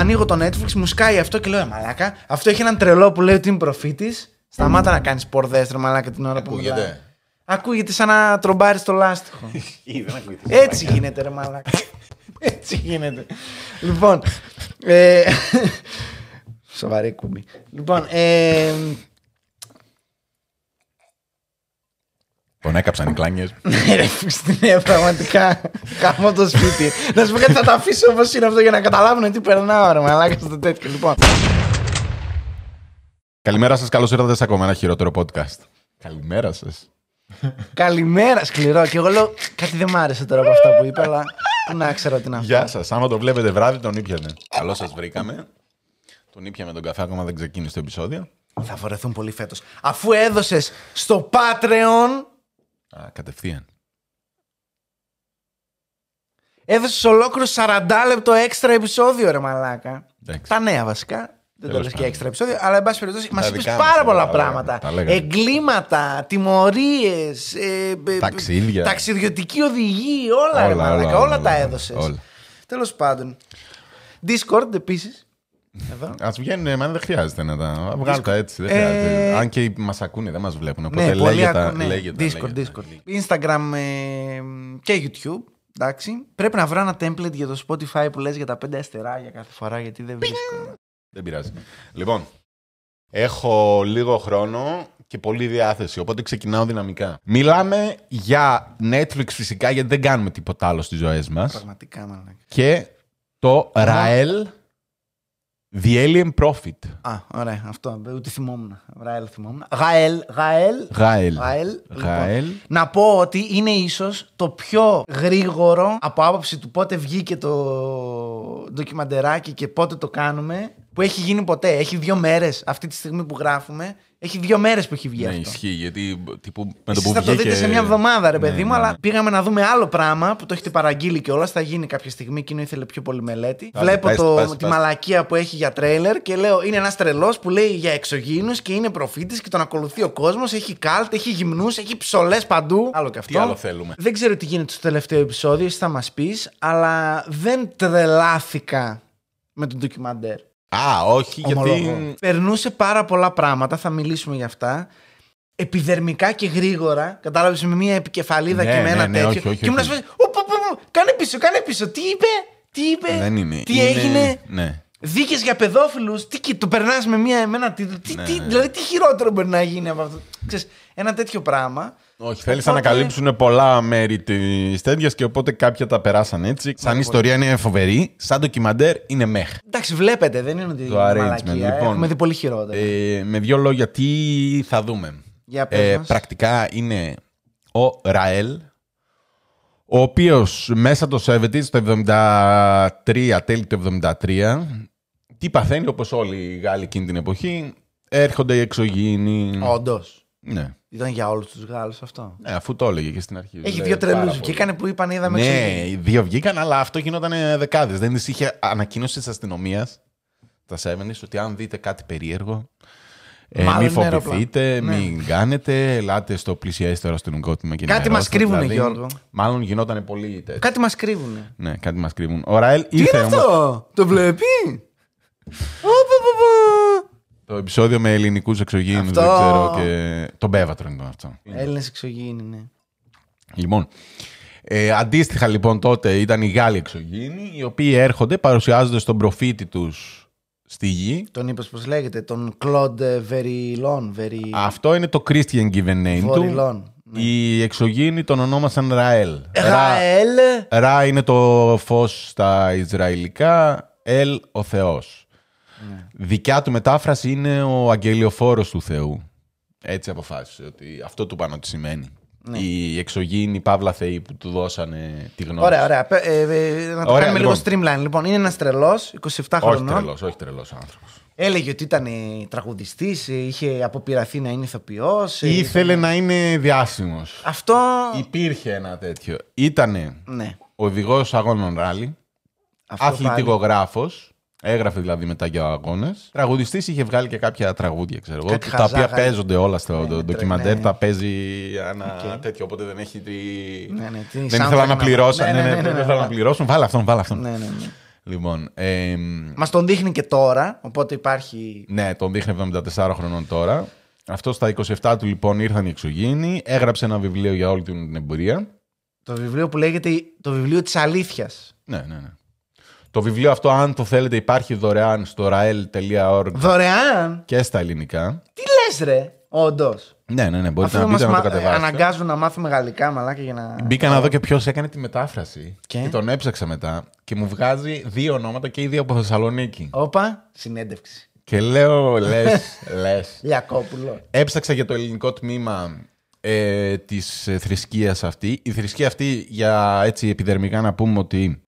ανοίγω το Netflix, μου σκάει αυτό και λέω «Ε, Μαλάκα, αυτό έχει έναν τρελό που λέει ότι είμαι προφήτης. Σταμάτα να κάνεις πορδές, ρε Μαλάκα την ώρα που μιλάει. Ακούγεται. Ακούγεται σαν να τρομπάρεις το λάστιχο. Ή δεν ακούγεται. Έτσι γίνεται, ρε Μαλάκα. Έτσι γίνεται. λοιπόν. Ε, σοβαρή κουμπί. Λοιπόν, ε, Τον έκαψαν οι κλάνιες. Ναι, ρε, Φούστη, ναι, πραγματικά. Κάνω το σπίτι. Να σου πω κάτι, θα το αφήσω όπως είναι αυτό για να καταλάβουν τι περνάω, ρε Μαλάκας στο τέτοιο. Λοιπόν, Καλημέρα σας, καλώς ήρθατε σε ακόμα ένα χειρότερο podcast. Καλημέρα σας. καλημέρα, σκληρό. Και εγώ λέω κάτι δεν μ' άρεσε τώρα από αυτά που είπε, αλλά πού να ξέρω τι να πω. Γεια σας, άμα το βλέπετε βράδυ τον ήπιανε. Καλώς σας βρήκαμε. Τον ήπιαμε τον καφέ, ακόμα δεν ξεκίνησε το επεισόδιο. Θα φορεθούν πολύ φέτος. Αφού έδωσες στο Patreon, Α, κατευθείαν. έδωσες ολόκληρο 40 λεπτό έξτρα επεισόδιο, ρε Μαλάκα. Εντάξει. Τα νέα βασικά. Δεν το Τέλος λες και πάντων. έξτρα επεισόδιο, αλλά εν πάση περιπτώσει μας Τα είπες δικά μας, πάρα τα πολλά λέγαμε, πράγματα. τα λέγαμε. Εγκλήματα, τιμωρίες, ε, Ταξίδια. ταξιδιωτική οδηγή, όλα, ρε Όλα, μαλάκα, όλα, όλα, όλα, τα όλα. έδωσες. Όλα. Τέλος πάντων. Discord επίσης. Εδώ. Α βγαίνουν, εμένα δεν χρειάζεται να τα βγάλω τα έτσι. Δεν Ε, χρειάζεται. Αν και μας ακούνε, δεν μας βλέπουν. Οπότε ναι, πολύ λέγεται, ακού- ναι. λέγεται, Discord, λέγεται. Discord. Instagram ε, και YouTube. Εντάξει. Πρέπει να βρω ένα template για το Spotify που λες για τα πέντε αστεράκια κάθε φορά γιατί δεν βρίσκω. Δεν πειράζει. Λοιπόν, έχω λίγο χρόνο και πολλή διάθεση, οπότε ξεκινάω δυναμικά. Μιλάμε για Netflix φυσικά, γιατί δεν κάνουμε τίποτα άλλο στις ζωές μας. Πραγματικά, μαλάκα. Και το Rael The Alien Prophet. Α, ωραία, αυτό. Ούτε θυμόμουν. Γαέλ θυμόμουν. Γαέλ, Γαέλ. Rael. Γαέλ. Rael. Λοιπόν, να πω ότι είναι ίσως το πιο γρήγορο από άποψη του πότε βγήκε το ντοκιμαντεράκι και πότε το κάνουμε που έχει γίνει ποτέ. Έχει δύο μέρες αυτή τη στιγμή που γράφουμε. Έχει δύο μέρες που έχει βγει Ναι, αυτό. ισχύει, γιατί τύπου, με το Εσείς που θα το βγήκε... δείτε σε μια εβδομάδα, ρε Ναι, παιδί μου, ναι, αλλά ναι. πήγαμε να δούμε άλλο πράγμα που το έχετε παραγγείλει κιόλας. Θα γίνει κάποια στιγμή. Εκείνο ήθελε πιο πολύ μελέτη. Άντε, Βλέπω πες, το, πες, τη πες. μαλακία που έχει για τρέιλερ και λέω είναι ένας τρελός που λέει για εξωγήινους και είναι προφήτης και τον ακολουθεί ο κόσμος. Έχει καλτ, έχει γυμνούς, έχει ψολέ παντού. Άλλο και αυτό. Τι άλλο θέλουμε; Δεν ξέρω τι γίνεται στο τελευταίο επεισόδιο, εσύ θα μας πεις, αλλά δεν τρελάθηκα με τον ντοκιμαντέρ. Α, όχι, Ομολογώ. γιατί... Περνούσε πάρα πολλά πράγματα, θα μιλήσουμε γι' αυτά. Επιδερμικά και γρήγορα. Κατάλαβες με μια επικεφαλίδα Ναι, και με ένα ναι, ναι, τέτοιο. όχι, όχι, και ήμουν όχι. σε φάση, «Ω, πω, πω, πω, Κάνε πίσω, κάνε πίσω. Τι είπε, τι είπε. Δεν είναι. Τι είναι- έγινε. Ναι. Δίκες για παιδόφιλους. Τι και το περνάς με, μια, με ένα τίτλο. Τι, Ναι, τι, ναι. δηλαδή, τι χειρότερο μπορεί να γίνει από αυτό. Ξέρεις, ένα τέτοιο πράγμα. Όχι, θέλεις να Οπότε- ανακαλύψουν πολλά μέρη της τέτοιας και οπότε κάποια τα περάσαν έτσι. Σαν ιστορία είναι φοβερή, σαν ντοκιμαντέρ είναι μεχ. Εντάξει, βλέπετε, δεν είναι ότι Το είναι arrangement, μαλακία. λοιπόν. Έχουμε δει πολύ χειρότερα. Ε, με δύο λόγια, τι θα δούμε. Για πες Ε, μας. πρακτικά είναι ο Ραέλ, ο οποίος μέσα το 70s, το 73, τέλη του 73, τι παθαίνει όπως όλοι οι Γάλλοι εκείνη την εποχή, έρχονται οι εξωγήινοι. Όντως. Ναι. Ήταν για όλους τους Γάλλους αυτό. ναι, αφού το έλεγε και στην αρχή. Έχει Λέει δύο πάρα τρελούς. πολύ. Βγήκανε που είπαν είδαμε Ναι, εξωγήινους. οι δύο βγήκαν, αλλά αυτό γινόταν δεκάδες. Δεν τις είχε ανακοίνωση της αστυνομίας, τα 70 ότι αν δείτε κάτι περίεργο. Ε, Μάλλον μην είναι αεροπλάνο. φοβηθείτε, Ναι. μην κάνετε, ελάτε στο πλησιέστερο αστυνομικό τμήμα και Κάτι μας ενημερώστε. κρύβουνε, Δηλαδή, Γιώργο. Μάλλον γινόταν πολύ τέτοιο. Κάτι μας κρύβουνε. Ναι, κάτι μας κρύβουν. Ο Ραέλ Τι ήρθε είναι όμως- αυτό, το βλέπει; Ω, πω, πω, πω. Το επεισόδιο με ελληνικούς εξωγήινους, Αυτό. δεν ξέρω. Και... Τον Μπέβατρο ήταν αυτό. Έλληνες εξωγήινοι, ναι. Λοιπόν, ε, αντίστοιχα λοιπόν τότε ήταν οι Γάλλοι εξωγήινοι, οι οποίοι έρχονται, παρουσιάζονται στον προφήτη τους στη γη. Τον είπες πώς λέγεται, τον Κλοντ Βεριλόν. Βερι... Αυτό είναι το Christian given name του. Βοριλόν. Οι εξωγήινοι τον ονόμασαν Ραέλ. Ραέλ. Ρα είναι το φως στα Ισραηλικά, Ελ ο Θεός. Ναι. Δικιά του μετάφραση είναι ο αγγελιοφόρος του Θεού. Έτσι αποφάσισε ότι αυτό του πάνω τι σημαίνει. Ναι. Οι εξωγήινοι Παύλα Θεοί που του δώσανε τη γνώση. Ωραία, ωραία. Πε- ε, ε, να το Ωραία, κάνουμε λοιπόν. λίγο streamline. Λοιπόν, είναι ένας τρελός, 27 όχι χρονών. τρελός, όχι τρελός άνθρωπος. Έλεγε ότι ήταν τραγουδιστής, είχε αποπειραθεί να είναι ηθοποιός. Ήθελε να είναι διάσημος. Αυτό. Υπήρχε ένα τέτοιο. Ήτανε Ναι. οδηγός αγώνων ράλι, Αυτό πάλι. αθλητικογράφος. Έγραφε δηλαδή μετά για αγώνες. Τραγουδιστής είχε βγάλει και κάποια τραγούδια, ξέρω εγώ. Κάτι Τα χαζά, οποία γα- παίζονται όλα στο Ναι, το ναι, ντοκιμαντέρ. ναι. Τα παίζει ένα Οκ. τέτοιο. Οπότε δεν έχει τη. Ναι, ναι, τι δεν soundtrack ήθελα να να- πληρώσουν. Ναι, Ναι, ναι, ναι, ναι, δεν ναι, ήθελα ναι. να πληρώσουν. Βάλε αυτόν, βάλε αυτόν. Ναι, ναι, ναι. Λοιπόν, ε, Μας τον δείχνει και τώρα, οπότε υπάρχει. ναι, τον δείχνει 74 χρονών τώρα. Αυτό στα 27 του λοιπόν ήρθαν οι εξωγήινοι, έγραψε ένα βιβλίο για όλη την εμπειρία. Το βιβλίο που λέγεται Το βιβλίο της αλήθειας. Ναι, ναι, ναι. Το βιβλίο αυτό, αν το θέλετε, υπάρχει δωρεάν στο rael.org Δωρεάν! και στα ελληνικά. Τι λες, ρε, όντως; Ναι, ναι, ναι, μπορείτε Αυτό να μας μπείτε να το μα- κατεβάσετε. αναγκάζουν να μάθουμε γαλλικά, μαλάκα για να. Μπήκα να δω και ποιος έκανε τη μετάφραση. Και; Και τον έψαξα μετά και μου βγάζει δύο ονόματα και οι δύο από Θεσσαλονίκη. Όπα, συνέντευξη. Και λέω, λες, λες. Λιακόπουλο. Έψαξα για το ελληνικό τμήμα ε, της ε, θρησκείας αυτή. Η θρησκεία αυτή, για έτσι επιδερμικά να πούμε ότι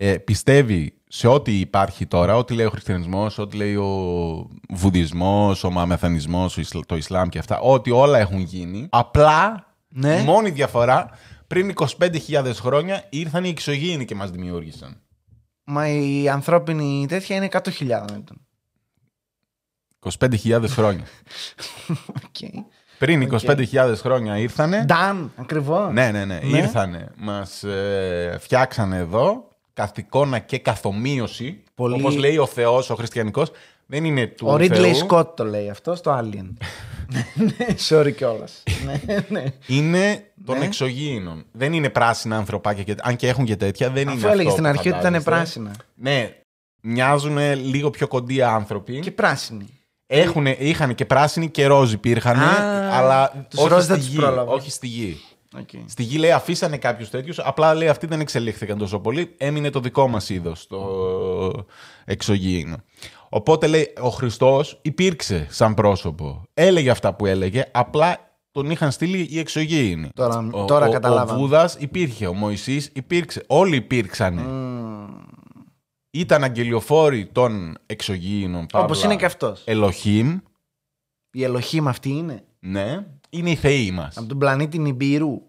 ε, πιστεύει σε ό,τι υπάρχει τώρα, ό,τι λέει ο χριστιανισμός, ό,τι λέει ο βουδισμός, ο μαμεθανισμός, ο Ισλ- το Ισλάμ και αυτά, ότι όλα έχουν γίνει. Απλά, Ναι. η μόνη διαφορά, πριν 25.000 χρόνια ήρθαν οι εξωγήινοι και μας δημιούργησαν. Μα η ανθρώπινη τέτοια είναι 100.000 ετών. 25.000 χρόνια. Οκ. Πριν 25.000 χρόνια ήρθανε. Νταν, ακριβώς. Ναι, ναι, ναι. Ναι. Ήρθανε, μας ε, φτιάξανε εδώ καθ' εικόνα και καθ' ομοίωση. Πολύ- Όπως λέει ο Θεός, ο χριστιανικός, δεν είναι του Ο Ρίντλεϊ Θεού. Σκοτ το λέει αυτό στο Alien. Ναι, Sorry κιόλας. ναι, ναι. Είναι των Ναι. εξωγήινων. Δεν είναι πράσινα ανθρωπάκια, και, αν και έχουν και τέτοια, δεν είναι Αφού έλεγε αυτό στην που αρχή ότι ήταν φαντάζεστε. πράσινα. Ναι, μοιάζουν λίγο πιο κοντοί άνθρωποι. Και πράσινη. Έχουν, είχαν και πράσινοι και ροζ υπήρχαν, Α, αλλά τους όχι ροζ στη, δεν τους γη, πρόλαβε. όχι στη γη. Okay. Στη γη λέει αφήσανε κάποιους τέτοιους, απλά λέει αυτοί δεν εξελίχθηκαν τόσο πολύ. Έμεινε το δικό μας είδος, το εξωγήινο. Οπότε λέει ο Χριστός υπήρξε σαν πρόσωπο. Έλεγε αυτά που έλεγε, απλά τον είχαν στείλει οι εξωγήινοι. Τώρα- ο, τώρα ο, καταλάβαμε. Ο Βούδας υπήρχε, ο Μωυσής υπήρξε. Όλοι υπήρξανε. Ήταν αγγελιοφόροι των εξωγήινων. Όπως παύλα είναι και αυτός. Ελοχήμ, Η ελοχή αυτή είναι; ναι, είναι οι θεοί μας. Από τον πλανήτη Νιμπύρου.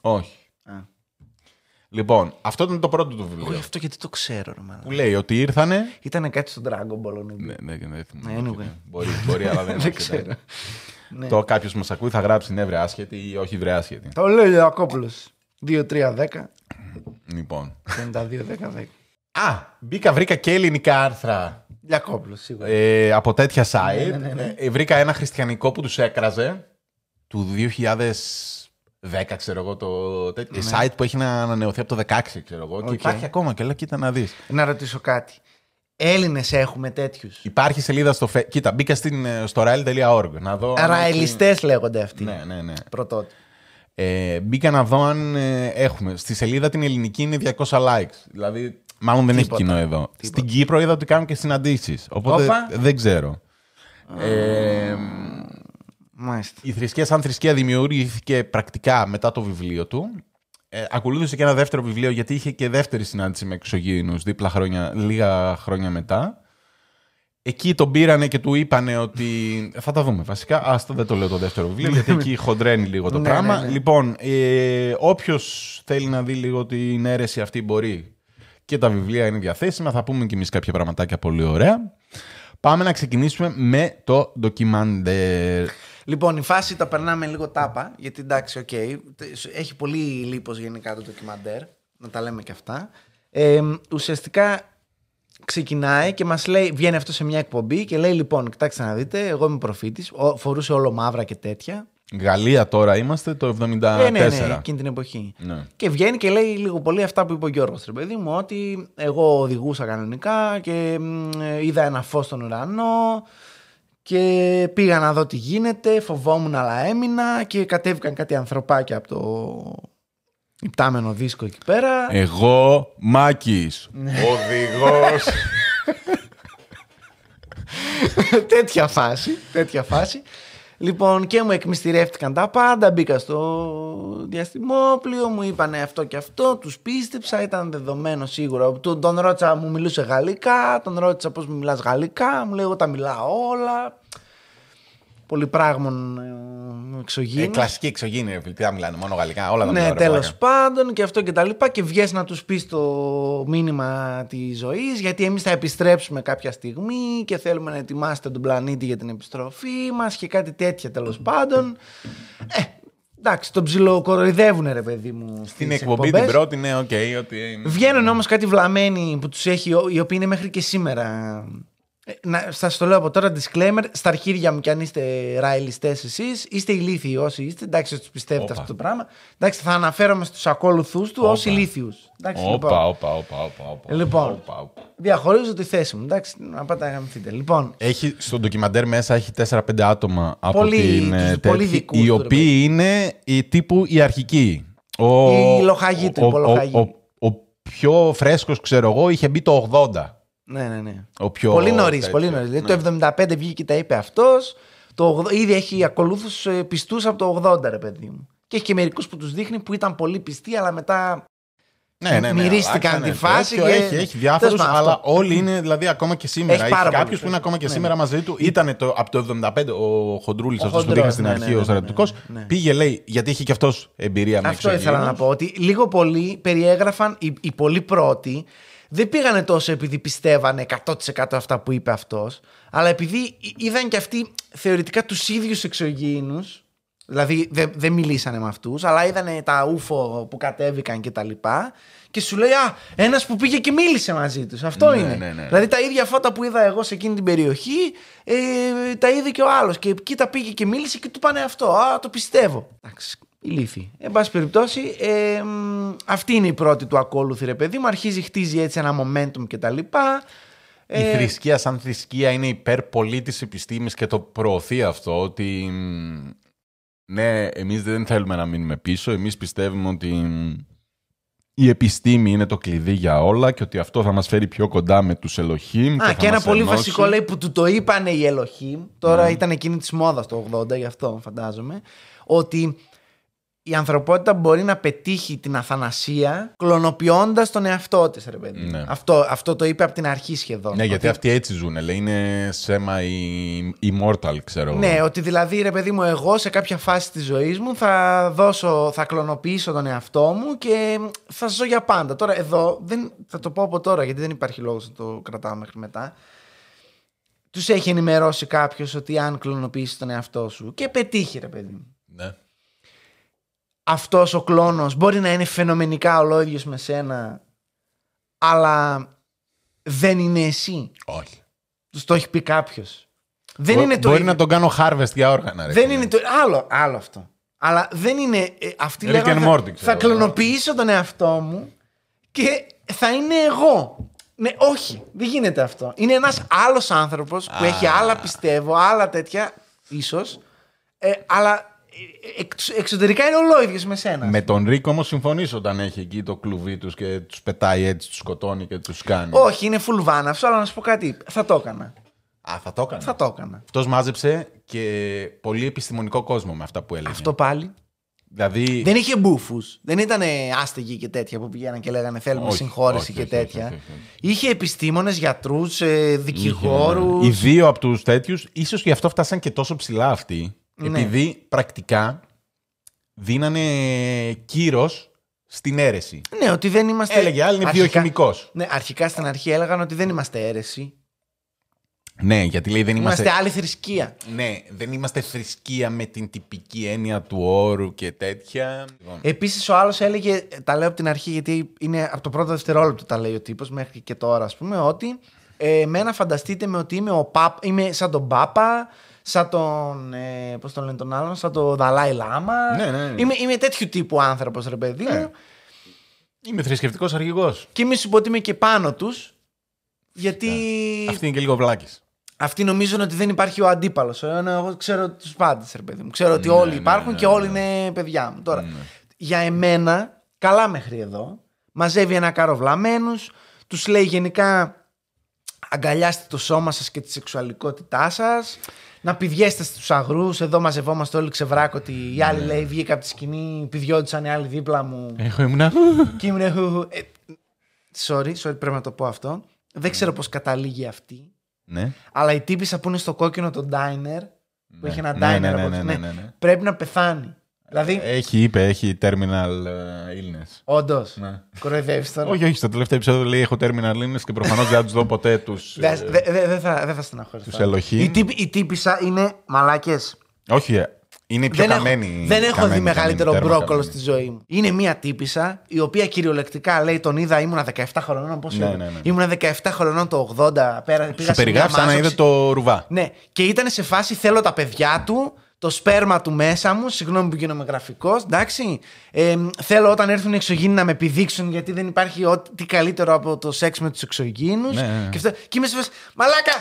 Όχι. Α. Λοιπόν, αυτό ήταν το πρώτο του Εγώ βιβλίο. αυτό γιατί το ξέρω, ρε μάλλον. Που λέει ότι ήρθανε. Ήταν κάτι στον Dragon Ball ο Νιμπύρου. Ναι, ναι, ναι, δεν θυμάμαι. Ναι, anyway. Ναι, Μπορεί, μπορεί, αλλά δεν, Δεν έρχεται. ξέρω. Ναι. Το κάποιος μας ακούει θα γράψει ναι, βρε άσχετη ή όχι βρε άσχετη. Το λέει ο Ιακόπουλος. 2-3-10. 52-10-10. Λοιπόν. 52-10-10. Α, μπήκα, βρήκα και ελληνικά άρθρα Ιακόπουλο, σίγουρα. ε, από τέτοια site. Ναι, ναι, ναι. Ε, βρήκα ένα χριστιανικό που τους έκραζε του 2010, ξέρω εγώ, το τέτοιο. site που έχει να ανανεωθεί από το 16, ξέρω εγώ. Και Ναι. Οκ. υπάρχει ακόμα και λέω, κοίτα να δεις. Να ρωτήσω κάτι. Έλληνες έχουμε τέτοιους; Υπάρχει σελίδα στο. Φε... Κοίτα, μπήκα στην, ε, στο rael.org να δω. αν έχει- Ραελιστές λέγονται αυτοί. Ναι, ναι, ναι. Πρωτότυποι. Ε, μπήκα να δω αν ε, έχουμε. Στη σελίδα την ελληνική είναι 200 likes. Δηλαδή, μάλλον δεν Τίποτα. έχει κοινό εδώ. Στην Κύπρο είδα ότι κάνουν και συναντήσεις. Οπότε Όπα. δεν ξέρω. Ε, Μάλιστα. η θρησκεία σαν θρησκεία δημιουργήθηκε πρακτικά μετά το βιβλίο του. Ε, ακολούθησε και ένα δεύτερο βιβλίο γιατί είχε και δεύτερη συνάντηση με εξωγήινους δίπλα χρόνια, λίγα χρόνια μετά. Εκεί τον πήρανε και του είπανε ότι. Θα τα δούμε βασικά. Άστα δεν το λέω το δεύτερο βιβλίο, γιατί εκεί χοντρένει λίγο το Ναι, πράγμα. ναι, ναι. Λοιπόν, ε, όποιος θέλει να δει λίγο την αίρεση αυτή μπορεί. Και τα βιβλία είναι διαθέσιμα. Θα πούμε κι εμείς κάποια πραγματάκια πολύ ωραία. Πάμε να ξεκινήσουμε με το ντοκιμαντέρ. Λοιπόν, η φάση τα περνάμε λίγο τάπα, γιατί εντάξει, οκ, έχει πολύ λίπος γενικά το ντοκιμαντέρ, να τα λέμε και αυτά. Ε, ουσιαστικά ξεκινάει και μας λέει, βγαίνει αυτό σε μια εκπομπή και λέει λοιπόν, κοιτάξτε να δείτε, εγώ είμαι προφήτης, ο- φορούσε όλο μαύρα και τέτοια. Γαλλία τώρα είμαστε το 74. Ε, ναι, ναι, εκείνη την εποχή. Ναι. Και βγαίνει και λέει λίγο πολύ αυτά που είπε ο Γιώργος, ρε παιδί μου, ότι εγώ οδηγούσα κανονικά και μ, ε, είδα ένα φως στον ουρανό και πήγα να δω τι γίνεται, φοβόμουν αλλά έμεινα και κατέβηκαν κάτι ανθρωπάκια από το υπτάμενο δίσκο εκεί πέρα. Εγώ, Μάκης, οδηγός. τέτοια φάση, τέτοια φάση. Λοιπόν, και μου εκμυστηρεύτηκαν τα πάντα. Μπήκα στο διαστημόπλιο, μου είπαν αυτό και αυτό. Τους πίστεψα, ήταν δεδομένο σίγουρα. Τον, τον ρώτησα, μου μιλούσε γαλλικά. Τον ρώτησα πώς μου μιλάς γαλλικά. Μου λέει, Εγώ τα μιλάω όλα. Πολυπράγμων ε, εξωγήινων. ε, κλασική εξωγήινη, ρε φίλε. Τι θα μιλάνε, μόνο γαλλικά. Όλα τα Ναι, μιλάω, ρε τέλος βλάκα. πάντων και αυτό και τα λοιπά. Και βγες να τους πεις το μήνυμα της ζωής, γιατί εμείς θα επιστρέψουμε κάποια στιγμή και θέλουμε να ετοιμάσετε τον πλανήτη για την επιστροφή μας και κάτι τέτοια τέλος πάντων. Ε, Εντάξει, τον ψιλοκοροϊδεύουν ρε παιδί μου. Στην στις εκπομπή εκπομπές. την πρώτη, ναι, οκ. ότι... Βγαίνουν όμως κάτι βλαμμένοι που τους έχει, οι οποίοι είναι μέχρι και σήμερα. Ε, Να, σας το λέω από τώρα, disclaimer, στα αρχίδια μου κι αν είστε ράιλιστέ εσείς, είστε ηλίθιοι όσοι είστε. Εντάξει, τους πιστεύετε Όπα. αυτό το πράγμα. Εντάξει, θα αναφέρομαι στους ακόλουθού του ως Όπα. ηλίθιους. Εντάξει, Όπα, λοιπόν. όπα, όπα, όπα, όπα. Λοιπόν. όπα, όπα. Διαχωρίζω τη θέση μου. Εντάξει, να πάτε να γαμηθείτε. Λοιπόν, Έχει, στο ντοκιμαντέρ μέσα έχει 4-5 άτομα από Πολύ- την τους ε, πολύ τέτοια, δικούς οι του, ρε οποίοι είναι οι τύπου οι αρχικοί. Ο, Οι λοχαγοί του, ο, οι πολλοχαγοί. ο, ο, ο πιο φρέσκος, ξέρω εγώ, είχε μπει το 80. Ναι, ναι, ναι. Ο πιο πολύ νωρίς, τέτοιο. πολύ νωρίς. Δηλαδή Ναι. το 75 βγήκε και τα είπε αυτός. Το 80 ήδη έχει ακολούθους πιστούς από το 80, ρε παιδί μου. Και έχει και μερικούς που τους δείχνει που ήταν πολύ πιστοί, αλλά μετά Ναι, ναι, ναι, μυρίστηκαν αλλάξανε τη φάση τέτοιο, και- Έχει, έχει διάφορους, Τέλος πάντων, αλλά αυτό. όλοι είναι δηλαδή ακόμα και σήμερα. Έχει πάρα Έχει πολύ κάποιο που είναι φρέσκο. ακόμα και Ναι, σήμερα μαζί του. Ήταν το, από το 75 ο Χοντρούλης, Ο αυτός που Χοντρός, δείχα στην ναι, αρχή, ναι, ναι, ο ναι, στρατιωτικός. ναι, ναι. Πήγε, λέει, γιατί είχε και αυτός εμπειρία με Αυτό ήθελα να εξωγήινους. πω. Ότι λίγο πολύ περιέγραφαν οι, οι πολύ πρώτοι. Δεν πήγανε τόσο επειδή πιστεύανε 100% αυτά που είπε αυτός, αλλά επειδή εί- είδαν και αυτοί θεωρητικά τους ίδιους εξωγήινους. Δηλαδή δεν δεν μιλήσανε με αυτούς, αλλά είδανε τα ούφο που κατέβηκαν και τα λοιπά. Και σου λέει, Α, ένας που πήγε και μίλησε μαζί τους. Αυτό Ναι, είναι. ναι, ναι. Δηλαδή τα ίδια φώτα που είδα εγώ σε εκείνη την περιοχή, ε, τα είδε και ο άλλος. Και κοίτα πήγε και μίλησε και του πάνε αυτό. Α, το πιστεύω. Εντάξει, ηλίθιοι. Εν πάση περιπτώσει, ε, μ, αυτή είναι η πρώτη του ακόλουθη, ρε παιδί μου. Αρχίζει, χτίζει έτσι ένα momentum κτλ. Η Ε, θρησκεία σαν θρησκεία είναι υπέρ πολύ της επιστήμης και το προωθεί αυτό ότι μ, ναι, εμείς δεν θέλουμε να μείνουμε πίσω, εμείς πιστεύουμε ότι μ, η επιστήμη είναι το κλειδί για όλα και ότι αυτό θα μας φέρει πιο κοντά με τους Ελοχήμ. Α, θα και ένα μας πολύ ενώσει. βασικό λέει που του το είπανε οι Ελοχήμ. Τώρα Ναι. ήταν εκείνη της μόδας το 80, γι' αυτό φαντάζομαι. Ότι η ανθρωπότητα μπορεί να πετύχει την αθανασία κλωνοποιώντας τον εαυτό της, ρε παιδί. μου. Ναι. Αυτό, αυτό το είπε από την αρχή σχεδόν. Ναι, γιατί Ότι- αυτοί έτσι ζουν. Λέει είναι σέμα η- immortal, ξέρω εγώ. Ναι, ότι δηλαδή ρε παιδί μου, εγώ σε κάποια φάση της ζωής μου θα δώσω, θα κλωνοποιήσω τον εαυτό μου και θα ζω για πάντα. Τώρα εδώ, δεν, θα το πω από τώρα γιατί δεν υπάρχει λόγος να το κρατάω μέχρι μετά. Τους έχει ενημερώσει κάποιος ότι αν κλωνοποιήσει τον εαυτό σου και πετύχει, ρε παιδί μου. Ναι. Αυτός ο κλόνος μπορεί να είναι φαινομενικά ολόιδιο με σένα, αλλά δεν είναι εσύ. Όχι. Τους το έχει πει κάποιος. Δεν Μπο- είναι το Μπορεί ίδιο. να τον κάνω harvest για όργανα. Ρε, Δεν φίλε. είναι το. Άλλο, άλλο αυτό. Αλλά δεν είναι. Ε, αυτοί Rick λέγανε, and θα, Morty, ξέρω θα εγώ. κλωνοποιήσω τον εαυτό μου και θα είναι εγώ. Ναι, όχι. Δεν γίνεται αυτό. Είναι ένας άλλος άνθρωπος που έχει άλλα πιστεύω, άλλα τέτοια, ίσως. Ε, αλλά ε, εξ- εξωτερικά είναι ολόιδιο με σένα. Με τον Ρίκ όμως συμφωνεί όταν έχει εκεί το κλουβί τους και τους πετάει έτσι, τους σκοτώνει και τους κάνει. Όχι, είναι full βάναυσο, αλλά να σου πω κάτι. Θα το έκανα. Α, θα το έκανε. Θα το έκανα. Αυτός μάζεψε και πολύ επιστημονικό κόσμο με αυτά που έλεγε. Αυτό πάλι. Δηλαδή. Δεν είχε μπούφους. Δεν ήταν άστεγοι και τέτοια που πηγαίναν και λέγανε Θέλουμε Όχι, συγχώρεση όχι, και όχι, τέτοια. όχι, όχι, όχι. Είχε επιστήμονες, γιατρούς, δικηγόρους. Οι δύο από τους τέτοιους, ίσως γι' αυτό φτάσαν και τόσο ψηλά αυτοί. Ναι. Επειδή πρακτικά δίνανε κύρος στην αίρεση. Ναι, ότι δεν είμαστε. Έλεγε άλλη είναι αρχικά- βιοχημικός. Ναι, αρχικά στην αρχή έλεγαν ότι δεν είμαστε αίρεση. Ναι, γιατί λέει δεν Είμαστε, είμαστε. άλλη θρησκεία. Ναι, δεν είμαστε θρησκεία με την τυπική έννοια του όρου και τέτοια. Λοιπόν, Επίσης, ο άλλος έλεγε, τα λέω από την αρχή γιατί είναι από το πρώτο δευτερόλεπτο τα λέει ο τύπος μέχρι και τώρα, ας πούμε, ότι ε, εμένα φανταστείτε με ότι είμαι, ο Πάπ, είμαι σαν τον Πάπα, σαν τον. Ε, Πώς τον λένε τον άλλον, σαν τον Δαλάη Λάμα. Ναι, ναι, ναι. Είμαι, είμαι τέτοιου τύπου άνθρωπος, ρε παιδί μου. Ναι. Είμαι θρησκευτικός αρχηγός. Και μη σου πω ότι είμαι και πάνω τους. Γιατί Αυτή είναι και λίγο βλάκης. αυτοί νομίζουν ότι δεν υπάρχει ο αντίπαλος. Εγώ ξέρω τους πάντες, ρε παιδί μου. Ξέρω ότι Ναι, όλοι ναι, υπάρχουν ναι, και ναι. όλοι είναι παιδιά μου. Τώρα, Ναι. για εμένα, καλά μέχρι εδώ. Μαζεύει ένα κάρο βλαμμένους. Τους λέει γενικά αγκαλιάστε το σώμα σας και τη σεξουαλικότητά σας να πηδιέστε στους αγρούς εδώ μαζευόμαστε όλοι ξεβράκωτοι οι Ναι. άλλοι λέει βγήκα από τη σκηνή πηδιόντουσαν οι άλλοι δίπλα μου Έχω ήμουνα. και ήμουν χου, χου. Ε, sorry, sorry, πρέπει να το πω αυτό. Δεν ξέρω πώς καταλήγει αυτή. ναι. Αλλά η τύπησα που είναι στο κόκκινο το diner, που έχει ένα Ναι, diner ναι, ναι, από ναι, το- ναι, ναι, ναι. πρέπει να πεθάνει. Δηλαδή, Έχει, είπε, έχει terminal ε, illness. όντως. Ναι. Κοροϊδεύεις τώρα. Όχι, όχι, στο τελευταίο επεισόδιο λέει έχω terminal illness και προφανώς δεν θα τους δω ποτέ ε, τους. Δεν δε, δε- δεν θα, δεν θα στεναχωρηθώ. Τους Ελοχήμ. Η, τύπη, η τύπησα είναι μαλάκες. Όχι, ε, Είναι η πιο δεν καμένη. έχω, δεν έχω καμένη, δει μεγαλύτερο καμένη, μπρόκολο τέρμα στη ζωή μου. Είναι μία τύπησα η οποία κυριολεκτικά λέει: Τον είδα, ήμουνα 17 χρονών. Πώς Ναι, ναι, ναι. Ήμουνα 17 χρονών το 80. Πέρα, πήγα Σου σε μια περιγράφει σαν να μάζοξη. είδε το ρουβά. Ναι, και ήταν σε φάση θέλω τα παιδιά του, το σπέρμα του μέσα μου. Συγγνώμη που γίνομαι γραφικός, εντάξει. Ε, θέλω όταν έρθουν οι εξωγήινοι να με επιδείξουν γιατί δεν υπάρχει ό,τι καλύτερο από το σεξ με τους εξωγήινους. Ναι, ναι. Και, αυτό- και είμαι σε φάση, Μαλάκα,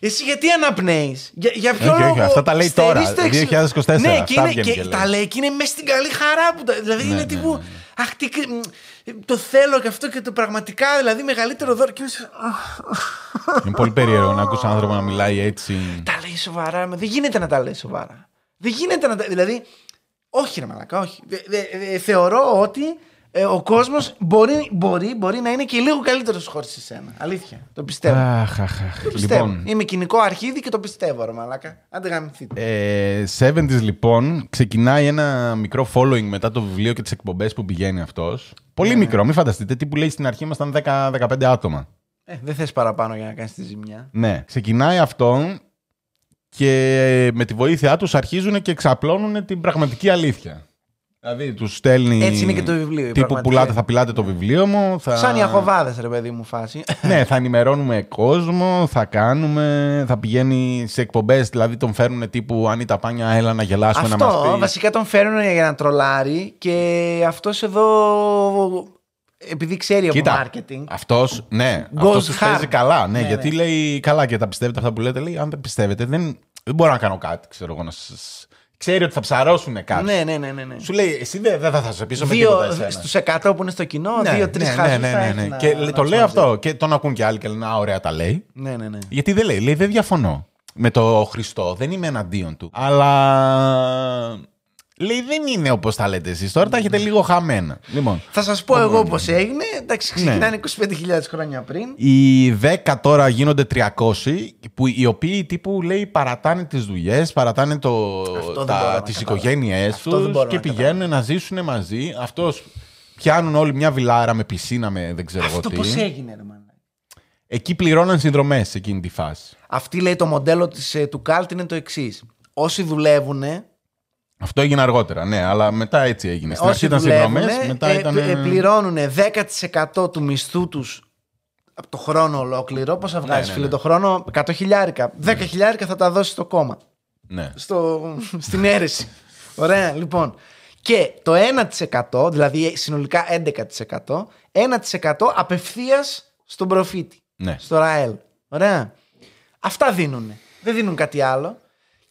εσύ γιατί αναπνέεις, για, για ποιο Όχι, όχι, λόγο. αυτά τα λέει τώρα, στερείς το 2024, Ναι, και, αυτά είναι, βγαίνει και, και λέει. τα λέει και είναι μέσα στην καλή χαρά που. τα- Δηλαδή είναι ναι, τύπου. ναι, ναι. Αχ, τι, κρυ- μ, το θέλω και αυτό και το πραγματικά, δηλαδή μεγαλύτερο δώρο. Και είμαι σε- αχ, Είναι πολύ περίεργο να ακούσει άνθρωπο να μιλάει έτσι. τα λέει σοβαρά. μα Δεν γίνεται να τα λέει σοβαρά. Δεν γίνεται να τα. Δηλαδή, όχι ρε μαλακά, όχι. Δε- δε- δε- θεωρώ ότι ε, ο κόσμος μπορεί, μπορεί, μπορεί να είναι και λίγο καλύτερος χωρίς εσένα. Αλήθεια. Το πιστεύω. Αχ, αχ, αχ. το πιστεύω. Λοιπόν, Είμαι κοινικό αρχίδι και το πιστεύω, ρε μαλακά. Άντε γαμηθείτε. ε, 70s λοιπόν, ξεκινάει ένα μικρό following μετά το βιβλίο και τις εκπομπές που πηγαίνει αυτός. Πολύ Ναι. μικρό, μην φανταστείτε. Τι που λέει στην αρχή ήμασταν 10-15 άτομα. Ε, δεν θες παραπάνω για να κάνεις τη ζημιά. Ναι, ξεκινάει αυτό και με τη βοήθειά τους αρχίζουν και εξαπλώνουν την πραγματική αλήθεια. Δηλαδή τους στέλνει... Έτσι είναι και το βιβλίο, η Τύπου πραγματική. πουλάτε, θα πιλάτε το βιβλίο μου. Θα... Σαν οι αχοβάδε, ρε παιδί μου, φάση. ναι, θα ενημερώνουμε κόσμο, θα κάνουμε, θα πηγαίνει σε εκπομπές, δηλαδή τον φέρνουν τύπου Ανίτα Πάνια, έλα να γελάσουμε να μας Αυτό πει. βασικά τον φέρνουν για να τρολάρει και αυτός εδώ. Επειδή ξέρει από Κοίτα, marketing. αυτός, ναι, Goes αυτός τους hard. παίζει καλά, ναι, Ναι, γιατί ναι. λέει καλά και τα πιστεύετε αυτά που λέτε, λέει αν δεν πιστεύετε δεν, δεν μπορώ να κάνω κάτι, ξέρω εγώ, να σας... Ξέρει ότι θα ψαρώσουν κάτι. Ναι, ναι, ναι. ναι, ναι. Σου λέει, εσύ δεν, δεν θα σε πείσω με Δύο τίποτα εσένα. στους 100 που είναι στο κοινό, Ναι, δύο-τρει ναι, χάζους ναι, ναι, θα ναι, έχει ναι. να- Και να το τους λέει μαζεύει. αυτό και τον ακούν και άλλοι και λένε Α, ωραία τα λέει. Ναι, ναι, ναι. Γιατί δεν λέει, λέει δεν διαφωνώ με το Χριστό, δεν είμαι εναντίον του. Αλλά λέει δεν είναι όπως τα λέτε εσείς. Τώρα τα έχετε λίγο χαμένα. Λοιπόν, Θα σας πω εγώ πώς έγινε. Εντάξει, Ναι. ξεκινάνε 25.000 χρόνια πριν. οι 10 τώρα γίνονται 300, που οι οποίοι τύπου λέει παρατάνε τις δουλειές, παρατάνε το, Αυτό δεν μπορώ τα, να τις καταλάβω. οικογένειές Αυτό δεν τους μπορώ και να πηγαίνουν να ζήσουν μαζί. Αυτός πιάνουν όλοι μια βιλάρα με πισίνα με δεν ξέρω εγώ Αυτό τι. πώς έγινε, ρε μάνα. Εκεί πληρώναν συνδρομές σε εκείνη τη φάση. Αυτή λέει το μοντέλο της, ε, του Κάλτ είναι το εξής. Όσοι δουλεύουν, Αυτό έγινε αργότερα, ναι, αλλά μετά έτσι έγινε. Στην αρχή όσοι ήταν δουλεύουν, συνδρομέ, μετά ε, ήταν. ε, πληρώνουν 10% του μισθού τους από το χρόνο ολόκληρο. Πόσα βγάζεις, ναι, φίλε, ναι. το χρόνο, 100 χιλιάρικα. 10 χιλιάρικα θα τα δώσεις στο κόμμα. Ναι. στο, στην αίρεση. Ωραία, λοιπόν. Και το 1%, δηλαδή συνολικά 11%, 1% απευθείας στον προφήτη. Ναι. Στο ΡΑΕΛ. Ωραία. Αυτά δίνουν. Δεν δίνουν κάτι άλλο.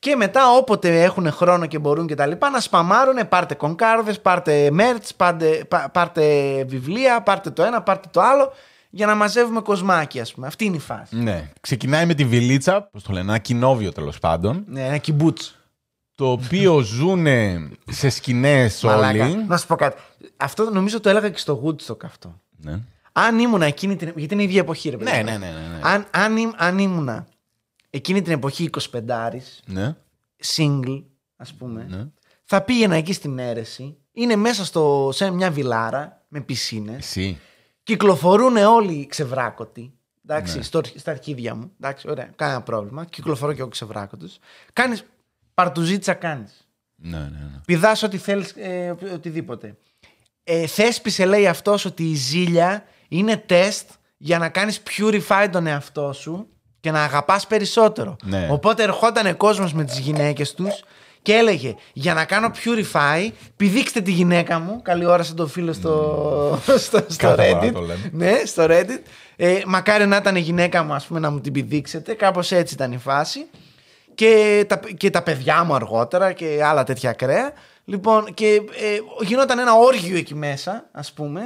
Και μετά όποτε έχουν χρόνο και μπορούν και τα λοιπά να σπαμάρουν, πάρτε κονκάρδες, πάρτε merch, πάρτε, πά- πάρτε βιβλία, πάρτε το ένα, πάρτε το άλλο για να μαζεύουμε κοσμάκι ας πούμε. Αυτή είναι η φάση. ναι. Ξεκινάει με τη βιλίτσα, πώς το λένε, ένα κοινόβιο τέλος πάντων, Ναι, ένα κυμπούτσο. το οποίο ζουν σε σκηνές Μαλάκα. όλοι. Να σου πω κάτι. Αυτό νομίζω το έλεγα και στο Woodstock αυτό. Ναι. Αν ήμουνα εκείνη την Γιατί είναι η ίδια εποχή, ρε παιδί. Ναι, μου. ναι, ναι, ναι, ναι. Αν, αν, ήμ- αν ήμουνα εκείνη την εποχή 25 ναι. single, ας πούμε, Ναι. θα πήγαινα εκεί στην αίρεση. Είναι μέσα στο, σε μια βιλάρα με πισίνες. Εσύ. Κυκλοφορούν όλοι ξεβράκωτοι. Εντάξει, Ναι. στο, στα αρχίδια μου. Εντάξει, ωραία, κανένα πρόβλημα. Κυκλοφορώ και εγώ ξεβράκωτος. Κάνεις παρτουζίτσα, κάνεις. Ναι, ναι, ναι. Πηδάς ό,τι θέλεις, ε, οτιδήποτε. Ε, θέσπισε, λέει αυτός, ότι η ζήλια είναι τεστ για να κάνεις purify τον εαυτό σου και να αγαπάς περισσότερο. Ναι. Οπότε ερχόταν κόσμος με τις γυναίκες τους και έλεγε: Για να κάνω purify, πηδήξτε τη γυναίκα μου. Καλή ώρα σαν το φίλο στο, στο, στο Κάθε φορά Reddit. το λέμε. Ναι, στο Reddit. Ε, μακάρι να ήταν η γυναίκα μου, ας πούμε, να μου την πηδήξετε. Κάπως έτσι ήταν η φάση. Και τα, και τα παιδιά μου αργότερα και άλλα τέτοια ακραία. Λοιπόν, και ε, γινόταν ένα όργιο εκεί μέσα, ας πούμε.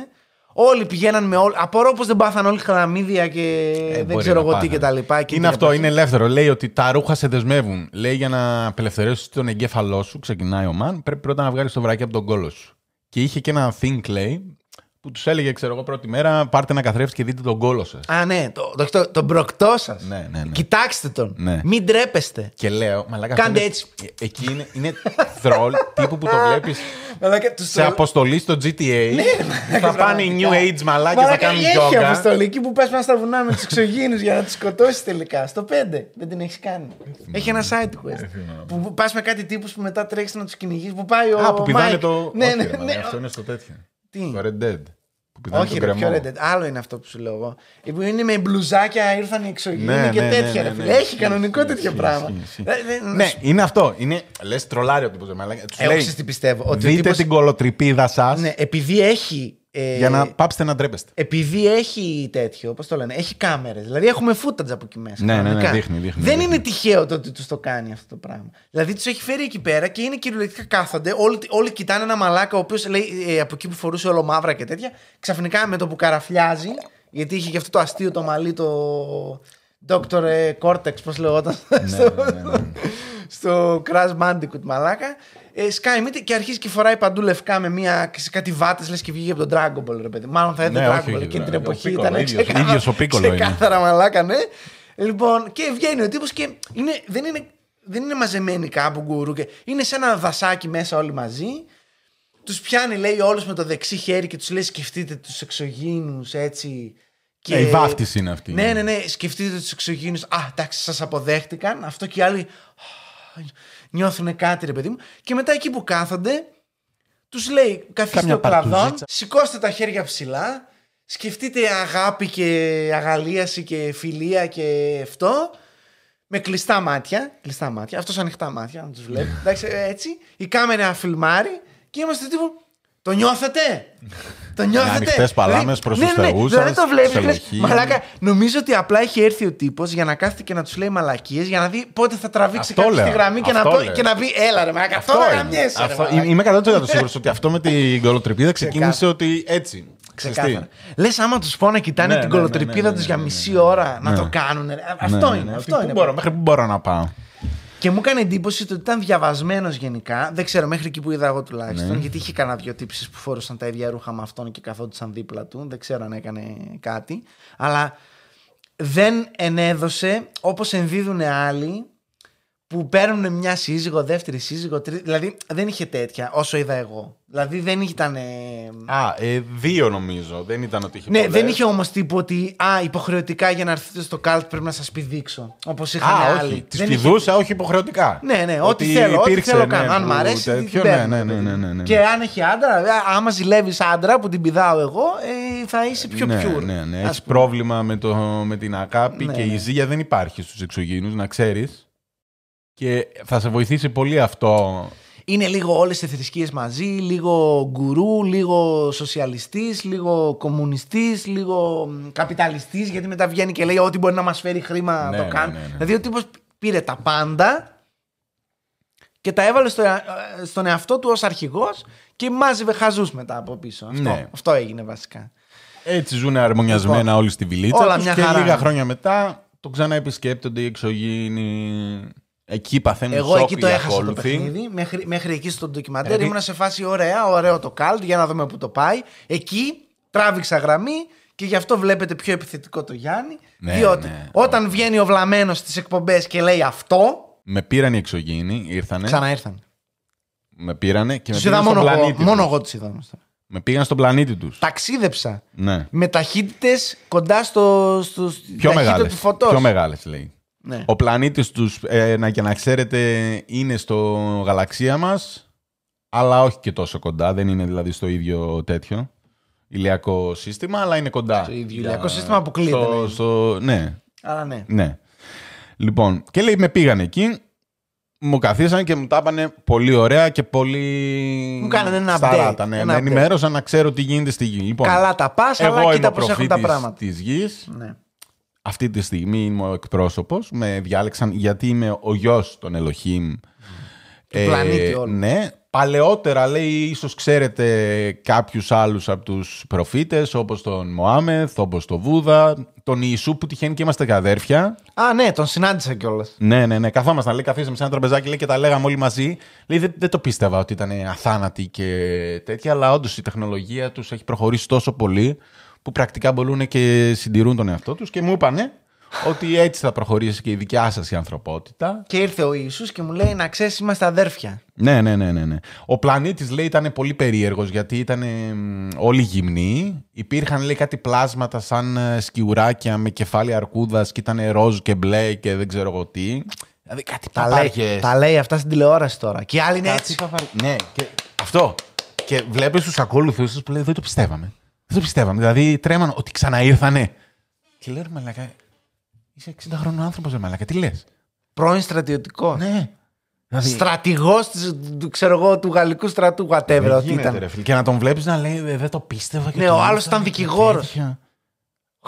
Όλοι πηγαίναν με όλοι. Απορώ πως δεν πάθαν όλοι χλαμίδια και δεν Ε, μπορεί ξέρω να εγώ τι πάθανε. και τα λοιπά. εκείνη Είναι την αυτό, εποχή. είναι ελεύθερο. Λέει ότι τα ρούχα σε δεσμεύουν. Λέει για να απελευθερώσεις τον εγκέφαλό σου, ξεκινάει ο Μαν, πρέπει πρώτα να βγάλεις το βράκι από τον κόλο σου. Και είχε και ένα think, λέει, που τους έλεγε, ξέρω εγώ, πρώτη μέρα, πάρτε ένα καθρέφτη και δείτε τον κόλο σας. Α, ναι, το, το, το, τον προκτό σας. Ναι, ναι, ναι. Κοιτάξτε τον. Ναι. Μην τρέπεστε. Και λέω, μαλάκα. Κάντε αυτό είναι- έτσι. Ε, Εκεί είναι, είναι θρόλ τύπου που το βλέπεις Μαλάκα, τους σε τρελα- αποστολή στο GTA. Ναι, θα πάνε οι New Age μαλάκια, θα Μαλάκα, κάνουν έχει γιόγκα. αποστολή εκεί που πα στα βουνά με τους εξωγήνου για να τους σκοτώσεις τελικά. Στο 5 δεν την έχεις κάνει. Έχει ένα side quest. που πας με κάτι τύπους που μετά τρέχεις να τους κυνηγείς. Που πάει ο. Α, που πηδάνε Mike. το. Ναι, Όχι, ναι, ρε, ναι. μαλάκα, Αυτό είναι στο τέτοιο. Τι; Το Red Dead. Που πηδάνε Όχι, τον ρε, πιο κρεμό. Red Dead. Άλλο είναι αυτό που σου λέω εγώ. Ε, Που είναι με μπλουζάκια, ήρθαν οι εξωγήινοι Ναι, και ναι, τέτοια. ναι, ρε ναι, φίλε. ναι. Έχει κανονικό Ισχύει, τέτοιο ισχύει, πράγμα. ισχύει, ισχύει. Ε, δεν- Ναι, είναι αυτό. Είναι, λες τρολάρι ο τύπος. ρε μαλάκα. Τους Εγώ λέει, ξέρεις τι πιστεύω. Ότι ο δείτε τύπος- την κολοτρυπίδα σας Ναι, επειδή έχει. Ε, για να πάψετε να ντρέπεστε. Επειδή έχει τέτοιο, πώς το λένε, έχει κάμερες. Δηλαδή έχουμε footage από εκεί μέσα. Ναι, ναι, ναι, κανονικά. δείχνει, δείχνει, Δεν δείχνει. είναι τυχαίο το ότι τους το κάνει αυτό το πράγμα. Δηλαδή τους έχει φέρει εκεί πέρα και είναι κυριολεκτικά κάθονται. Όλοι, όλοι κοιτάνε ένα μαλάκα ο οποίος λέει ε, από εκεί που φορούσε όλο μαύρα και τέτοια. Ξαφνικά με το που καραφλιάζει, γιατί είχε και αυτό το αστείο το μαλλί το. Dr. ε, Cortex, πώς λεγόταν. στο, ναι, ναι, ναι. στο Crash Bandicoot μαλάκα. Ε, σκάει μύτη και αρχίζει και φοράει παντού λευκά με μια, σε κάτι βάτες λες και βγήκε από τον Dragon Ball, ρε παιδί. Μάλλον θα έδινε Ναι, Dragon όχι, Ball όχι, εκείνη την ο εποχή. Piccolo, Ήταν ίδιος- ξεκάθαρα- ίδιος ο Piccolo είναι. Ξεκάθαρα μαλάκα, ναι. Λοιπόν, και βγαίνει ο τύπος και είναι, δεν, είναι, δεν είναι μαζεμένοι κάπου γκουρού. Και είναι σε ένα δασάκι μέσα όλοι μαζί. Τους πιάνει, λέει, όλους με το δεξί χέρι και τους λέει: Σκεφτείτε τους εξωγήνου έτσι. Ε, η βάφτιση είναι αυτή. Ναι, ναι, ναι. Σκεφτείτε τους εξωγήνου. Α, εντάξει, σας αποδέχτηκαν. Αυτό και οι άλλοι. «Α, Νιώθουν κάτι, ρε παιδί μου. Και μετά εκεί που κάθονται, τους λέει: Καθίστε Κάμια ο κλαδόν, παρτουζίτσα. σηκώστε τα χέρια ψηλά. Σκεφτείτε αγάπη και αγαλίαση και φιλία και αυτό. Με κλειστά μάτια. Κλειστά μάτια. Αυτός ανοιχτά μάτια, να τους βλέπει. Εντάξει, ε, έτσι. Η κάμερα φιλμάρει και είμαστε τύπου. Το νιώθετε! Το νιώθετε! ανοιχτές παλάμες Δηλαδή, προς ναι, τους ναι, ναι. θεούς Δηλαδή σας, το βλέπεις. ξελοχής. Μαλάκα, νομίζω ότι απλά έχει έρθει ο τύπος για να κάθεται και να τους λέει μαλακίες για να δει πότε θα τραβήξει Αυτό κάτι στη λέω. γραμμή και να, Αυτό πω, λέω. και να πει Έλα ρε μαλάκα, αυτό Αυτό να είναι. γαμιέσαι. ρε, Αυτό- μαλάκα». Είμαι 100% σίγουρος ότι αυτό με την κολοτρυπίδα ξεκίνησε Ξεκάθαρα. ότι έτσι. Ξέρεις τι. Ξεκάθαρα. Λες, άμα τους πω να κοιτάνε Ναι, την ναι, ναι, κολοτρυπίδα ναι, τους ναι, για ναι, μισή ναι, ώρα να ναι. το κάνουν. ρε. Αυτό Ναι, είναι. ναι, ναι. Αυτό Πού είναι. μπορώ, μέχρι πού μπορώ να πάω. Και μου έκανε εντύπωση ότι ήταν διαβασμένος γενικά. Δεν ξέρω, μέχρι εκεί που είδα εγώ τουλάχιστον. Ναι. Γιατί είχε κανένα δυο τύψεις που φόρουσαν τα ίδια ρούχα με αυτόν και καθόντουσαν δίπλα του. Δεν ξέρω αν έκανε κάτι. Αλλά δεν ενέδωσε όπως ενδίδουν άλλοι που παίρνουν μια σύζυγο, δεύτερη σύζυγο, τρίτη. Δηλαδή δεν είχε τέτοια όσο είδα εγώ. Δηλαδή δεν ήταν. Α, ε, δύο νομίζω. Δεν ήταν ότι είχε Ναι, πολλές. δεν είχε όμως τύπου ότι α, υποχρεωτικά για να έρθετε στο καλτ πρέπει να σας πηδήξω. Όπως είχαν Α, άλλοι. όχι. Τη Δεν είχε- πηδούσα, όχι υποχρεωτικά. Ναι, ναι, ό,τι Ότι θέλω. Ό,τι υπήρξε, θέλω ναι, κάνω. Αν που μ' αρέσει, την τέτοιο, παίρνω, ναι, ρε ναι, παιδί ναι, μου. ναι, ναι. Και αν έχει άντρα, βέβαια, άμα ζηλεύεις άντρα που την πηδάω εγώ, ε, θα είσαι πιο ναι, pure. ναι, ναι. ας Έχεις πούμε. πρόβλημα με, το, με την αγάπη Ναι, και η ναι. ζύγια δεν υπάρχει στους εξωγήινους, να ξέρεις. Και θα σε βοηθήσει πολύ αυτό. Είναι λίγο όλες οι θρησκείες μαζί, λίγο γκουρού, λίγο σοσιαλιστής, λίγο κομμουνιστής, λίγο καπιταλιστής, γιατί μετά βγαίνει και λέει ό,τι μπορεί να μας φέρει χρήμα Ναι, το ναι, κάνει. ναι, ναι. Δηλαδή ο τύπος πήρε τα πάντα και τα έβαλε στο, ε, στον εαυτό του ως αρχηγός και μάζευε χαζούς μετά από πίσω. Αυτό, Ναι. αυτό έγινε βασικά. Έτσι ζουν αρμονιασμένα Λοιπόν, όλοι στη βιλίτσα όλα τους μια και χαρά. λίγα χρόνια μετά το ξαναεπισκέπτονται οι εξωγήινοι. Εκεί παθαίνουν Εγώ σοκ εκεί το οι έχασα το ακόλουθοι. παιχνίδι. Μέχρι, μέχρι εκεί στο ντοκιμαντέρ Δηλαδή- ήμουνα σε φάση ωραία, ωραίο το καλτ για να δούμε πού το πάει. Εκεί τράβηξα γραμμή και γι' αυτό βλέπετε πιο επιθετικό το Γιάννη. Ναι, διότι ναι. όταν βγαίνει ο βλαμμένος στις εκπομπές και λέει αυτό, Με πήραν οι εξωγήινοι, ήρθανε, ξαναήρθαν. με πήρανε και με Τους πήγαν είδα στον μόνο εγώ. πλανήτη Μόνο τους. εγώ τους είδα. όμως. Με πήγαν στον πλανήτη τους. Ταξίδεψα Ναι. με ταχύτητες κοντά στο, στο στην Πιο ταχύτητα μεγάλες. του φωτός. Πιο μεγάλες λέει. Ναι. Ο πλανήτης τους, ε, να, και να ξέρετε, είναι στο γαλαξία μας, αλλά όχι και τόσο κοντά. Δεν είναι δηλαδή στο ίδιο τέτοιο ηλιακό σύστημα, αλλά είναι κοντά. Στο ίδιο Για- ηλιακό σύστημα αποκλείεται, Στο, ναι. στο, ναι, Αλλά ναι. ναι. Λοιπόν, και λέει με πήγαν εκεί, μου καθίσαν και μου τα είπανε πολύ ωραία και πολύ. Μου κάνανε ένα σταράτα, update, Ναι, ένα με update. ενημέρωσαν να ξέρω τι γίνεται στη γη. Λοιπόν, Καλά τα πας, εγώ αλλά είμαι κοίτα ο πώς έχουν τα προφήτης πράγματα. της γης. Ναι. Αυτή τη στιγμή είμαι ο εκπρόσωπος. Με διάλεξαν γιατί είμαι ο γιος των Ελοχήμ. Του πλανήτη όλου. Ναι, Παλαιότερα λέει ίσως ξέρετε κάποιους άλλους από τους προφήτες όπως τον Μωάμεθ, όπως τον Βούδα, τον Ιησού που τυχαίνει και είμαστε και αδέρφια. Α, ναι, τον συνάντησα κιόλας. Ναι, ναι, ναι. Καθόμασταν, λέει, καθίσαμε σε ένα τραπεζάκι λέει, και τα λέγαμε όλοι μαζί. Λέει, δεν, δεν το πίστευα ότι ήταν αθάνατοι και τέτοια, αλλά όντως η τεχνολογία τους έχει προχωρήσει τόσο πολύ που πρακτικά μπορούν και συντηρούν τον εαυτό τους και μου είπανε ότι έτσι θα προχωρήσει και η δικιά σας η ανθρωπότητα. Και ήρθε ο Ιησούς και μου λέει να ξέρεις, είμαστε αδέρφια. Ναι, ναι, ναι, ναι. ναι. Ο πλανήτης λέει ήταν πολύ περίεργος γιατί ήταν ε, όλοι γυμνοί. Υπήρχαν λέει κάτι πλάσματα σαν ε, σκιουράκια με κεφάλι αρκούδας και ήταν ροζ και μπλε και δεν ξέρω εγώ τι. Δηλαδή κάτι Τα λέει, παπάριες. τα λέει αυτά στην τηλεόραση τώρα. Και οι άλλοι είναι Κάτι έτσι. παπαρι- Ναι, και αυτό. Και βλέπεις τους ακόλουθου τους που λέει δεν το πιστεύαμε. Δεν το πιστεύαμε. Δηλαδή τρέμαν ότι ξαναήρθανε. Και λέω ρε μαλακά, είσαι 60 χρόνων άνθρωπος, ρε μαλακά, τι λες; Πρώην στρατιωτικός. Ναι. Δηλαδή, Στρατηγός του, ξέρω εγώ, του γαλλικού στρατού, whatever, δεν ό,τι γίνεται, ήταν. ρε φίλε. Και να τον βλέπεις να λέει «Ε, δεν το πίστευα. και Ναι, το ο άλλος ήρθα ήταν και δικηγόρος. τέτοια».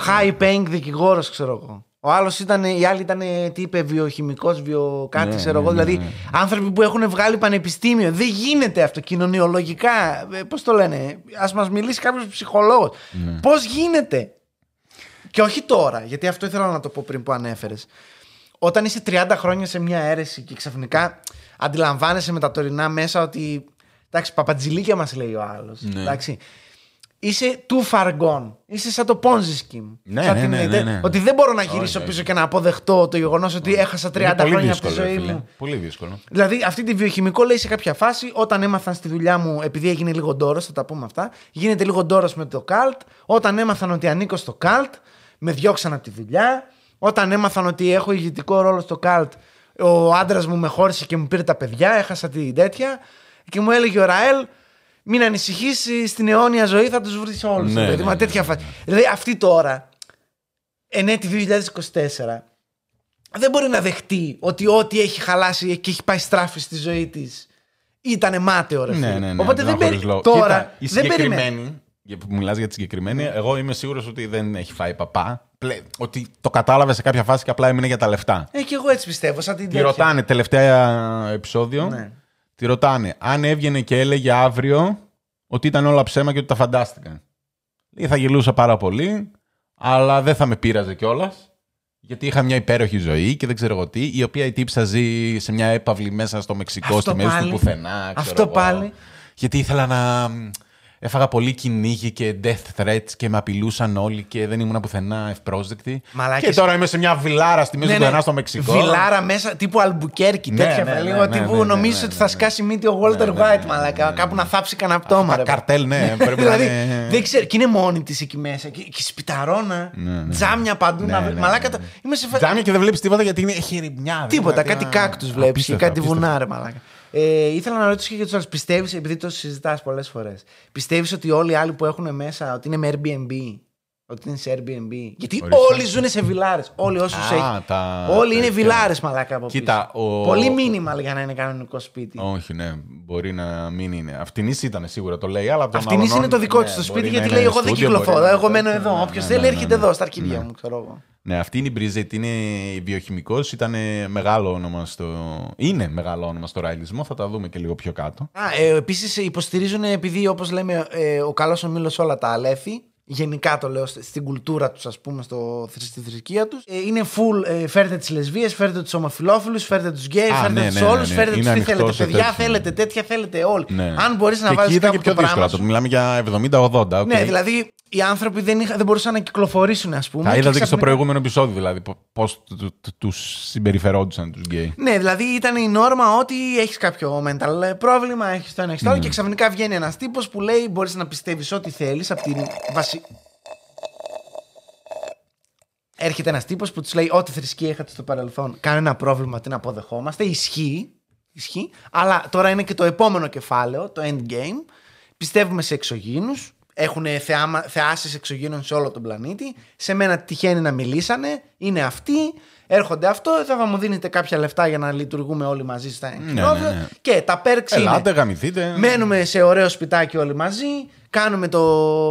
High paying δικηγόρος, ξέρω εγώ. Ο άλλος ήταν, οι άλλοι ήταν, τι είπε, βιοχημικός, βιο κάτι, Ναι, ξέρω ναι, εγώ. ναι, δηλαδή, ναι. άνθρωποι που έχουν βγάλει πανεπιστήμιο. Δεν γίνεται αυτό κοινωνιολογικά. Πώς το λένε, ας μας μιλήσει κάποιος ψυχολόγος. Ναι. Πώς γίνεται; Και όχι τώρα, γιατί αυτό ήθελα να το πω πριν που ανέφερες. Όταν είσαι 30 χρόνια σε μια αίρεση και ξαφνικά αντιλαμβάνεσαι με τα τωρινά μέσα ότι. Εντάξει, παπατζηλίκια μας λέει ο άλλος. Ναι. Εντάξει. Είσαι too far gone. Είσαι σαν το Ponzi scheme. Ναι, Σαν ναι, την- ναι, ναι, ναι. Ότι δεν μπορώ να γυρίσω Όχι, πίσω όχι. και να αποδεχτώ το γεγονός ότι έχασα 30 Είναι πολύ χρόνια από τη δύσκολο, ρε ζωή φίλε. μου. Πολύ δύσκολο. Δηλαδή, αυτή τη βιοχημικό λέει σε κάποια φάση, όταν έμαθαν στη δουλειά μου, επειδή έγινε λίγο ντόρος, θα τα πούμε αυτά, γίνεται λίγο ντόρος με το καλτ. Όταν έμαθαν ότι ανήκω στο καλτ, με διώξαν από τη δουλειά. Όταν έμαθαν ότι έχω ηγετικό ρόλο στο καλτ, ο άντρας μου με χώρισε και μου πήρε τα παιδιά, έχασα την τέτοια. Και μου έλεγε ο Ραέλ, μην ανησυχήσει, στην αιώνια ζωή θα τους βρεις όλους. Ναι, ναι, ναι, τέτοια φάση. Δηλαδή, αυτή τώρα, εν έτη 2024, δεν μπορεί να δεχτεί ότι ό,τι έχει χαλάσει και έχει πάει στράφη στη ζωή της ήταν μάταιο, ρε φίλε. Ναι, ναι, ναι. Οπότε δεν χωρίς περι... λόγο. Τώρα Κοίτα, η δεν περιμένει. συγκεκριμένη, για που μιλάς για τη συγκεκριμένη, εγώ είμαι σίγουρος ότι δεν έχει φάει παπά. Πλε- ότι το κατάλαβε σε κάποια φάση και απλά έμεινε για τα λεφτά. Ε, και εγώ έτσι πιστεύω. Σαν την Τη τέτοια. ρωτάνε, τελευταία επεισόδιο, Ναι. Τη ρωτάνε αν έβγαινε και έλεγε αύριο ότι ήταν όλα ψέμα και ότι τα φαντάστηκαν. Λέει, θα γελούσα πάρα πολύ, αλλά δεν θα με πείραζε κιόλας. Γιατί είχα μια υπέροχη ζωή και δεν ξέρω εγώ τι, η οποία η τύψα ζει σε μια έπαυλη μέσα στο Μεξικό, Αυτό στη μέση πάλι. του πουθενά. ξέρω Αυτό εγώ. πάλι. Γιατί ήθελα να. Έφαγα πολύ κυνήγι και death threats και με απειλούσαν όλοι και δεν ήμουν πουθενά ευπρόσδεκτη. Μαλάκες. Και τώρα είμαι σε μια βιλάρα στη μέση Ναι, του ναι. πουθενά στο Μεξικό. Βιλάρα μέσα, τύπου Αλμπουκέρκι, Ναι, τέτοια ναι, ναι, ναι, λίγο. ναι, τύπου ναι, ναι, νομίζει ναι, ότι ναι, θα ναι. σκάσει μύτη ο Walter Ναι, ναι, White, ναι, μαλακά. ναι, ναι. Κάπου να θάψει κανένα πτώμα. ρε. Τα καρτέλ, ναι, πρέπει να δηλαδή, είναι. δεν ξέρω. Και είναι μόνη της εκεί μέσα. Και, και σπιταρώνα. Ναι, ναι. Τζάμια παντού. Ναι, να... ναι, ναι, Μαλάκα. ναι. τα- Είμαι σε φα... Τζάμια και δεν βλέπεις τίποτα γιατί είναι, έχει ρημιά. Τίποτα, δηλαδή, κάτι α, κάκτους βλέπεις και απίστευτο, κάτι απίστευτο. βουνά, ρε μαλάκα. Ε, ήθελα να ρωτήσω και για τους άλλους. Πιστεύεις, επειδή το συζητάς πολλές φορές, πιστεύεις ότι όλοι οι άλλοι που έχουν μέσα ότι είναι με Airbnb, ότι είναι σε Airbnb. Γιατί Ορίστε. όλοι ζουν σε βιλάρες. Όλοι όσους Α, έχει. τα- Όλοι είναι τέτοια. βιλάρες, μαλάκα από Κοίτα, πίσω. ο- Πολύ minimal για να είναι κανονικό σπίτι. Όχι, ναι, μπορεί να μην είναι. Αυτήν ήταν σίγουρα το λέει, αλλά το Αυτήν μαλωνών- είναι το δικό ναι, τη το μπορεί σπίτι να γιατί είναι λέει: Εγώ δεν στούντιο, μπορεί κυκλοφορώ. να είναι Εγώ μένω τέτοιο. εδώ. Ναι, Όποιος ναι, θέλει ναι, έρχεται ναι. εδώ, στα αρχίδια Ναι. μου, ξέρω εγώ. Ναι, αυτή είναι η Μπριζέτ, είναι βιοχημικός, ήταν μεγάλο όνομα στο. Είναι μεγάλο όνομα στο ραϊλισμό, θα τα δούμε και λίγο πιο κάτω. Α, ε, Επίσης υποστηρίζουν επειδή όπως λέμε ε, ο καλός ο μήλο όλα τα αλέθη. Γενικά το λέω st- στην κουλτούρα τους, ας πούμε, στο, στη θρησκεία τους. Ε, είναι full. Ε, φέρτε τις λεσβίες, φέρτε τους ομοφυλόφιλους, φέρτε τους γκέι, Α, φέρτε ναι, τους ναι, ναι, όλους, ναι. φέρτε τους Είναι τι θέλετε. ανοιχτό σε Παιδιά, τέτοιο. θέλετε τέτοια, θέλετε όλοι. Ναι. Αν μπορείς να Και βάλει εκεί ήταν κάπου και πιο το πράγμα. δύσκολο. σου- Το μιλάμε για 70-80. οκ. Ναι, δηλαδή οι άνθρωποι δεν, είχα, δεν μπορούσαν να κυκλοφορήσουν, ας πούμε. Τα και είδατε και στο ξαφνικά- προηγούμενο επεισόδιο, δηλαδή, πώς τους συμπεριφερόντουσαν τους γκέι. Ναι, δηλαδή ήταν η νόρμα ότι έχεις κάποιο mental πρόβλημα, έχεις το ένα, έχεις το άλλο και ξαφνικά βγαίνει ένας τύπος που λέει: Μπορείς να πιστεύεις ό,τι θέλεις από την βασι... Έρχεται ένας τύπος που τους λέει: Ό,τι θρησκεία είχατε στο παρελθόν, κανένα πρόβλημα, την αποδεχόμαστε. Ισχύει, ισχύει. Αλλά τώρα είναι και το επόμενο κεφάλαιο, το endgame. Πιστεύουμε σε εξωγήνους. Έχουν θεάμα, θεάσεις εξωγήνων σε όλο τον πλανήτη. Σε μένα τυχαίνει να μιλήσανε. Είναι αυτοί. Έρχονται αυτό. Θα μου δίνετε κάποια λεφτά για να λειτουργούμε όλοι μαζί στα κοινόβιο. ναι, ναι. Και τα perks είναι. Ελάτε, γαμηθείτε. Μένουμε σε ωραίο σπιτάκι όλοι μαζί. Κάνουμε το,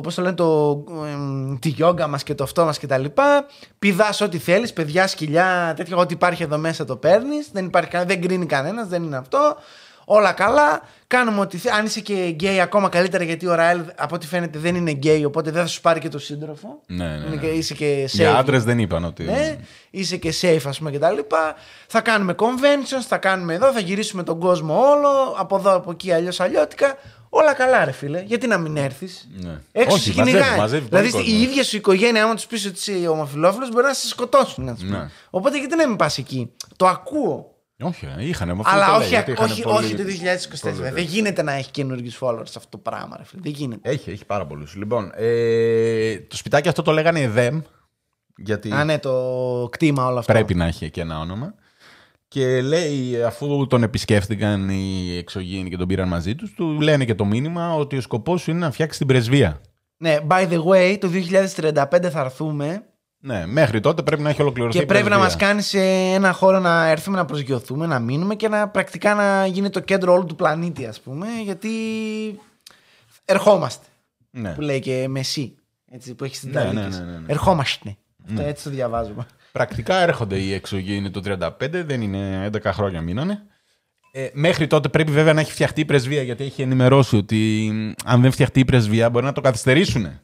πώς το λένε, το, εμ, τη γιόγκα μας και το αυτό μας και τα λοιπά. Πηδάς ό,τι θέλεις, παιδιά, σκυλιά, τέτοιο, ό,τι υπάρχει εδώ μέσα το παίρνεις. Δεν, υπάρχει, κα- δεν κρίνει κανένας, δεν είναι αυτό. Όλα καλά. Κάνουμε ό,τι θες. Αν είσαι και γκέι, ακόμα καλύτερα γιατί ο Ραέλ από ό,τι φαίνεται δεν είναι γκέι, οπότε δεν θα σου πάρει και το σύντροφο. Ναι, ναι, Είναι ναι. και- είσαι και safe. Για άντρες δεν είπαν ότι. Ναι, είσαι και safe, ας πούμε και τα λοιπά. Θα κάνουμε conventions, θα κάνουμε εδώ, θα γυρίσουμε τον κόσμο όλο, από εδώ, από εκεί, αλλιώς αλλιώτικα. Όλα καλά, ρε φίλε. Γιατί να μην έρθεις; Ναι. Έξω Όχι, σε μαζεύει, κυνηγάει. μαζεύει πολύ δηλαδή η κόσμο. ίδια σου οικογένεια, άμα τους πεις ότι είσαι ομοφυλόφιλος, μπορεί να σε σκοτώσουν. Να πούμε. Ναι. Οπότε γιατί να μην πας εκεί; Το ακούω. Όχι, ε, είχαν. με αυτό Αλλά το λέω, όχι, γιατί είχαν όχι, πολύ- όχι το 2024. Δεν γίνεται να έχει καινούργιους followers αυτό το πράγμα, ρε φίλε. Δεν γίνεται. Έχει, έχει πάρα πολλούς. Λοιπόν, ε, το σπιτάκι αυτό το λέγανε ΕΔΕΜ. Γιατί Α, ναι, το κτήμα όλο αυτό. πρέπει να έχει και ένα όνομα. Και λέει, αφού τον επισκέφτηκαν οι εξωγήινοι και τον πήραν μαζί τους, του λένε και το μήνυμα ότι ο σκοπός σου είναι να φτιάξεις την πρεσβεία. Ναι, by the way, το 2035 θα έρθουμε Ναι, μέχρι τότε πρέπει να έχει ολοκληρωθεί. και η πρέπει να πρεσβεία. μας κάνεις σε ένα χώρο να έρθουμε να προσγειωθούμε, να μείνουμε και να πρακτικά να γίνει το κέντρο όλου του πλανήτη, ας πούμε, γιατί ερχόμαστε. Ναι. Που λέει και Μεσί. Έτσι, που έχει στην Ναι, ναι, Ιταλική. ναι, ναι, ναι. Ερχόμαστε. Αυτό έτσι το διαβάζουμε. Πρακτικά έρχονται οι εξωγήινοι το 35, δεν είναι 11 χρόνια μείνανε. Ε, μέχρι τότε πρέπει βέβαια να έχει φτιαχτεί η πρεσβεία, γιατί έχει ενημερώσει ότι μ, αν δεν φτιαχτεί η πρεσβεία μπορεί να το καθυστερήσουν.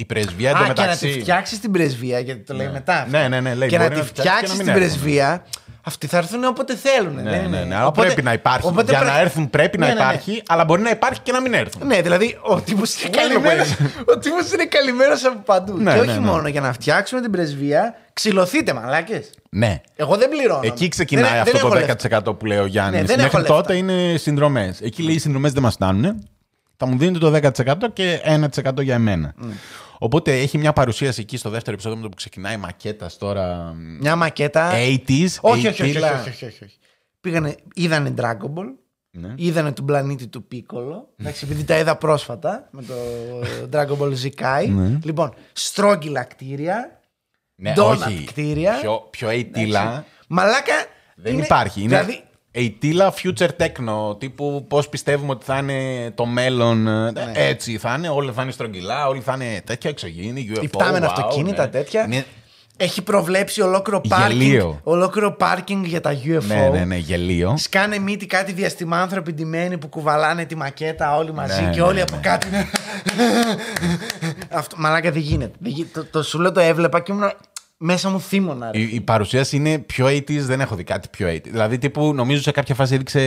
Η πρεσβεία Α, και να εντωμεταξύ. τη φτιάξεις την πρεσβεία, γιατί το λέει Ναι. μετά. αυτό. Ναι, ναι, ναι, λέει, και να μπορεί τη να φτιάξει και να φτιάξεις μην την έρθουν. πρεσβεία, αυτοί θα έρθουν όποτε θέλουν. Ναι, δεν ναι, είναι. ναι, αλλά Οπότε- πρέπει να υπάρχει. οπότε Για πρέ- να έρθουν πρέπει να Ναι, ναι, ναι. υπάρχει, αλλά μπορεί να υπάρχει και να μην έρθουν. Ναι, δηλαδή ο τύπος είναι Well, καλυμμένο. well. Ο τύπος είναι καλυμμένος από παντού. Ναι, και ναι, όχι ναι. μόνο για να φτιάξουμε την πρεσβεία, ξυλωθείτε μαλάκες. Ναι. Εγώ δεν πληρώνω. Εκεί ξεκινάει Δεν- αυτό δεν το έχω λεφτά. 10% που λέει ο Γιάννης. Ναι, δεν έχω Μέχρι λεφτά. τότε είναι συνδρομές. Εκεί λέει οι συνδρομές δεν μας φτάνουν. Θα μου δίνετε το 10% και 1% για εμένα. Οπότε έχει μια παρουσίαση εκεί στο δεύτερο επεισόδιο με το που ξεκινάει η μακέτα τώρα. Μια μακέτα. 80s. όχι, όχι, όχι, όχι, 80s. όχι, όχι, όχι, όχι. Πήγανε, είδανε Dragon Ball. Ναι. Είδανε τον πλανήτη του Πίκολο. Εντάξει, επειδή τα είδα πρόσφατα με το Dragon Ball Z Kai. Ναι. Λοιπόν, στρόγγυλα κτίρια. Ναι, Donut όχι. κτίρια. Πιο, πιο 80 Μαλάκα. Δεν είναι- υπάρχει. Είναι Δηλαδή, 80 future techno. Τύπου πώς πιστεύουμε ότι θα είναι το μέλλον. ε, Ναι. Έτσι θα είναι. Όλα θα είναι στρογγυλά. Όλοι θα είναι τέτοια εξωγήινη. UFO. υπτάμενα wow, αυτοκίνητα, ναι. τέτοια. Είναι- Έχει προβλέψει ολόκληρο πάρκινγκ, Γελίο. ολόκληρο πάρκινγκ για τα UFO. Ναι, ναι, ναι, γελίο. Σκάνε μύτη κάτι διαστημάνθρωποι ντυμένοι που κουβαλάνε τη μακέτα όλοι μαζί Ναι, και ναι, όλοι ναι. από κάτω. είναι- Αυτό, μαλάκα δεν γίνεται. Δεν γι- το, το σου λέω το έβλεπα και ήμουν μέσα μου θύμωνα. ρε. Η, η παρουσίαση είναι πιο 80s, δεν έχω δει κάτι πιο 80s. Δηλαδή, τύπου, νομίζω σε κάποια φάση έδειξε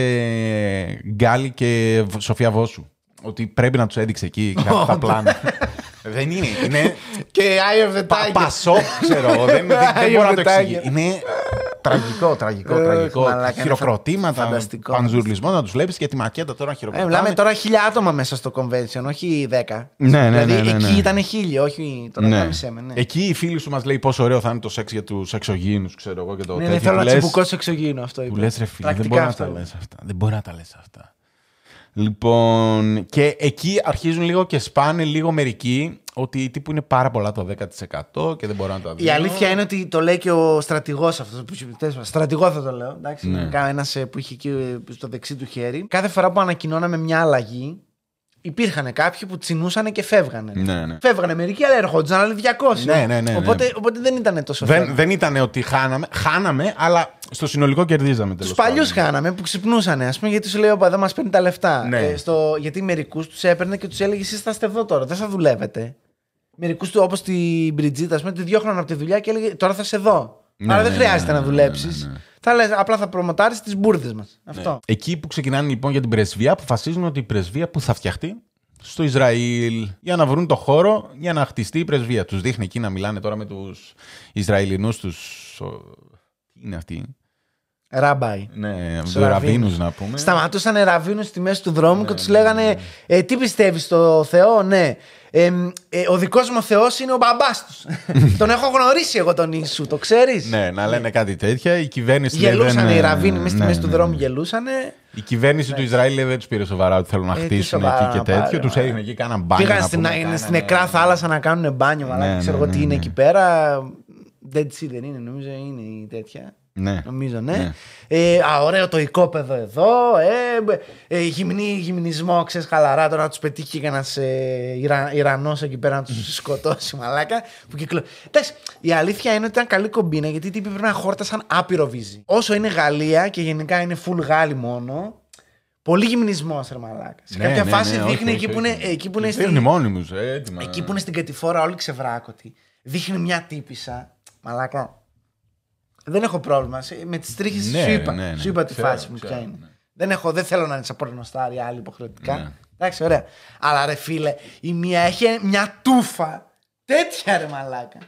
Γκάλι και Β- Σοφία Βόσου. Ότι πρέπει να τους έδειξε εκεί κάποια τα πλάνα. δεν είναι. Είναι Και Eye of the πα, Tiger. πασό, ξέρω εγώ. δεν, δεν, δεν Eye μπορώ of να το the εξηγήσω. Tiger. Είναι τραγικό, τραγικό, Εχ, τραγικό. μαλάκα, είναι Χειροκροτήματα, φανταστικό. πανζουρλισμό να τους βλέπεις και τη μακέτα τώρα να Ε, χειροκροτάνε. μιλάμε τώρα χίλια άτομα μέσα στο convention, όχι δέκα. Ναι, ναι, δηλαδή ναι, ναι, εκεί ναι. ήταν χίλιοι, όχι τώρα Ναι. κάμισέ με. Ναι. Εκεί η φίλη σου μας λέει πόσο ωραίο θα είναι το σεξ για τους εξωγήινους, ξέρω εγώ και το Ναι, τέτοιο. ναι, θέλω που να λες- τσιμπουκώσω εξωγήινο αυτό. Που είπες. λες, ρε φίλε, δεν Πρακτικά μπορεί να αυτό τα είπες. λες αυτά. Λοιπόν, και εκεί αρχίζουν λίγο και σπάνε λίγο μερικοί ότι τύπου είναι πάρα πολλά το 10% και δεν μπορώ να τα δω. Η αλήθεια είναι ότι το λέει και ο στρατηγός αυτός που είχε τέλος πάντων, Στρατηγό θα το λέω. Εντάξει, Ναι. Ένας που είχε εκεί ε, στο δεξί του χέρι. Κάθε φορά που ανακοινώναμε μια αλλαγή, υπήρχαν κάποιοι που τσινούσαν και φεύγανε. Ναι, ναι. Φεύγανε μερικοί, αλλά ερχόντουσαν άλλοι 200. Ναι, ναι, ναι, ναι. Οπότε, οπότε δεν ήταν τόσο Δεν, θέμα. δεν ήταν ότι χάναμε. Χάναμε, αλλά στο συνολικό κερδίζαμε Τους τέλος παλιούς χάναμε που ξυπνούσαν, ας πούμε, γιατί σου λέει: Όπα, δεν μας παίρνει τα λεφτά. Ναι. Ε, στο, γιατί μερικούς τους έπαιρνε και τους έλεγε: Εσεί θα είστε εδώ τώρα, δεν θα δουλεύετε. Μερικούς του, όπως την Μπριτζίτα, ας πούμε, τη διώχναν από τη δουλειά και έλεγε: Τώρα θα είσαι εδώ. Ναι, Άρα ναι, δεν ναι, χρειάζεται ναι, να ναι, δουλέψεις. ναι, ναι. Θα λες, απλά θα προμοτάρεις τις μπουρδες μας. Ναι. Αυτό. Εκεί που ξεκινάνε λοιπόν για την πρεσβεία, αποφασίζουν ότι η πρεσβεία που θα φτιαχτεί στο Ισραήλ για να βρουν το χώρο για να χτιστεί η πρεσβεία. Τους δείχνει εκεί να μιλάνε τώρα με τους Ισραηλινούς, τους. Τι είναι αυτοί; Ράμπαϊ. Ναι, Τους του ραβίνους ραβίνους. να πούμε. Σταματούσαν ραβίνους στη μέση του δρόμου Ναι, και τους λέγανε: ε, Τι πιστεύεις στο Θεό, ναι. Ε, μ, ε, ο δικός μου Θεός είναι ο μπαμπάς τους. τον έχω γνωρίσει εγώ τον Ιησού, το ξέρεις; Ναι, να λένε κάτι τέτοια. Η κυβέρνηση λέει, Γελούσαν δεν- οι ραβίνοι μέσα στη ναι, μέση του ναι, δρόμου, ναι. γελούσανε. Η κυβέρνηση του Ισραήλ λέει, δεν τους πήρε σοβαρά ότι θέλουν να Ε, τι χτίσουν σοβαρά εκεί και να τέτοιο. πάρει, Τους έδινε εκεί κάναν μπάνιο. Πήγαν να στην, πούμε, είναι κάνανε- στην νεκρά θάλασσα να κάνουν μπάνιο. Αλλά Ναι, ξέρω ναι, εγώ τι ναι, είναι ναι. εκεί πέρα. Dead Sea δεν είναι, νομίζω είναι η τέτοια. Ναι. Νομίζω, ναι. Ναι. Ε, α, ωραίο το οικόπεδο εδώ. Ε, μπ- ε, γυμνή, γυμνισμό, ξέρεις χαλαρά. Τώρα να τους πετύχει κανένας ε, Ιρα, Ιρανός εκεί πέρα να τους σκοτώσει, μαλάκα. Που κυκλο... Εντάξει, η αλήθεια είναι ότι ήταν καλή κομπίνα γιατί οι τύποι πρέπει να χόρτασαν άπειρο βίζι. Όσο είναι Γαλλία και γενικά είναι full Γάλλοι μόνο, Πολύ γυμνισμός, ρε μαλάκα. Σε Ναι, κάποια ναι, φάση ναι, δείχνει όχι, εκεί, όχι, που είναι, όχι. εκεί που είναι Δείχνει στη, μόνιμους, ε, έτοιμα. εκεί που είναι στην κατηφόρα όλη ξεβράκωτη. Δείχνει μια τύπησα. Μαλάκα. Δεν έχω πρόβλημα. Σε- Με τις τρίχες Ναι, σου είπα. ναι, ναι. Σου είπα τη Ξέρω, φάση μου ξέρω, ποια είναι. ναι. Δεν, έχω, δεν θέλω να είναι σαν πορνοστάρι άλλη υποχρεωτικά. Ναι. Εντάξει, ωραία. Αλλά ρε φίλε, η μία έχει μια τούφα. Τέτοια ρε μαλάκα.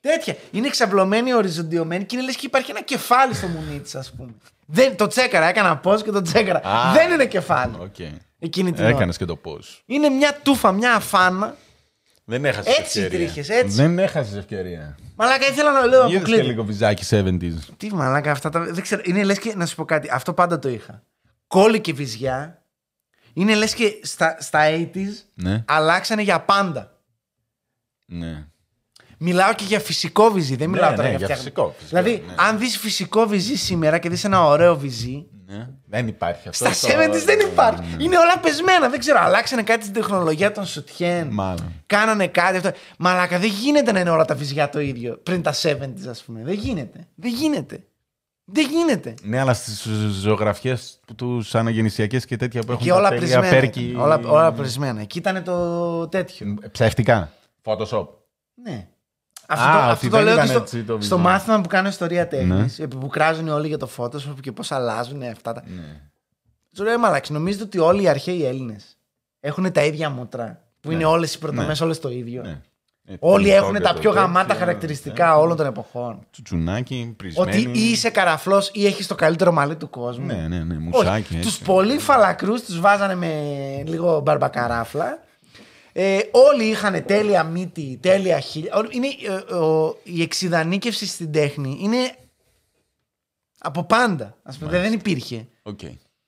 Τέτοια. Είναι εξαπλωμένη, οριζοντιωμένη και είναι λες και υπάρχει ένα κεφάλι στο μουνί της, ας πούμε. Δεν, το τσέκαρα, έκανα pause και το τσέκαρα. Α. Δεν είναι κεφάλι. Οκ. Εκείνη την ώρα. Έκανες και το pause. Είναι μια τούφα, μια αφάνα. Δεν έχασες Έτσι οι ευκαιρία. τρίχες, έτσι. Δεν έχασες ευκαιρία. Μαλάκα, ήθελα να λέω Είδες και αποκλείται. λίγο βυζάκι 70s. Τι μαλάκα αυτά τα. Δεν ξέρω. Είναι λες και να σου πω κάτι. Αυτό πάντα το είχα. Κόλλη και βυζιά είναι λες και στα, στα 80s Ναι, αλλάξανε για πάντα. ναι. Μιλάω και για φυσικό βυζί. Δεν Ναι, μιλάω ναι, τώρα για για φτιάχνω. φυσικό, φυσικό, Δηλαδή, ναι. αν δεις φυσικό βυζί σήμερα και δεις ένα ωραίο βυζί. Ναι. Δεν υπάρχει αυτό. Στα το- 70s δεν υπάρχει. Ναι. Είναι όλα πεσμένα. Δεν ξέρω. Αλλάξανε κάτι στην τεχνολογία των σουτιέν. Μάλλον. Κάνανε κάτι αυτό. Μαλάκα, δεν γίνεται να είναι όλα τα βυζιά το ίδιο πριν τα 70s, ας πούμε. Δεν γίνεται. Δεν γίνεται. Δεν γίνεται. Ναι, αλλά στις ζωγραφιές τους αναγεννησιακές και τέτοια που έχουν. Και τα όλα τέλεια πρισμένα. πέρκι- Όλα, όλα πρισμένα. Εκεί ήταν το τέτοιο. Ψεύτικα. Photoshop. Ναι. Αυτό, Α, το, ότι αυτό το δεν λέω και ήταν στο, έτσι το στο visual. μάθημα που κάνω ιστορία τέχνης. Ναι. Που κράζουν όλοι για το Photoshop και πώς αλλάζουν αυτά τα. Ναι. Του λέω, μαλάξι, νομίζετε ότι όλοι οι αρχαίοι Έλληνες έχουν τα ίδια μούτρα. Που είναι όλες οι πρωτομές, Ναι. όλες το ίδιο. Ναι. Ε, Όλοι το έχουν και τα το πιο τέτοιο, γαμάτα ναι. χαρακτηριστικά όλων των εποχών. Τσουτσουνάκι, πρισμένη. Ότι ή είσαι καραφλός ή έχεις το καλύτερο μαλλί του κόσμου. Ναι, ναι, ναι. Μουσάκι. Τους έτσι. πολύ φαλακρούς τους βάζανε με λίγο μπαρμπακαράφλα. Ε, όλοι είχαν τέλεια μύτη, τέλεια χείλια. Όλοι- Είναι, ε, ο- η εξειδανίκευση στην τέχνη είναι από πάντα. Ας πούμε, δεν υπήρχε. Οκ.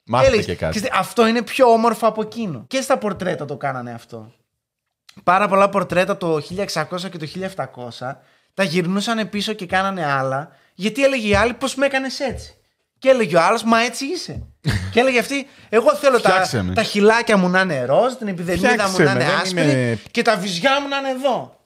Μάθετε Έλεγες, και κάτι. «Ξέρετε, αυτό είναι πιο όμορφο από εκείνο. Και στα πορτρέτα το κάνανε αυτό. Πάρα πολλά πορτρέτα το 1600 και το 1700 τα γυρνούσαν πίσω και κάνανε άλλα. Γιατί έλεγε η άλλη πώς με έκανες έτσι; Και έλεγε ο άλλος, Μα έτσι είσαι. και έλεγε αυτή, Εγώ θέλω τα, Φτιάξε με. τα χυλάκια μου να είναι ροζ, την επιδερμίδα μου Φτιάξε να με, είναι δεν άσπρη είναι- και τα βυζιά μου να είναι εδώ.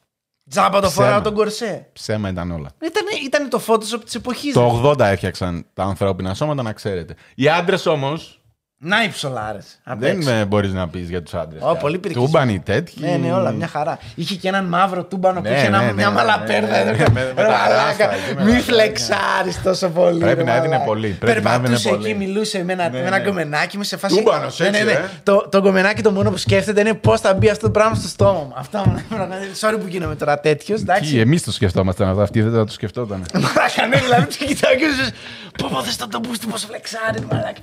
Τζάμπα το Ψέμα. φοράω τον κορσέ. Ψέμα ήταν όλα. Ήταν, ήταν το Photoshop της εποχής. Το 80 έφτιαξαν τα ανθρώπινα σώματα, να ξέρετε. Οι άντρες όμως Να οι ψολάρε. δεν μπορείς να πεις για τους άντρες. Ω, πολύ πυρκισμένοι. Τούμπανοι τέτοιοι. Ναι, ναι, όλα μια χαρά. Είχε και έναν μαύρο τούμπανο που Ναι, είχε ένα- ναι, ναι, μια ναι, μαλαπέρδα. ναι, ναι, εδώ. με- με τα Ρε μαλάκα, ράστα εκεί, με Μη τα φλεξάρεις τόσο πολύ. Πρέπει ρε να έδινε μαλάκα. πολύ, πρέπει να έδινε Περπατούσε πολύ. εκεί, μιλούσε με ένα, Ναι, με ένα ναι. κομμενάκι μου σε φάση. Τούμπανος, Ναι, ναι, έτσι, ναι. ε. Το, το κομμενάκι το μόνο που σκέφτεται είναι πώς θα μπει αυτό το πράγμα στο στόμα μου. Αυτό μου Sorry που γίνομαι τώρα τέτοιος. Εντάξει. Εμείς το σκεφτόμασταν αυτό, αυτοί δεν θα το σκεφτόταν. Μαλάκα, ναι, δηλαδή του κοιτάω και σου Πω πω θες το το μπούστι πως φλεξάρεις μαλάκα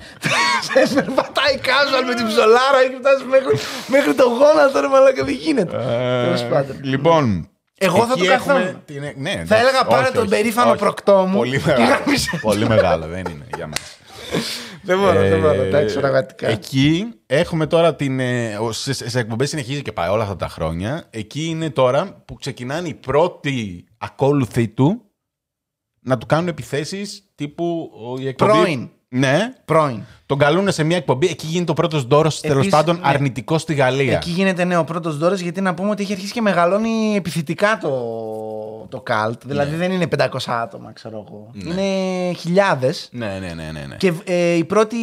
Περπατάει casual με την ψολάρα Έχει φτάσει μέχρι, μέχρι το γόνατο ρε μαλάκα δεν γίνεται Τέλος πάντων. Λοιπόν. Εγώ θα εκεί το έχουμε καθόμουν. την- Ναι, εντάξει, Θα έλεγα πάρε όχι, τον όχι, περήφανο όχι. προκτό μου Πολύ και μεγάλο. γάμισε. Πολύ μεγάλο, δεν είναι για μας. Δεν μπορώ, δεν μπορώ, Ε, εντάξει πραγματικά Εκεί έχουμε τώρα την. ε, ο- Σε, σε εκπομπές συνεχίζει και πάει όλα αυτά τα χρόνια. Εκεί είναι τώρα που ξεκινάνε οι πρώτοι ακόλουθοι του να του κάνουν επιθέσεις τύπου. ο- η εκπομπή- Πρώην. Ναι. Πρώην Τον καλούν σε μια εκπομπή. Εκεί γίνεται ο πρώτος δώρος τέλος Επίσης, πάντων ναι. αρνητικός στη Γαλλία. Εκεί γίνεται ναι, ο πρώτος δώρος γιατί να πούμε ότι έχει αρχίσει και μεγαλώνει επιθετικά το, το καλτ. Δηλαδή δεν είναι 500 άτομα, ξέρω εγώ. Είναι χιλιάδες. Ναι, ναι, ναι, ναι. ναι. Και ε, η πρώτη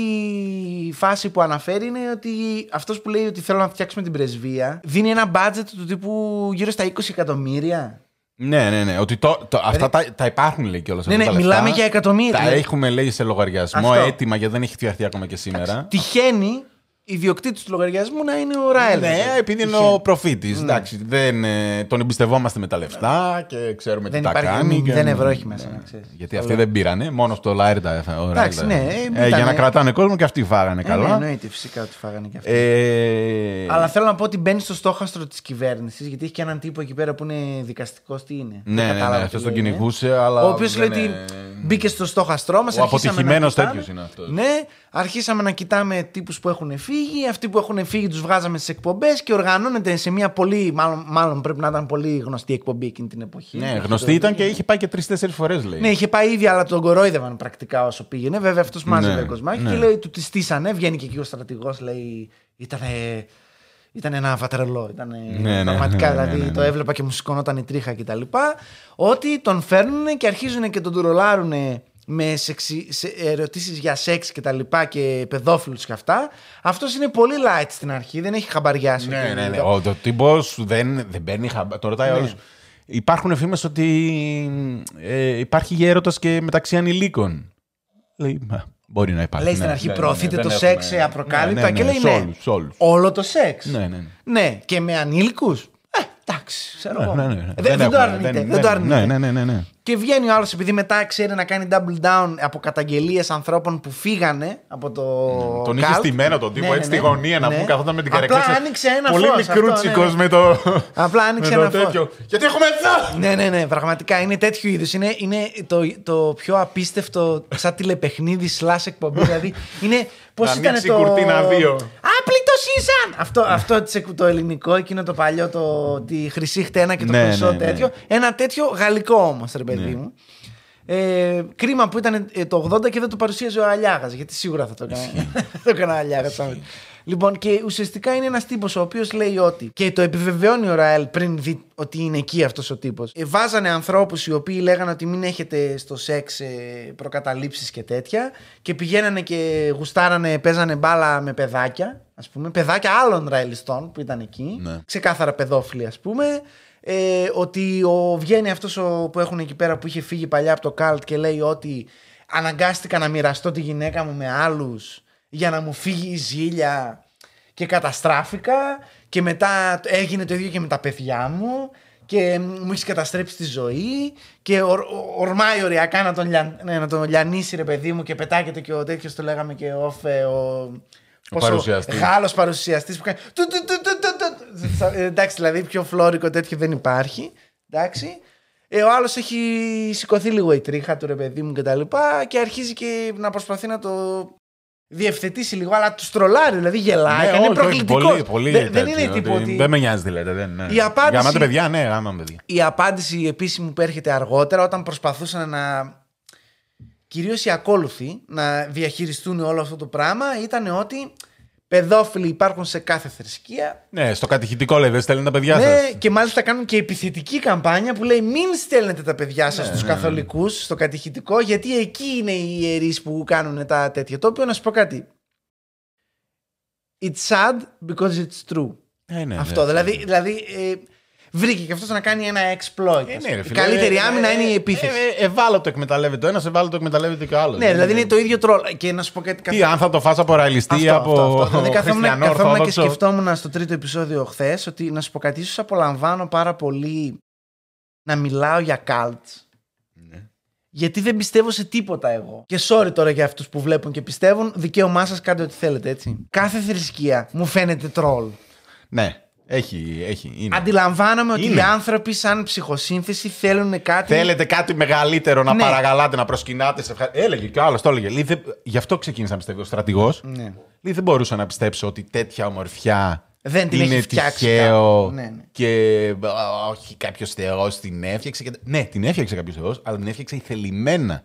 φάση που αναφέρει είναι ότι αυτός που λέει ότι θέλω να φτιάξουμε την πρεσβεία δίνει ένα budget του τύπου γύρω στα 20 εκατομμύρια. Ναι, ναι, ναι. Ότι το, το- αυτά τα, τα υπάρχουν λέει κιόλας. Ναι, ναι, μιλάμε για εκατομμύρια. Τα έχουμε λέει σε λογαριασμό Αυτό. έτοιμα γιατί δεν έχει φτιαχτεί ακόμα και σήμερα. Τυχαίνει ιδιοκτήτης του λογαριασμού να είναι ο Ράελ. Ναι, επειδή είναι Τυχαίνει. ο προφήτης. Εντάξει, δεν, ε, τον εμπιστευόμαστε με τα λεφτά και ξέρουμε Δεν τι τα υπάρχει κάνει. και- μηδέν ευρώ έχει μέσα, να ξέρεις. Γιατί αυτοί δεν πήρανε, μόνος στο Λάιρ τα έφαγε. Ωραία, Εντάξει, τα- ναι, ε, ήτανε- για να κρατάνε κόσμο και αυτοί φάγανε Ε, ναι, καλά. εννοείται φυσικά ότι φάγανε και αυτοί. Ε, Αλλά θέλω να πω ότι μπαίνει στο στόχαστρο της κυβέρνησης, γιατί έχει και έναν τύπο εκεί πέρα που είναι δικαστικός. Τι είναι. Ναι, Δεν ναι, κατάλαβα ναι, τι αυτός τον λέει, ε. κυνηγούσε, αλλά Ο οποίο δεν λέει ότι είναι- μπήκε στο στόχαστρό μας. Ο αποτυχημένος τέτοιος είναι αυτός. Ναι, αρχίσαμε να κοιτάμε τύπους που έχουν φύγει. Αυτοί που έχουν φύγει τους βγάζαμε στις εκπομπές και οργανώνεται σε μια πολύ. Μάλλον, μάλλον πρέπει να ήταν πολύ γνωστή εκπομπή εκείνη την εποχή. Ναι, Έχει γνωστή το- ήταν και είχε πάει και τρει-τέσσερι φορές, λέει. Ναι, είχε πάει ήδη, αλλά τον κορόιδευαν πρακτικά όσο πήγαινε. Βέβαια, αυτός μάζευε Ναι, κοσμάκι ναι. και λέει, του τη στήσανε. Βγαίνει και εκεί ο στρατηγός, λέει, ήταν. Ήταν ένα βατρελό. Ήταν ναι, πραγματικά, ναι, ναι, δηλαδή ναι, ναι. το έβλεπα και μου σηκωνόταν η τρίχα κτλ. Ότι τον φέρνουν και αρχίζουν και τον τουρολάρουν με σεξι, σε, ερωτήσεις για σεξ και τα λοιπά και παιδόφιλους και αυτά. Αυτός είναι πολύ light στην αρχή, δεν έχει χαμπαριάσει. Ναι, ότι- ναι, ναι. Ο το τύπος δεν, δεν παίρνει χαμπάρι. Το ρωτάει Ναι. όλους. Υπάρχουν φήμες ότι ε, υπάρχει γέρωτα και μεταξύ ανηλίκων. Λέει, «Μα, μπορεί να υπάρχει. Λέει στην ναι, αρχή ναι, ναι, προωθείτε ναι, το δεν σεξ έχουμε- απροκάλυπτα ναι, ναι, και ναι, λέει σε ναι. όλους, σε όλους. Όλο το σεξ. Ναι, ναι, ναι. Ναι, και με ανήλικους. Ε, εντάξει, ξέρω εγώ. Ναι, ναι, ναι. Ε, Δεν, δεν το έχουμε- αρνείται. δεν- Δεν το ναι, αρνείται. Ναι, ναι, ναι, ναι. Και βγαίνει ο άλλος επειδή μετά ξέρει να κάνει double down από καταγγελίες ανθρώπων που φύγανε από το. Τον είχε cult. στημένο τον τύπο Ναι, έτσι ναι, στη γωνία να ναι. πούμε, καθόταν με την Απλά καρέκλα. άνοιξε ένα Πολύ φως, μικρούτσικο αυτό, ναι. με το. Απλά άνοιξε με ένα το φως. τέτοιο. Γιατί έχουμε εδώ! Ναι, ναι, ναι, πραγματικά είναι τέτοιου είδου. Είναι, είναι το, το πιο απίστευτο σαν τηλεπαιχνίδι slash εκπομπή. δηλαδή είναι. Πώς Να ήταν ανοίξει το. κουρτίνα δύο. Άπλητο ήσαν! Αυτό, αυτό της- το ελληνικό, εκείνο το παλιό, το, τη χρυσή χτένα και το Ναι, χρυσό ναι, ναι. τέτοιο. Ένα τέτοιο γαλλικό όμως, ρε παιδί Ναι. μου. Ε, κρίμα που ήταν ε, το 80 και δεν το παρουσίαζε ο Αλιάγας, γιατί σίγουρα θα το έκανε. θα το έκανε ο Αλιάγας. λοιπόν, και ουσιαστικά είναι ένας τύπος ο οποίος λέει ότι. και το επιβεβαιώνει ο Ραέλ πριν δει ότι είναι εκεί αυτός ο τύπος. Ε, βάζανε ανθρώπους οι οποίοι λέγανε ότι μην έχετε στο σεξ ε, προκαταλήψεις και τέτοια. Και πηγαίνανε και γουστάρανε, παίζανε μπάλα με παιδάκια. Α πούμε, παιδάκια άλλων Ραελιστών που ήταν εκεί. Ναι. Ξεκάθαρα παιδόφιλοι, ας πούμε. Ε, ότι ο, βγαίνει αυτός που έχουν εκεί πέρα που είχε φύγει παλιά από το καλτ και λέει ότι αναγκάστηκα να μοιραστώ τη γυναίκα μου με άλλους για να μου φύγει η ζήλια και καταστράφηκα και μετά έγινε το ίδιο και με τα παιδιά μου και μου έχεις καταστρέψει τη ζωή και ορ, ο- ορμάει οριακά να τον, λια, ναι, να τον λιανίσει ρε παιδί μου και πετάγεται και ο τέτοιος το λέγαμε και off, ε, ο, πόσο παρουσιαστής. Γάλλος παρουσιαστής που κάνει του, του, του, του, του, του. Ε, εντάξει δηλαδή πιο φλόρικο τέτοιο δεν υπάρχει εντάξει ε, ο άλλος έχει σηκωθεί λίγο η τρίχα του ρε παιδί μου και τα λοιπά και αρχίζει και να προσπαθεί να το διευθετήσει λίγο, αλλά του τρολάρει, δηλαδή γελάει. Ναι, και είναι όχι, όχι, προκλητικός. πολύ, πολύ δεν, δεν τέτοιο, είναι τύπο ότι ότι. Δεν με νοιάζει δηλαδή. Δεν, ναι. Η απάντηση- Για μάτε παιδιά, ναι, άμα παιδιά. Η απάντηση επίσημη που έρχεται αργότερα, όταν προσπαθούσαν να. κυρίως οι ακόλουθοι να διαχειριστούν όλο αυτό το πράγμα, ήταν ότι παιδόφιλοι υπάρχουν σε κάθε θρησκεία. Ναι, στο κατηχητικό λέει, δεν στέλνουν τα παιδιά Ναι, σας. και μάλιστα κάνουν και επιθετική καμπάνια που λέει μην στέλνετε τα παιδιά Ναι, σας στους καθολικούς, στο κατηχητικό, γιατί εκεί είναι οι ιερείς που κάνουν τα τέτοια. Το οποίο να σου πω κάτι. It's sad because it's true. Ε, ναι, Αυτό. ναι. Δηλαδή, δηλαδή ε, βρήκε και αυτός να κάνει ένα exploit. Ε, ας ναι, πούμε. ρε, η φίλε, καλύτερη ε, άμυνα ε, είναι η ε, επίθεση. ε, ε, Ευάλωτο εκμεταλλεύεται ο ένας, ευάλωτο εκμεταλλεύεται και ο άλλος. ναι, δηλαδή είναι το ίδιο τρόλ. Και να σου πω κάτι. Τι, αν θα το φας από ραϊλιστή, Αυτό, από αυτό, αυτό. Δηλαδή καθόμουν, χριστιανό καθόμουν και ορθόδοξο. σκεφτόμουν στο τρίτο επεισόδιο χθες ότι να σου πω κάτι, ίσως απολαμβάνω πάρα πολύ να μιλάω για cults. Ναι. Γιατί δεν πιστεύω σε τίποτα εγώ. Και sorry τώρα για αυτούς που βλέπουν και πιστεύουν, δικαίωμά σας κάντε ό,τι θέλετε, έτσι. Κάθε θρησκεία μου φαίνεται τρόλ. Ναι, έχει, έχει. Είναι. Αντιλαμβάνομαι ότι Είναι. οι άνθρωποι, σαν ψυχοσύνθεση, θέλουν κάτι. Θέλετε κάτι μεγαλύτερο να Ναι. παραγαλάτε, να προσκυνάτε. Σε ευχα... Έλεγε και ο άλλος το έλεγε. Λέει, δεν- Γι' αυτό ξεκίνησα να πιστεύω ο στρατηγός. Ναι. Λέει, δεν μπορούσα να πιστέψω ότι τέτοια ομορφιά Δεν την είναι έχει φτιάξει τυχαίο κάπου. Ναι, ναι. και α, όχι κάποιος θεός την έφτιαξε. Και... Ναι, την έφτιαξε κάποιος θεός, αλλά την έφτιαξε θελημένα.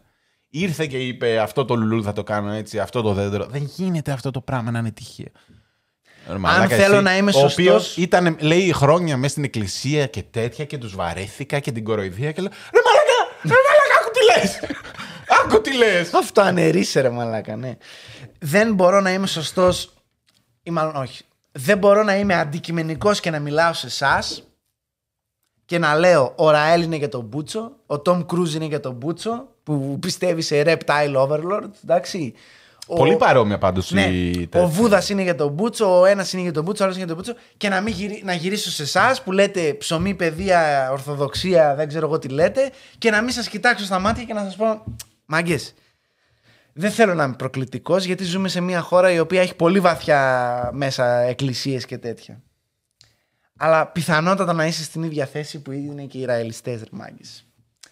Ήρθε και είπε αυτό το λουλού θα το κάνω έτσι, αυτό το δέντρο. Δεν γίνεται αυτό το πράγμα να είναι τυχαίο. Ρε μαλάκα, θέλω εσύ, να είμαι Ο σωστός- οποίος ήταν, λέει, χρόνια μέσα στην εκκλησία και τέτοια και τους βαρέθηκα και την κοροϊδία και λέω Ρε μαλάκα, ρε μαλάκα, άκου τι λες. Άκου τι λες. Αυτό ανερίσε ρε μαλάκα, ναι. Δεν μπορώ να είμαι σωστός, ή μάλλον όχι. Δεν μπορώ να είμαι αντικειμενικός και να μιλάω σε εσάς και να λέω ο Ραέλ είναι για τον Μπούτσο, ο Τόμ Κρούζ είναι για τον Μπούτσο, που πιστεύει σε Reptile Overlord, εντάξει. Ο- Πολύ παρόμοια πάντως Ναι, η ο τέτοια. Βούδας είναι για τον Μπούτσο, ο ένας είναι για τον Μπούτσο, ο άλλος είναι για τον Μπούτσο. Και να, μην γυρι... να γυρίσω σε εσάς που λέτε ψωμί, παιδεία, ορθοδοξία, δεν ξέρω εγώ τι λέτε, και να μην σας κοιτάξω στα μάτια και να σας πω. Μάγκες, δεν θέλω να είμαι προκλητικός, γιατί ζούμε σε μια χώρα η οποία έχει πολύ βαθιά μέσα εκκλησίες και τέτοια. Αλλά πιθανότατα να είσαι στην ίδια θέση που είναι και οι Ισραηλιστέ, ρε μάγκες.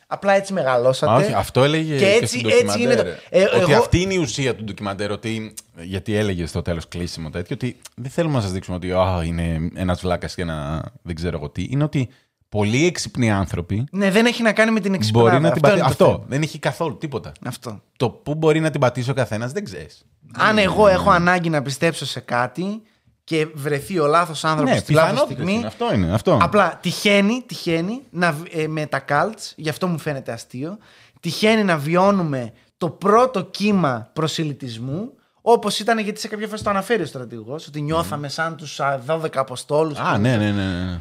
Απλά έτσι μεγαλώσατε. Α, όχι, αυτό έλεγε Και και, έτσι- στην έτσι ντοκιμαντέρ. είναι το- Ε, ότι εγώ- αυτή είναι η ουσία του ντοκιμαντέρ. Ότι, γιατί έλεγε στο τέλος κλείσιμο τέτοιο, ότι δεν θέλουμε να σας δείξουμε ότι α, είναι ένας βλάκας και ένα δεν ξέρω εγώ τι. Είναι ότι πολλοί έξυπνοι άνθρωποι Ναι, δεν έχει να κάνει με την εξυπνάδα. μπορεί να την Αυτό πατήσει. είναι το Αυτό θέμα. δεν έχει καθόλου τίποτα. Αυτό. Το πού μπορεί να την πατήσει ο καθένας δεν ξέρεις. Αν εγώ έχω ανάγκη να πιστέψω σε κάτι και βρεθεί ο λάθος άνθρωπος Ναι, στη λάθος πιθανότητες στιγμή. είναι. Αυτό είναι. Αυτό. Απλά τυχαίνει, τυχαίνει να, β- ε, με τα cults, γι' αυτό μου φαίνεται αστείο, τυχαίνει να βιώνουμε το πρώτο κύμα προσιλητισμού, όπως ήταν γιατί σε κάποια φάση το αναφέρει ο στρατηγός, ότι νιώθαμε σαν τους 12 Αποστόλους. Α, ναι, ναι, ναι. ναι.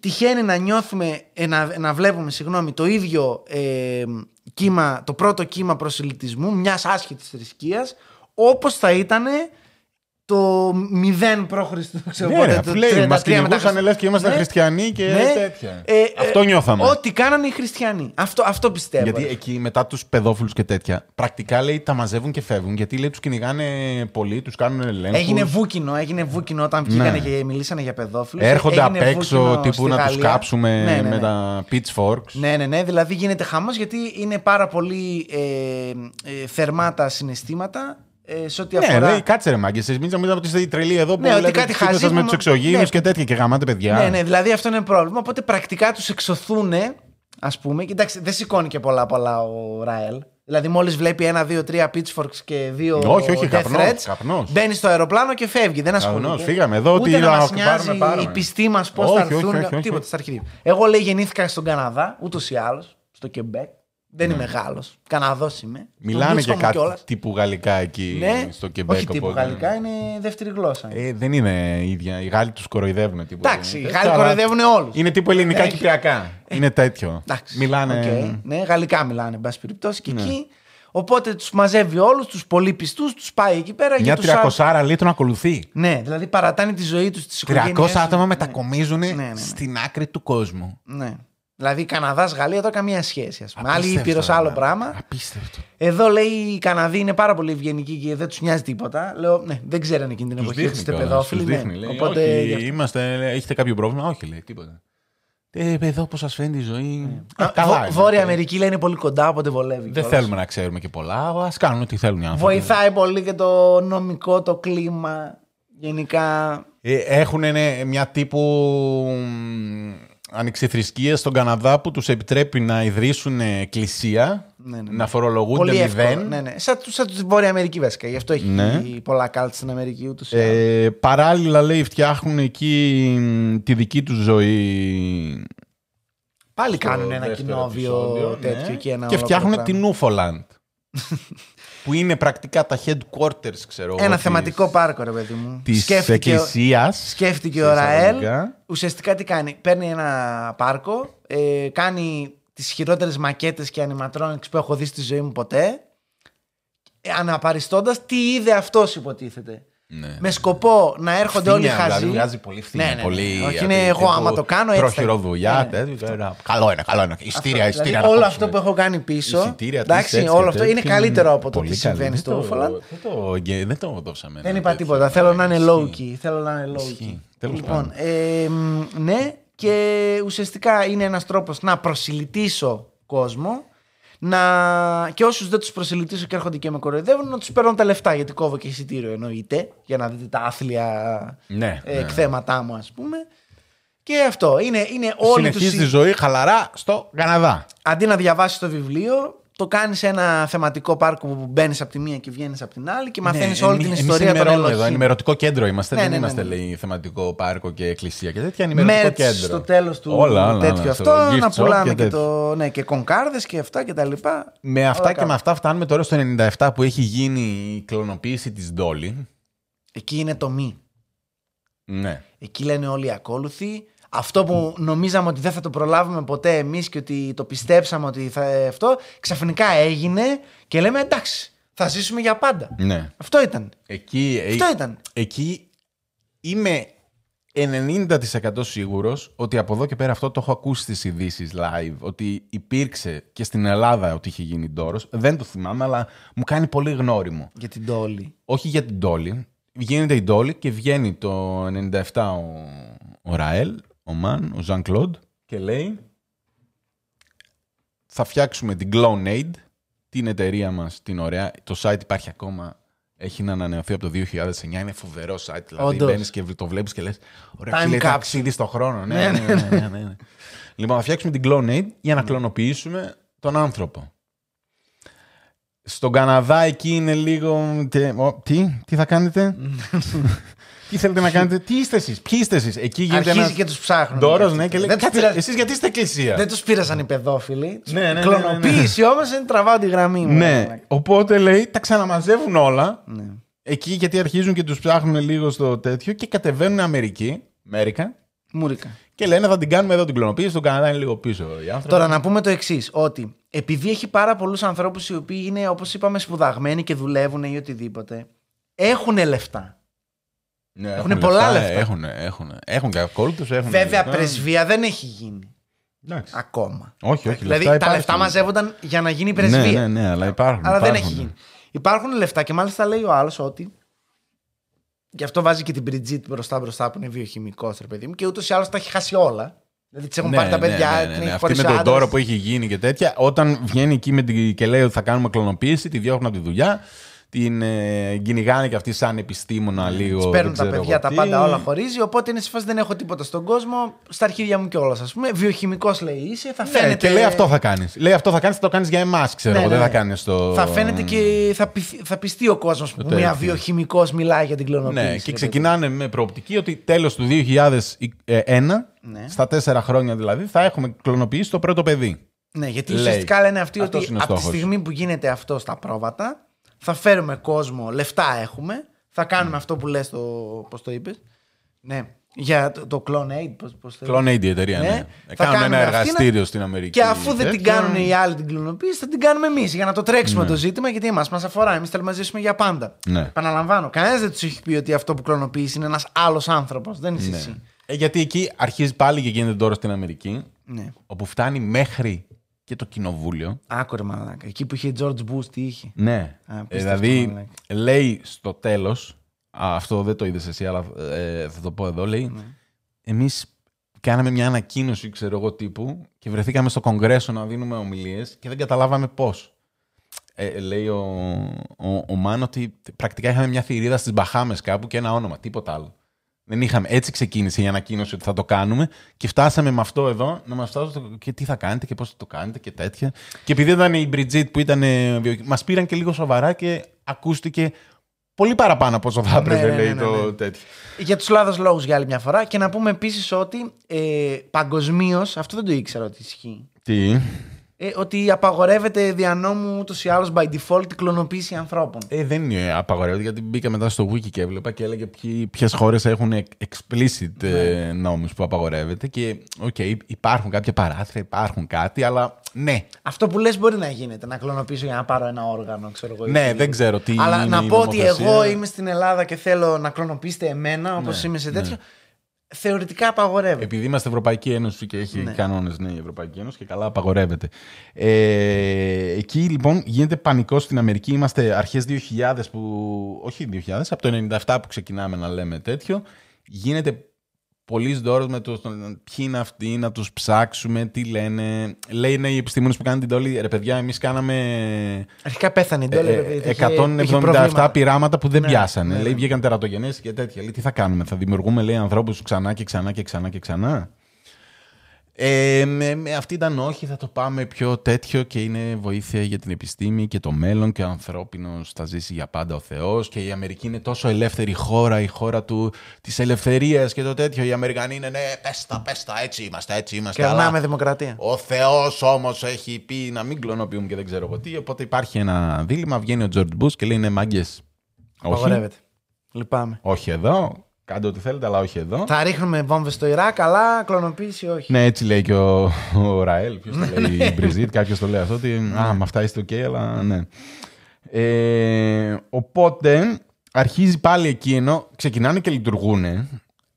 Τυχαίνει να νιώθουμε, ε, να, να βλέπουμε, συγγνώμη, το ίδιο ε, κύμα, το πρώτο κύμα προσιλητισμού μιας άσχετης θρησκείας, όπως θα ήταν το 0 π.Χ. Ναι, ρε, αφού λέει, μας κυνηγούσαν λες και είμαστε Ναι. χριστιανοί και Ναι. τέτοια. Ε, ε, Αυτό νιώθαμε. Ό,τι κάνανε οι χριστιανοί. Αυτό, αυτό πιστεύω. Γιατί ρε. εκεί μετά τους παιδόφιλους και τέτοια, πρακτικά λέει τα μαζεύουν και φεύγουν. Γιατί λέει τους κυνηγάνε πολύ, τους κάνουν ελέγχους. Έγινε βούκινο, έγινε βούκινο όταν βγήκανε Ναι. και μιλήσανε για παιδόφιλους. Έρχονται απ' Έγινε έξω βούκινο τύπου στη να τους Γαλλία. κάψουμε Ναι, ναι, με ναι. τα pitchforks. Ναι, ναι, ναι. Δηλαδή γίνεται χαμός γιατί είναι πάρα πολύ ε, ε, θερμά τα συναισθήματα ε, σε ό,τι Ναι, αφορά. λέει, κάτσε ρε μάγκε. Εσεί μην νομίζετε ότι είστε οι τρελοί εδώ που Ναι, ότι λέτε κάτι τους φίλους σας χαζί με που- του εξωγήινους ναι. και τέτοια και γαμάτε παιδιά. Ναι, ναι, δηλαδή αυτό είναι πρόβλημα. Οπότε πρακτικά τους εξωθούν, ας πούμε. Κοιτάξτε, δεν σηκώνει και πολλά πολλά ο Ράελ. Δηλαδή, μόλις βλέπει ένα, δύο, τρία pitchforks και δύο Όχι, όχι, death καπνός, threats, καπνός. μπαίνει στο αεροπλάνο και φεύγει. Δεν ασχολείται. Καπνός, φύγαμε εδώ, Ούτε τι να να μας πάρουμε, νοιάζει πάρουμε. η πιστή μας πώς Όχι, θα όχι, έρθουν. όχι, όχι, Τίποτα όχι. στα αρχίδια. Εγώ λέει γεννήθηκα στον Καναδά, ούτως ή άλλως, στο Κεμπέκ. Δεν είμαι Γάλλος. Καναδός είμαι. Ναι. Μιλάνε Τον και δίσκο μου κάτι κιόλας. τύπου γαλλικά εκεί Ναι, στο Κεμπέκ. όχι τύπου οπότε- γαλλικά, είναι δεύτερη γλώσσα. Ε, δεν είναι ίδια. Οι Γάλλοι τους κοροϊδεύουν. Τύπου, Εντάξει, οι τέτοια, Γάλλοι αλλά κοροϊδεύουν όλους. Είναι τύπου ελληνικά Έχει- κυπριακά. Είναι τέτοιο. Εντάξει. Μιλάνε. οκ. Ναι, γαλλικά μιλάνε, εν πάση περιπτώσει και εκεί. Οπότε τους μαζεύει όλους, τους πολύ πιστούς, τους πάει εκεί πέρα. Μια και τους άλλους- 300 λίτρων ακολουθεί. Ναι, δηλαδή παρατάνε τη ζωή τους στι 300 οικογένειε. άτομα μετακομίζουν Ναι, ναι, ναι. στην άκρη του κόσμου. Ναι. Δηλαδή Καναδά-Γαλλία τώρα καμία σχέση. Ας πούμε. Άλλη Απίστευτο, ήπειρος, άλλο ρε. πράγμα. Απίστευτο. Εδώ λέει οι Καναδοί είναι πάρα πολύ ευγενικοί και δεν τους νοιάζει τίποτα. Λέω, ναι, δεν ξέρανε εκείνη την Τους εποχή ότι δείχνει είστε κιόλας, παιδόφιλοι. τους ναι. δείχνει, λέει, Οπότε. όχι, γι' αυτό. είμαστε, λέει, έχετε κάποιο πρόβλημα; Όχι, λέει, τίποτα. Ε, εδώ πώς σας φαίνεται η ζωή; Ε, Α, καλά Βο- είναι. Βόρεια Αμερική λέει είναι πολύ κοντά, οπότε βολεύει. Δεν κιόλας. θέλουμε να ξέρουμε και πολλά. Α κάνουν ό,τι θέλουν οι άνθρωποι. Βοηθάει πολύ και το νομικό, το κλίμα. Γενικά. Ε, έχουν ναι, μια τύπου ανεξιθρησκεία στον Καναδά που τους επιτρέπει να ιδρύσουν εκκλησία, Ναι, ναι, ναι. να φορολογούνται Πολύ εύκολο. μηδέν. Ναι, ναι. Σαν, σαν τη Βόρεια Αμερική βασικά. Γι' αυτό έχει Ναι. πολλά κάλτ στην Αμερική ούτως ή άλλως. Ε, παράλληλα λέει φτιάχνουν εκεί μ, τη δική τους ζωή Πάλι στο κάνουν ένα δεύτερο κοινόβιο επεισόδιο, τέτοιο ναι. και ένα και ολόκληρο φτιάχνουν πράγμα. την Ούφολαντ που είναι πρακτικά τα headquarters ξέρω εγώ, Ένα της- θεματικό πάρκο, ρε παιδί μου. της Σκέφτηκε, ο- εκκλησίας σκέφτηκε σε ο Ραέλ. εισαγωγικά. Ουσιαστικά τι κάνει. Παίρνει ένα πάρκο, ε, κάνει τις χειρότερες μακέτες και animatronics που έχω δει στη ζωή μου ποτέ. Ε, Αναπαριστώντας τι είδε αυτός, υποτίθεται. Ναι. Με σκοπό να έρχονται όλοι Φθήνια, χαζοί. δηλαδή, βγάζει πολύ φθήνια. Ναι, ναι, ναι. πολύ, Όχι, ε, είναι εγώ τύπου άμα το κάνω έτσι. θα- Προχειροδουλειά, Ναι, ναι. τέτοιο, ένα- Καλό είναι, καλό είναι. Ιστήρια, Αυτό, ιστήρια. δηλαδή, να όλο κόψουμε. αυτό που έχω κάνει πίσω. Εισιτήρια, εντάξει, τέτοια, όλο αυτό τέτοια, είναι καλύτερο από το πολύ τι καλό. συμβαίνει Δεν στο το- Ούφολαντ. Δεν το, δεν το δώσαμε. Δεν ένα είπα τέτοιο. τίποτα. Θέλω να είναι Ισχύει. low key. Θέλω να είναι low key. Ισχύει. Τέλος Λοιπόν, ε, μ, ναι, και ουσιαστικά είναι ένας τρόπος να προσιλητήσω κόσμο. Να... Και όσους δεν τους προσιλητήσω και έρχονται και με κοροϊδεύουν, να τους παίρνω τα λεφτά. Γιατί κόβω και εισιτήριο εννοείται. Για να δείτε τα άθλια Ναι, ε, ναι. εκθέματά μου, ας πούμε. Και αυτό. Είναι, είναι όλη τους. Συνεχίζει τη ζωή χαλαρά στο Καναδά. Αντί να διαβάσεις το βιβλίο, το κάνεις σε ένα θεματικό πάρκο που μπαίνεις από τη μία και βγαίνεις από την άλλη και μαθαίνεις Ναι, όλη εμείς- την εμείς ιστορία των ενημερώνουμε εδώ. ελοχών. Ενημερωτικό κέντρο είμαστε. Ναι, δεν ναι, ναι, είμαστε, ναι. λέει, θεματικό πάρκο και εκκλησία και τέτοια. Ενημερωτικό Μέρτ κέντρο. στο τέλος του Όλα, όλα, τέτοιο όλα, αυτό. στο gift να shop πουλάνε και, τέτοια. το, ναι, και κονκάρδες και αυτά και τα λοιπά. Με αυτά Όλα και καλά. με αυτά φτάνουμε τώρα στο 97 που έχει γίνει η κλωνοποίηση της Ντόλι. Εκεί είναι το μη. Ναι. Εκεί λένε όλοι οι ακόλουθοι. Αυτό που νομίζαμε ότι δεν θα το προλάβουμε ποτέ εμείς και ότι το πιστέψαμε ότι θα αυτό, ξαφνικά έγινε και λέμε εντάξει, θα ζήσουμε για πάντα. ναι. Αυτό ήταν. Εκεί, ε, Αυτό ήταν. εκεί είμαι 90% σίγουρος ότι από εδώ και πέρα αυτό το έχω ακούσει στις ειδήσεις live ότι υπήρξε και στην Ελλάδα ότι είχε γίνει ντόρος. Δεν το θυμάμαι αλλά μου κάνει πολύ γνώριμο. Για την Τόλη. Όχι για την Ντόλη. Γίνεται η Ντόλη και βγαίνει το 97 ο, ο Ραέλ, ο Μαν, ο Ζαν Κλοντ και λέει θα φτιάξουμε την Clonaid, την εταιρεία μας, την ωραία. Το site υπάρχει ακόμα, έχει να ανανεωθεί από το 2009, είναι φοβερό site. Δηλαδή Όντως. μπαίνεις και το βλέπεις και λες, ωραία, Time φίλε, capsule. ταξίδι στον χρόνο. Ναι, Ναι, ναι, ναι, ναι, ναι, ναι. Λοιπόν, θα φτιάξουμε την Clonaid για να κλωνοποιήσουμε τον άνθρωπο. Στον Καναδά εκεί είναι λίγο. τε- ο, Τι, τι θα κάνετε; Τι θέλετε να κάνετε. Τι είστε εσείς. Ποιοι είστε εσείς; Εκεί γίνεται Αρχίζει ένας. και τους ψάχνουν. Ντόρος, ναι, και λέει. Δεν τους «Κάτσε, πειράζει- Εσείς γιατί είστε εκκλησία; Δεν τους πήρασαν οι παιδόφιλοι. Ναι, ναι, ναι, ναι, ναι. Κλωνοποίηση όμως είναι τραβάω τη γραμμή μου. Ναι, οπότε λέει τα ξαναμαζεύουν όλα. Ναι. Εκεί γιατί αρχίζουν και τους ψάχνουν λίγο στο τέτοιο και κατεβαίνουν Αμερική, Αμέρικα, Μούρικα. και λένε θα την κάνουμε εδώ την κλωνοποίηση. Στον Καναδά είναι λίγο πίσω οι άνθρωποι. Τώρα να πούμε το εξής, ότι επειδή έχει πάρα πολλούς ανθρώπους οι οποίοι είναι, όπως είπαμε, σπουδαγμένοι και δουλεύουν ή οτιδήποτε, έχουν λεφτά. Ναι, έχουν πολλά λεφτά. Έχουν, έχουν, έχουν και ακόλουθους. Έχουν Βέβαια, λεφτά. πρεσβεία δεν έχει γίνει Εντάξει. ακόμα. Όχι, όχι. δηλαδή, λεφτά τα υπάρχει. λεφτά μαζεύονταν για να γίνει πρεσβεία. Ναι, ναι, ναι, αλλά υπάρχουν. Αλλά δεν υπάρχουν. έχει γίνει. Υπάρχουν λεφτά και μάλιστα λέει ο άλλος ότι. Γι' αυτό βάζει και την Bridget μπροστά μπροστά που είναι βιοχημικός, ρε παιδί μου, και ούτως ή άλλως τα έχει χάσει όλα. Δηλαδή τις έχουν πάρει τα παιδιά, ναι, την ναι, έχει ναι. Αυτή χωρίσει με ο τον άντρας. τόρο που έχει γίνει και τέτοια, όταν βγαίνει εκεί με την... και λέει ότι θα κάνουμε κλωνοποίηση, τη διώχνουν από τη δουλειά, την ε, κυνηγάνε και αυτή σαν επιστήμονα λίγο. Τις παίρνουν δεν τα ξέρω παιδιά, εγώ τα τι. πάντα όλα χωρίζει. Οπότε είναι σε φάση δεν έχω τίποτα στον κόσμο. Στα αρχίδια μου κιόλας, ας πούμε. Βιοχημικός λέει είσαι, θα Ναι, φαίνεται. και λέει αυτό θα κάνεις. Λέει αυτό θα κάνεις, θα το κάνεις για εμάς, ξέρω Ναι, εγώ. ναι, Δεν θα ναι. κάνεις το. Θα φαίνεται και θα, πειθ- θα πιστεί ο κόσμος που τέτοιο. μια βιοχημικός μιλάει για την κλωνοποίηση. Ναι, ρε και παιδί. ξεκινάνε με προοπτική ότι τέλος του 2001, Ναι. στα τέσσερα χρόνια δηλαδή, θα έχουμε κλωνοποιήσει το πρώτο παιδί. Ναι, γιατί Λέει. ουσιαστικά λένε αυτοί Αυτός ότι είναι ο από τη στόχος. στιγμή που γίνεται αυτό στα πρόβατα, θα φέρουμε κόσμο, λεφτά έχουμε, θα κάνουμε αυτό που λες το. Πώς το είπες. Ναι, για το, το Clone Aid. Πώς, πώς το Clone Aid η εταιρεία, Ναι. ναι. Θα Κάνουν κάνουμε ένα αυτή εργαστήριο να- στην Αμερική. Και αφού δεν την τέτοιο. κάνουν οι άλλοι την κλωνοποίηση, θα την κάνουμε εμείς για να το τρέξουμε Ναι. το ζήτημα, γιατί εμάς μας αφορά. Εμείς θέλουμε να ζήσουμε για πάντα. Ναι. Επαναλαμβάνω, κανένας δεν τους έχει πει ότι αυτό που κλωνοποιήσει είναι ένας άλλος άνθρωπος. Δεν είσαι Ναι. εσύ. Ε, γιατί εκεί αρχίζει πάλι και γίνεται τώρα στην Αμερική, Ναι. όπου φτάνει μέχρι και το κοινοβούλιο. Άκουρε μαλάκα. Εκεί που είχε George Bush, τι είχε; Ναι. Α, Ε, απίστευτο, δηλαδή, μαλάκα. λέει στο τέλος, αυτό δεν το είδες εσύ, αλλά ε, θα το πω εδώ, λέει, Ναι. εμείς κάναμε μια ανακοίνωση, ξέρω εγώ, τύπου και βρεθήκαμε στο Κογκρέσο να δίνουμε ομιλίες και δεν καταλάβαμε πώς. Ε, λέει ο, ο, ο Μάν ότι πρακτικά είχαμε μια θηρίδα στις Μπαχάμες κάπου και ένα όνομα, τίποτα άλλο. Δεν είχαμε. Έτσι ξεκίνησε η ανακοίνωση ότι θα το κάνουμε και φτάσαμε με αυτό εδώ να μας φτάσουν στο- και τι θα κάνετε και πώς θα το κάνετε και τέτοια. Και επειδή ήταν η Μπριτζίτ που ήταν. Μας πήραν και λίγο σοβαρά και ακούστηκε πολύ παραπάνω από όσο θα έπρεπε, Ναι, ναι, ναι, λέει ναι, το ναι. τέτοιο. Για τους λάθο λόγους για άλλη μια φορά. Και να πούμε επίσης ότι ε, παγκοσμίως, αυτό δεν το ήξερα ότι ισχύει. Τι; Ε, ότι απαγορεύεται δια νόμου ούτως ή άλλως by default η κλωνοποίηση ανθρώπων. Ε, δεν είναι απαγορεύεται γιατί μπήκα μετά στο wiki και έβλεπα και έλεγε ποιες χώρες έχουν explicit ε, νόμους που απαγορεύεται. Και οκ, υπάρχουν κάποια παράθυρα, υπάρχουν κάτι, αλλά ναι. Αυτό που λες μπορεί να γίνεται, να κλωνοποιήσω για να πάρω ένα όργανο, ξέρω εγώ. ή Ναι, οτιδήποτε. δεν ξέρω τι Αλλά είναι να η πω ότι νομοθεσία. εγώ είμαι στην Ελλάδα και θέλω να κλωνοποιήσετε εμένα, όπως Ναι, είμαι σε ναι. Τέτοιο. Θεωρητικά απαγορεύεται. Επειδή είμαστε Ευρωπαϊκή Ένωση και έχει Ναι. κανόνες κανόνες, ναι, η Ευρωπαϊκή Ένωση και καλά απαγορεύεται. Ε, εκεί λοιπόν γίνεται πανικός στην Αμερική. Είμαστε αρχές 2000 που. Όχι 2000, από το 97 που ξεκινάμε να λέμε τέτοιο. Γίνεται πολύ δώρο με το ποιοι είναι αυτοί, να τους ψάξουμε, τι λένε. Λένε οι επιστήμονες που κάνουν την τόλη, ρε παιδιά, εμείς κάναμε Αρχικά πέθανε η ε, Ντόλε, ε, επειδή είχε- είχε 177 προβλήματα. πειράματα που δεν Ναι, πιάσανε. ναι, Λέει, ναι. βγήκαν τερατογενέ και τέτοια. Λέει, τι θα κάνουμε, θα δημιουργούμε λέει, ανθρώπους ξανά και ξανά και ξανά και ξανά. Ε, με, με αυτή ήταν όχι, θα το πάμε πιο τέτοιο και είναι βοήθεια για την επιστήμη και το μέλλον και ο ανθρώπινος θα ζήσει για πάντα ο Θεός και η Αμερική είναι τόσο ελεύθερη χώρα, η χώρα του, της ελευθερίας και το τέτοιο. Οι Αμερικανοί είναι ναι, πες τα, πες τα, έτσι είμαστε, έτσι είμαστε. αλλά Κερνάμε δημοκρατία. ο Θεός όμως έχει πει να μην κλωνοποιούμε και δεν ξέρω εγώ τι. Οπότε υπάρχει ένα δίλημα. Βγαίνει ο Τζορτ Μπού και λέει είναι μάγκες. Όχι, Απαγορεύεται. Λυπάμαι. όχι εδώ. Κάντε ό,τι θέλετε, αλλά όχι εδώ. Θα ρίχνουμε βόμβες στο Ιράκ, αλλά κλωνοποίηση όχι. Ναι, έτσι λέει και ο, ο Ραέλ. Ποιος το λέει, η Μπριζίτ, κάποιος το λέει αυτό. Ότι α, με αυτά είστε OK, αλλά ναι. Ε, οπότε αρχίζει πάλι εκεί ενώ ξεκινάνε και λειτουργούν.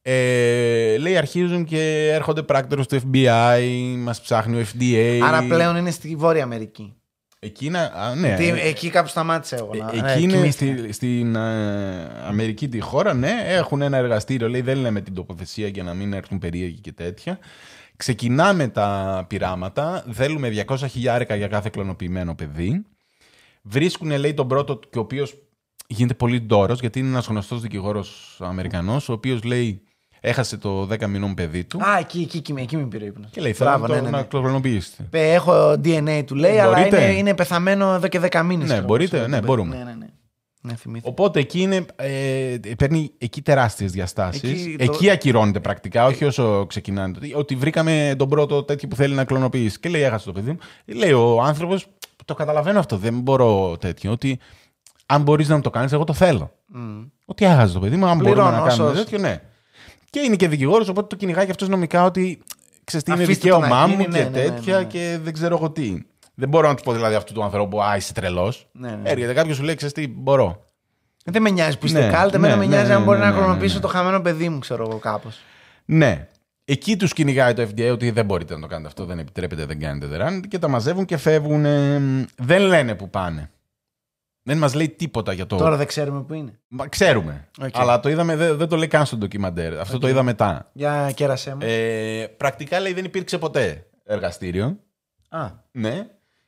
Ε, λέει αρχίζουν και έρχονται πράκτορες του FBI, μας ψάχνει ο FDA. Άρα πλέον είναι στη Βόρεια Αμερική. Εκεί είναι, α, ναι. Τι- εκεί κάπου σταμάτησε εγώ. να- Ε, ναι, Εκεί είναι κοιμήθηκα. στη, στην ε, Αμερική τη χώρα, ναι, έχουν ένα εργαστήριο, λέει, δεν λέμε την τοποθεσία για να μην έρθουν περίεργοι και τέτοια. Ξεκινάμε τα πειράματα, θέλουμε 200 χιλιάρικα για κάθε κλωνοποιημένο παιδί. Βρίσκουν, λέει, τον πρώτο και ο οποίος γίνεται πολύ ντόρος, γιατί είναι ένας γνωστός δικηγόρος Αμερικανός, ο οποίος λέει: έχασε το 10 μηνών παιδί του. Α, εκεί, εκεί, εκεί, εκεί με πήρε ύπνος. Και λέει, θέλω Μπράβο, να, το, ναι, ναι, να ναι. κλωνοποιήσετε. Ε, Έχω DNA του λέει, αλλά Μπορείτε; είναι, είναι πεθαμένο εδώ και 10 μήνες. Ναι, μπορείτε, ναι, μπορούμε. Ναι, ναι, ναι. Ναι, θυμήθηκα. Οπότε εκεί είναι, ε, παίρνει εκεί τεράστιες διαστάσεις. Εκεί Εκεί, το- ακυρώνεται πρακτικά, όχι όσο ξεκινάνε. Ότι- Ότι βρήκαμε τον πρώτο τέτοιο που θέλει να κλωνοποιήσει. Και λέει, έχασε το παιδί μου. Λέει ο άνθρωπος, το καταλαβαίνω αυτό, δεν μπορώ τέτοιο, ότι αν μπορείς να μου το κάνεις, εγώ το θέλω. Μμ. Ότι έχασε το παιδί μου, αν Πληρώνω, μπορούμε να κάνουμε όσο- τέτοιο, ναι. Και είναι και δικηγόρος, οπότε το κυνηγάει και αυτός νομικά ότι ξέρεις τι είναι Αφήστε το να δικαίωμά μου γίνει, και ναι, ναι, ναι, τέτοια ναι. και δεν ξέρω εγώ τι. Δεν μπορώ να τους πω δηλαδή αυτού του ανθρώπου, Α, είσαι τρελός. Ναι, ναι. Έρχεται κάποιος σου λέει, ξέρεις τι, μπορώ. Δεν με νοιάζει που είστε Ναι, κάλτε, ναι, εμένα με ναι, νοιάζει ναι, αν μπορεί ναι, να ναι, ναι, κλωνοποιήσω ναι. το χαμένο παιδί μου, ξέρω εγώ κάπως. Ναι. Εκεί τους κυνηγάει το FDA ότι δεν μπορείτε να το κάνετε αυτό, δεν επιτρέπετε, δεν κάνετε, δεν ράνετε και τα μαζεύουν και φεύγουν. ε, δεν λένε που πάνε. Δεν μας λέει τίποτα για το. Τώρα δεν ξέρουμε που είναι. Μα, ξέρουμε. Οκ. Αλλά το είδαμε, δεν, δεν το λέει καν στο ντοκιμαντέρ. Αυτό το είδα μετά. Για κέρασέ μου. Ε, πρακτικά λέει δεν υπήρξε ποτέ εργαστήριο. Α, Ναι.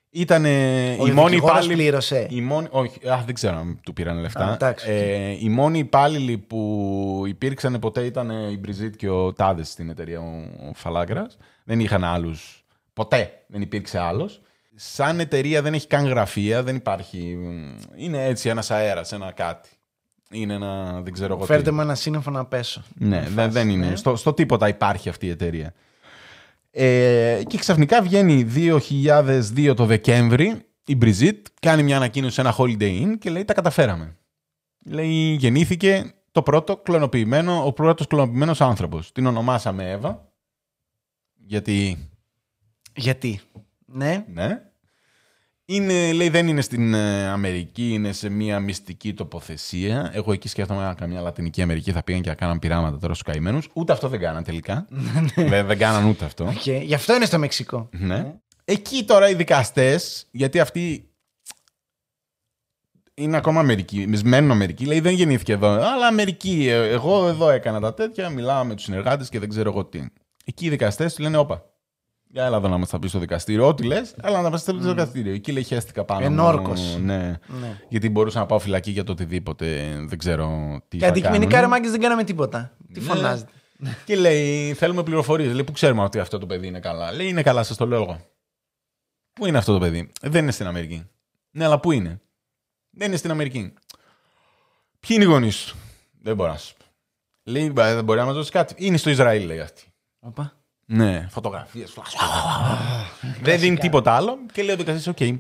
Ήταν ο η μόνη δικηγόρος υπάλληλη. πλήρωσε. Η μόνη, όχι, α, δεν ξέρω αν του πήραν λεφτά. Α, εντάξει. ε, οι μόνοι υπάλληλοι που υπήρξαν ποτέ ήταν η Μπριζίτ και ο Τάδες στην εταιρεία ο, ο Φαλάκρα. Δεν είχαν άλλους. Ποτέ δεν υπήρξε άλλος. Σαν εταιρεία δεν έχει καν γραφεία, δεν υπάρχει. Είναι έτσι ένας αέρας, ένα κάτι. Είναι ένα. Δεν ξέρω εγώ. τι. Φέρτε μου ένα σύννεφο να πέσω. Ναι, δεν, δεν είναι. ναι. Στο, στο τίποτα υπάρχει αυτή η εταιρεία. Ε, και ξαφνικά βγαίνει 2002 το Δεκέμβρη η Μπριζίτ, κάνει μια ανακοίνωση σε ένα Holiday Inn και λέει τα καταφέραμε. Λέει γεννήθηκε το πρώτο κλωνοποιημένο, ο πρώτος κλωνοποιημένος άνθρωπος. Την ονομάσαμε Εύα, γιατί Γιατί. Ναι. ναι. Είναι, λέει, δεν είναι στην ε, Αμερική, είναι σε μια μυστική τοποθεσία. Εγώ εκεί σκέφτομαι αν καμιά Λατινική Αμερική θα πήγαν και θα κάναν πειράματα τώρα στους καημένους. Ούτε αυτό δεν κάναν τελικά. δεν, δεν κάναν ούτε αυτό. Οκ. Γι' αυτό είναι στο Μεξικό. Ναι. Εκεί τώρα οι δικαστές, γιατί αυτοί είναι ακόμα Αμερική, μένουν Αμερική, λέει δεν γεννήθηκε εδώ, αλλά Αμερική, ε, εγώ εδώ έκανα τα τέτοια, μιλάω με τους συνεργάτες και δεν ξέρω εγώ τι. Εκεί οι δικαστές του λένε, όπα, για έλα εδώ να μας τα πεις στο δικαστήριο. Ό,τι λες, αλλά να μας τα πεις στο δικαστήριο. Εκεί λέει χαίστηκα πάνω. μου. Ενόρκος. Ναι. Ναι. Γιατί μπορούσα να πάω φυλακή για το οτιδήποτε. Δεν ξέρω τι. Και θα αντικειμενικά ρε κάνουν. μάγκες δεν κάναμε τίποτα. Τι Ναι. φωνάζετε. Και λέει, θέλουμε πληροφορίες. Λέει, πού ξέρουμε ότι αυτό το παιδί είναι καλά; Λέει, είναι καλά, σας το λέω εγώ. Πού είναι αυτό το παιδί; «Ε, Δεν είναι στην Αμερική. Ναι, αλλά πού είναι; Δεν είναι στην Αμερική. Ποιοι είναι οι γονείς του; Δεν μπορώ να σου πω. Λέει, «Μπα, δεν μπορεί να μας δώσεις κάτι. Είναι στο Ισραήλ, λέει αυτή. Οπα. Ναι, φωτογραφίες. δεν δίνει τίποτα άλλο. Και λέει ο δικαστή, οκ.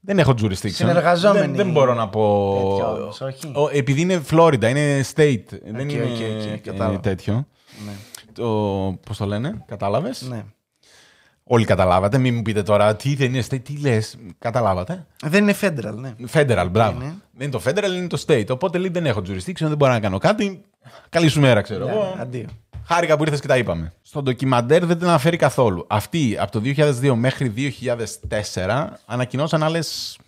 Δεν έχω jurisdiction. Συνεργαζόμενοι. Δεν, δεν μπορώ να πω. Τέτοιο όμως, όχι. Ο- επειδή είναι Φλόριντα, είναι state. δεν είναι OK, OK, ε, κατάλαβα. τέτοιο. Ναι. Το, πώς το λένε, κατάλαβες; ναι. Όλοι καταλάβατε, μην μου πείτε τώρα τι δεν είναι state, τι λες. Καταλάβατε; Δεν είναι federal, ναι. Federal, μπράβο. Είναι. Δεν είναι το federal, είναι το state. Οπότε λέει δεν έχω jurisdiction, δεν μπορώ να κάνω κάτι. Καλή σου μέρα, ξέρω εγώ. Αντίο. Χάρηκα που ήρθες και τα είπαμε. Στο ντοκιμαντέρ δεν την αναφέρει καθόλου. Αυτοί από το 2002 μέχρι 2004 ανακοινώσαν άλλες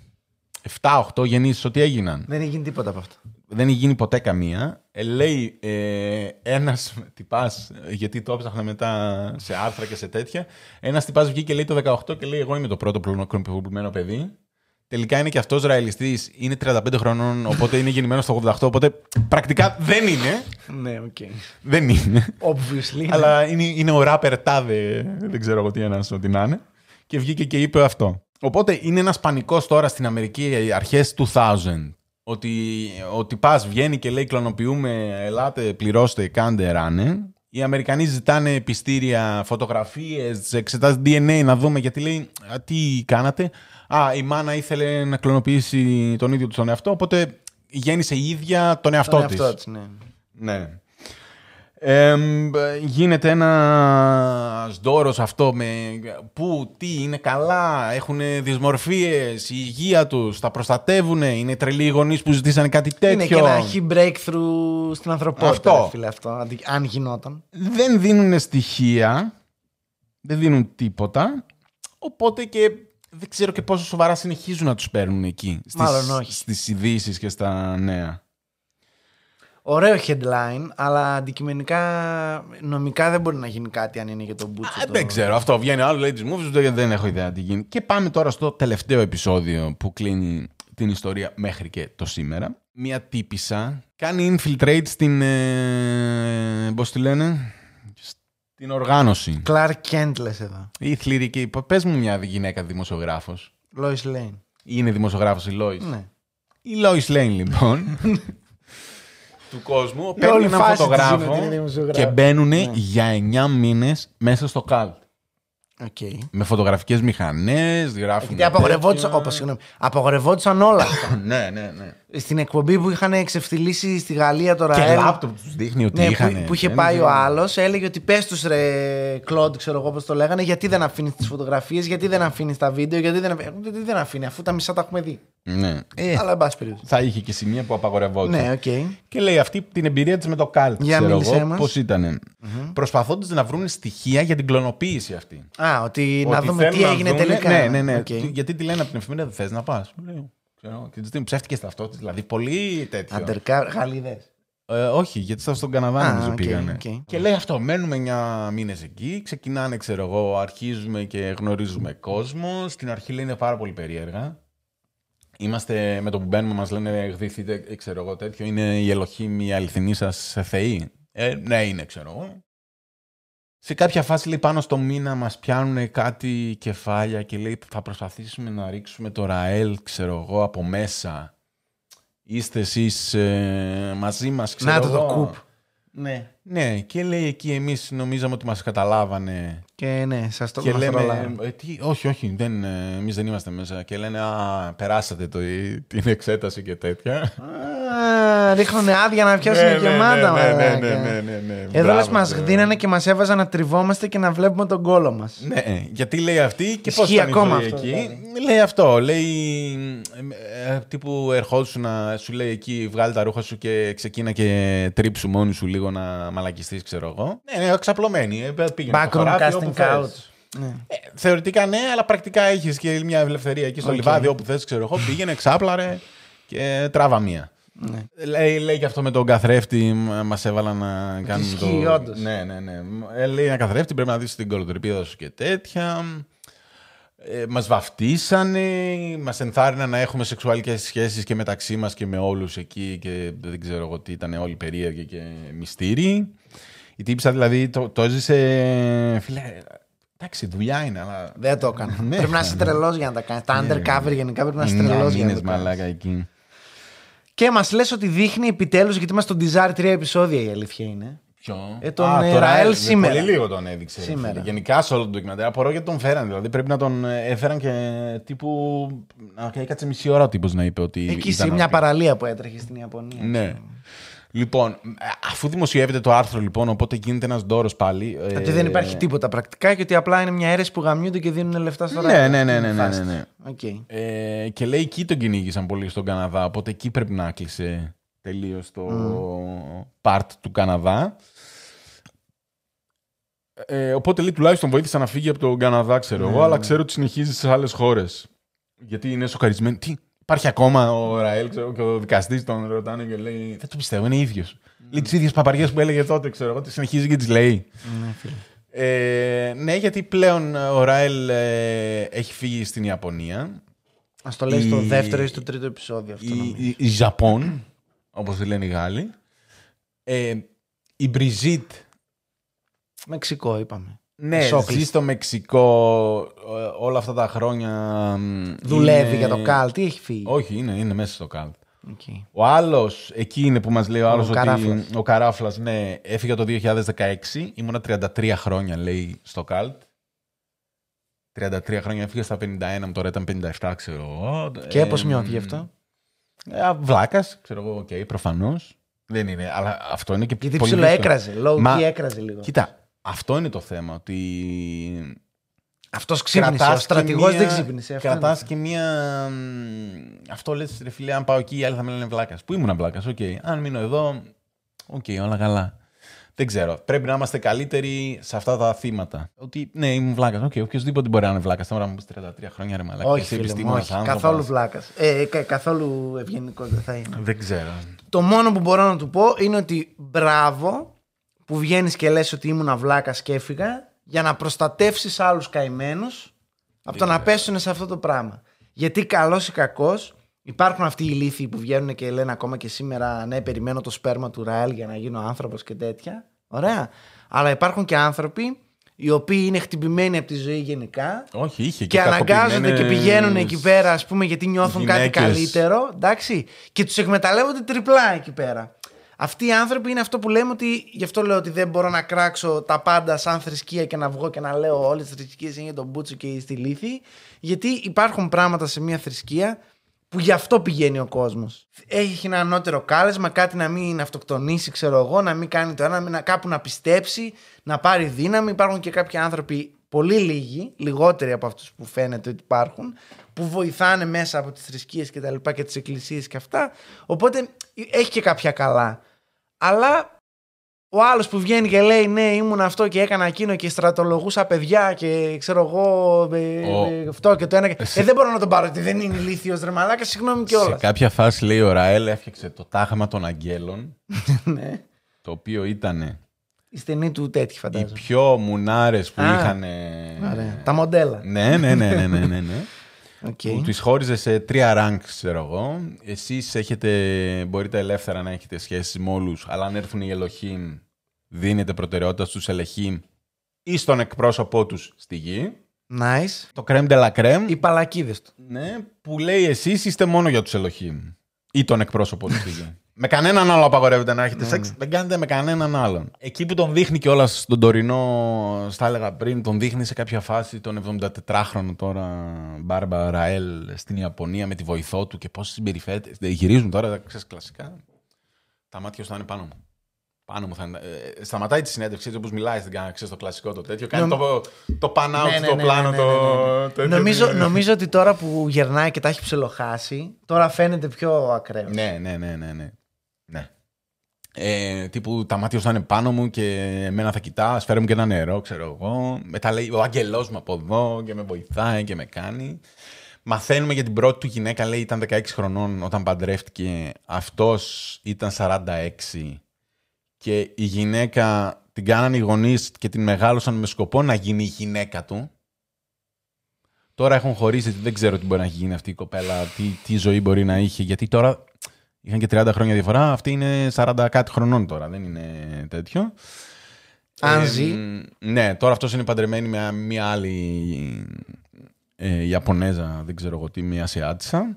7-8 γεννήσεις ότι έγιναν. Δεν έχει γίνει τίποτα από αυτό. Δεν έχει γίνει ποτέ καμία. Ε, λέει ε, ένας τυπάς, γιατί το έψαχνα μετά σε άρθρα και σε τέτοια. Ένας τυπάς βγήκε λέει το 18 και λέει: Εγώ είμαι το πρώτο κλωνοποιημένο παιδί. Τελικά είναι και αυτός ραελιστής, είναι 35 χρονών, οπότε είναι γεννημένος στο 88. Οπότε πρακτικά δεν είναι. Ναι, οκ. Δεν είναι. Obviously. Αλλά είναι, είναι ο ράπερ τάδε, δεν ξέρω εγώ τι ένας, ό,τι να είναι. Και βγήκε και είπε αυτό. Οπότε είναι ένας πανικός τώρα στην Αμερική αρχές 2000. Ότι, ότι πας βγαίνει και λέει κλωνοποιούμε, ελάτε, πληρώστε, κάντε, ράνε. Οι Αμερικανοί ζητάνε πιστήρια, φωτογραφίες, εξετάζει DNA να δούμε γιατί λέει «Α, τι κάνατε; Α, η μάνα ήθελε να κλωνοποιήσει τον ίδιο του τον εαυτό, οπότε γέννησε η ίδια τον εαυτό Τον της. εαυτό της, ναι. Ναι. Εμ, γίνεται ένα δώρο αυτό με που, τι, είναι καλά, έχουν δυσμορφίες, η υγεία τους, τα προστατεύουν, είναι τρελοί οι γονείς που ζητήσαν κάτι τέτοιο. Είναι και ένα έχει breakthrough στην ανθρωπότητα, Αυτό. ρε φίλε, αυτό. αντι- Αν γινόταν. Δεν δίνουν στοιχεία, δεν δίνουν τίποτα, οπότε και δεν ξέρω και πόσο σοβαρά συνεχίζουν να τους παίρνουν εκεί. Στις, Μάλλον όχι. Στις ειδήσεις και στα νέα. Ωραίο headline, αλλά αντικειμενικά νομικά δεν μπορεί να γίνει κάτι αν είναι για τον Μπούτσο. Α, το- Δεν ξέρω. Αυτό βγαίνει άλλο, λέει τη movies, δεν, δεν έχω ιδέα τι γίνει. Και πάμε τώρα στο τελευταίο επεισόδιο που κλείνει την ιστορία μέχρι και το σήμερα. Μια τύπησα κάνει infiltrate στην. Ε, Πώς τη λένε, στην οργάνωση. Clark Kent λες εδώ. Η θλιρική. Πε μου μια γυναίκα δημοσιογράφος. Lois Lane. Είναι δημοσιογράφος η Λόι. Ναι. Η Lois Lane, λοιπόν. του κόσμου. όλη Παίρνει ένα φάση της είναι φωτογράφο ότι είναι δημοσιογράφος. και μπαίνουν για 9 μήνες μέσα στο καλτ. Okay. Με φωτογραφικές μηχανές, γράφουν. Γιατί απαγορευόντουσαν, όπως, συγγνώμη, απαγορευόντουσαν όλα αυτά. ναι, ναι, ναι. Στην εκπομπή που είχαν εξευτελίσει στη Γαλλία το Και Ραέλ. λάπτοπ τους δείχνει ότι Ναι, είχαν. που, που είχε πάει ο άλλος, έλεγε ότι πες τους ρε Κλοντ, ξέρω εγώ πώς το λέγανε, γιατί δεν αφήνεις τις φωτογραφίες, γιατί δεν αφήνεις τα βίντεο, γιατί δεν, αφήνει, γιατί δεν αφήνει, αφού τα μισά τα έχουμε δει. Ναι. Ε, Αλλά εν πάση περιπτώσει. θα είχε και σημεία που απαγορευόταν. Ναι, οκ. Και λέει αυτή την εμπειρία της με το καλτ. Για ξέρω μίλησέ εγώ, μας. Πώς ήταν Προσπαθώντας να βρουν στοιχεία για την κλωνοποίηση αυτή. Α, ότι, να Ότι δούμε θέλουν τι να έγινε δούνε- τελικά. Ναι, ναι, ναι. Οκ. Τι- Γιατί τη λένε από την εφημερίδα, δεν θες να πας. Ξέρω, και της δίνουν ψεύτικες ταυτότητες. Δηλαδή πολύ τέτοιο. Undercover, Γαλλίδες. Ε, όχι, γιατί ήταν στον Καναδά Α, νομίζω οκ, πήγανε. οκ. Και λέει αυτό, μένουμε 9 μήνες εκεί, ξεκινάνε, ξέρω εγώ, αρχίζουμε και γνωρίζουμε κόσμο. Στην αρχή λέει είναι πάρα πολύ περίεργα. Είμαστε με το που μπαίνουμε, μας λένε γδυθείτε, ε, ξέρω εγώ τέτοιο. Είναι οι Ελοχήμ, οι αληθινοί σας θεοί. Ε, ναι, είναι, ξέρω εγώ. Σε κάποια φάση λέει πάνω στο μήνα μας πιάνουν κάτι κεφάλια και λέει θα προσπαθήσουμε να ρίξουμε το ραέλ, ξέρω εγώ, από μέσα. Είστε εσείς ε, μαζί μας, ξέρω Να το το εγώ. κουπ. Ναι. Ναι, και λέει εκεί εμείς νομίζαμε ότι μας καταλάβανε. Και ναι, σας το και μας λέμε, τρολάρουν. ε, τι, όχι, όχι, δεν, ε, εμείς δεν είμαστε μέσα. Και λένε, α, περάσατε το, την εξέταση και τέτοια. Α, Ρίχνουν άδεια να πιάσουν Ναι, ναι, γεμάτα. ναι, ναι, μαλάκα. ναι, ναι, ναι, ναι. Εδώ Μπράβο, λες μας ξέρω. δίνανε και μας έβαζαν να τριβόμαστε και να βλέπουμε τον κώλο μας. Ναι, γιατί λέει αυτή και πώς Ισχύει ήταν η ακόμα ζωή αυτό, εκεί. δηλαδή. Λέει αυτό, λέει ε, ε, τύπου ερχόντουσου να σου λέει εκεί βγάλει τα ρούχα σου και ξεκίνα και τρίψου μόνη σου λίγο να μαλακιστείς ξέρω εγώ. Ναι, ναι, ξαπλωμένη. ε, Πήγαινε στο Backroom χωράφι όπου casting θες. couch. Ναι. Ε, θεωρητικά ναι, αλλά πρακτικά έχεις και μια ελευθερία εκεί στο Οκ. λιβάδι όπου θες, ξέρω εγώ. Πήγαινε, ξάπλαρε και τράβα μία. Ναι. Λέει, λέει και αυτό με τον καθρέφτη, μας έβαλα να κάνουμε Ισχύει, το. όντως. Ναι, ναι, ναι. Ε, λέει ένα καθρέφτη, πρέπει να δεις την κολοτρυπίδα σου και τέτοια. Ε, μας βαφτίσανε, μας ενθάρρυναν να έχουμε σεξουαλικές σχέσεις και μεταξύ μας και με όλους εκεί και δεν ξέρω εγώ τι ήταν όλοι περίεργοι και μυστήριοι. Η τύπησα δηλαδή το, το έζησε, φίλε, εντάξει δουλειά είναι, αλλά Δεν το έκανα. Ναι. πρέπει να είσαι τρελός για να τα κάνεις. Τα undercover γενικά πρέπει να είσαι εννιά τρελό για να μήνες το κάνεις. μαλάκα εκεί. Και μας λες ότι δείχνει επιτέλους, γιατί είμαστε στο Desire 3 επεισόδια η αλήθεια είναι. Ποιο; Ε, τον, Α, ε, το Ραέλ Ραέλ, σήμερα. Πολύ λίγο τον έδειξε. Σήμερα. φίλε. Γενικά σε όλο το ντοκιμαντέρ. Απορώ γιατί τον φέραν. Δηλαδή πρέπει να τον ε, έφεραν και τύπου. Να έκατσε μισή ώρα ο τύπος να είπε ότι. Εκεί ήταν σε μια ότι- παραλία που έτρεχε στην Ιαπωνία. Ναι. Λοιπόν, ε, αφού δημοσιεύεται το άρθρο, λοιπόν, οπότε γίνεται ένας ντόρο πάλι. ε, Ότι δεν υπάρχει τίποτα πρακτικά και ότι απλά είναι μια αίρεση που γαμιούνται και δίνουν λεφτά στο Ναι, ράδιο. ναι, ναι, ναι, ναι, Φάση. ναι, ναι. Οκ. Ε, και λέει εκεί τον κυνήγησαν πολύ στον Καναδά, οπότε εκεί πρέπει να κλείσει τελείως το part του Καναδά. Ε, οπότε λέει τουλάχιστον βοήθησα να φύγει από τον Καναδά, ξέρω εγώ, αλλά ξέρω ότι συνεχίζει σε άλλες χώρες. Γιατί είναι σοκαρισμένοι. Τι, υπάρχει ακόμα ο Ραέλ ξέρω, και ο δικαστής τον ρωτάνε και λέει: Δεν το πιστεύω, είναι ίδιος. Λέει τις ίδιες παπαριές που έλεγε τότε, ξέρω εγώ, τις συνεχίζει και τις λέει. Ναι, φίλε. Ε, ναι, γιατί πλέον ο Ραέλ ε, έχει φύγει στην Ιαπωνία. Α το λέει στο Η- δεύτερο ή στο τρίτο επεισόδιο αυτό. η, νομίζω. η, η Japon, όπως τη λένε οι Γάλλοι. Ε, η Μπριζίτ, Μεξικό είπαμε. Ναι, Σόκλης. ζει στο Μεξικό ε, όλα αυτά τα χρόνια. μ, Δουλεύει είναι- για το καλ. Τι έχει φύγει; Όχι, είναι, είναι μέσα στο cult. OK. Ο άλλος, εκεί είναι που μας λέει ο άλλος ότι. Καράφλας. Ο Καράφλας, ναι, έφυγε το 2016. Ήμουνα 33 χρόνια, λέει, στο καλτ. 33 χρόνια έφυγε στα 51 μου, τώρα ήταν 57, ξέρω εγώ. Και Ε, πώς νιώθει γι' αυτό; Ε, Βλάκας, ξέρω εγώ, οκ, προφανώς. Δεν είναι, αλλά αυτό είναι και Γιατί πολύ ψηλό δύσκολο. έκραζε. Low Μα- key έκραζε λίγο. Κοίτα, αυτό είναι το θέμα. Ότι. Αυτός ξύπνησε. Ο κρατάς και στρατηγός μία- δεν ξύπνησε. Αυτό Κρατάς είναι. και μία. μ, Αυτό λες, ρε φίλε, αν πάω εκεί, οι άλλοι θα με λένε βλάκας. Πού ήμουν βλάκας, οκ. Αν μείνω εδώ, οκ, όλα καλά. Δεν ξέρω. Πρέπει να είμαστε καλύτεροι σε αυτά τα θύματα. Ότι ναι, ήμουν βλάκας. Οκ, οποιοδήποτε μπορεί να είναι βλάκας. Τώρα μου πεις 33 χρόνια ρε μαλάκα. Όχι, Είσαι φίλε μου, επιστήμονας όχι. άνθρωπος. Καθόλου βλάκας. Ε, κα- καθόλου ευγενικό δεν θα είναι. Δεν ξέρω. Το μόνο που μπορώ να του πω είναι ότι μπράβο που βγαίνεις και λες ότι ήμουν βλάκα και έφυγα για να προστατεύσεις άλλους καημένους από το να πέσουν σε αυτό το πράγμα. Γιατί καλός ή κακός Υπάρχουν αυτοί οι λύθοι που βγαίνουν και λένε ακόμα και σήμερα ναι, περιμένω το σπέρμα του Ραέλ για να γίνω άνθρωπος και τέτοια. Ωραία. Αλλά υπάρχουν και άνθρωποι οι οποίοι είναι χτυπημένοι από τη ζωή γενικά Όχι, είχε και, και, αναγκάζονται και πηγαίνουν εκεί πέρα, ας πούμε, γιατί νιώθουν κάτι γυναίκες. καλύτερο. Εντάξει, και τους εκμεταλλεύονται τριπλά εκεί πέρα. Αυτοί οι άνθρωποι είναι αυτό που λέμε ότι. Γι' αυτό λέω ότι δεν μπορώ να κράξω τα πάντα σαν θρησκεία και να βγω και να λέω όλες τις θρησκείες είναι για τον Μπούτσο και στη λύθη. Γιατί υπάρχουν πράγματα σε μια θρησκεία που γι' αυτό πηγαίνει ο κόσμος. Έχει ένα ανώτερο κάλεσμα, κάτι να μην αυτοκτονήσει, ξέρω εγώ, να μην κάνει το ένα, να, κάπου να πιστέψει, να πάρει δύναμη. Υπάρχουν και κάποιοι άνθρωποι, πολύ λίγοι, λιγότεροι από αυτούς που φαίνεται ότι υπάρχουν, που βοηθάνε μέσα από τις θρησκείες και τα λοιπά και τις εκκλησίες και αυτά. Οπότε έχει και κάποια καλά. Αλλά ο άλλος που βγαίνει και λέει ναι, ήμουν αυτό και έκανα εκείνο και στρατολογούσα παιδιά και ξέρω εγώ ε, Ο- ε, αυτό και το ένα. και- Εσύ- Ε, δεν μπορώ να τον πάρω γιατί δεν είναι ηλίθιος ρε μαλάκα, συγγνώμη Σε κιόλας. κάποια φάση λέει ο Ραέλ έφτιαξε το τάγμα των αγγέλων, ναι. το οποίο ήταν Η στενή του τέτοιοι οι φαντάζομαι. πιο μουνάρες που Α, είχαν... Ωραία. Τα μοντέλα. Ναι, ναι, ναι, ναι, ναι, ναι, ναι. Οκ. που τις χώριζες σε τρία rank, ξέρω εγώ. Εσείς έχετε, μπορείτε ελεύθερα να έχετε σχέσεις με όλους, αλλά αν έρθουν οι Ελοχήμ, δίνετε προτεραιότητα στους Ελοχήμ ή στον εκπρόσωπό τους στη γη. Nice. Το crème de la crème, Οι παλλακίδες του. ναι, που λέει εσείς είστε μόνο για τους Ελοχήμ ή τον εκπρόσωπό τους στη γη. με κανέναν άλλο απαγορεύεται να έχετε σεξ, δεν κάνετε με κανέναν άλλον. Εκεί που τον δείχνει και όλα στον τωρινό, στα έλεγα πριν, τον δείχνει σε κάποια φάση τον 74χρονο τώρα Μπάρμπα Ραέλ στην Ιαπωνία με τη βοηθό του και πώς συμπεριφέρεται. Δεν Γυρίζουν τώρα, ξέρεις, κλασικά. Τα μάτια σου θα είναι πάνω μου. Πάνω μου θα είναι. Ε, σταματάει τη συνέντευξη έτσι όπως μιλάει στην κάνα, ξέρεις, το κλασικό το τέτοιο. Κάνει Νομ- το, το pan out, Ναι, ναι, το ναι, πλάνο, ναι, ναι, ναι, ναι. το. τέτοιο. Νομίζω, νομίζω ότι τώρα που γερνάει και τα έχει ψελοχάσει, τώρα φαίνεται πιο ακραίος. Ναι, ναι, ναι, ναι. ναι. Ναι. Ε, τύπου τα μάτια σου θα είναι πάνω μου και εμένα θα κοιτά, φέρε μου και ένα νερό, ξέρω εγώ. Μετά λέει ο αγγελό μου από εδώ και με βοηθάει και με κάνει. Μαθαίνουμε για την πρώτη του γυναίκα, λέει ήταν 16 χρονών όταν παντρεύτηκε. Αυτός ήταν 46 και η γυναίκα την κάνανε οι γονείς και την μεγάλωσαν με σκοπό να γίνει η γυναίκα του. Τώρα έχουν χωρίσει, δεν ξέρω τι μπορεί να έχει γίνει αυτή η κοπέλα, τι, τι ζωή μπορεί να είχε, γιατί τώρα είχαν και 30 χρόνια διαφορά, αυτή είναι 40 κάτι χρονών τώρα, δεν είναι τέτοιο. Αν Ε, ζει. μ, ναι, τώρα αυτός είναι παντρεμένη με μια άλλη ε, Ιαπωνέζα, δεν ξέρω εγώ τι, μια Ασιάτισσα.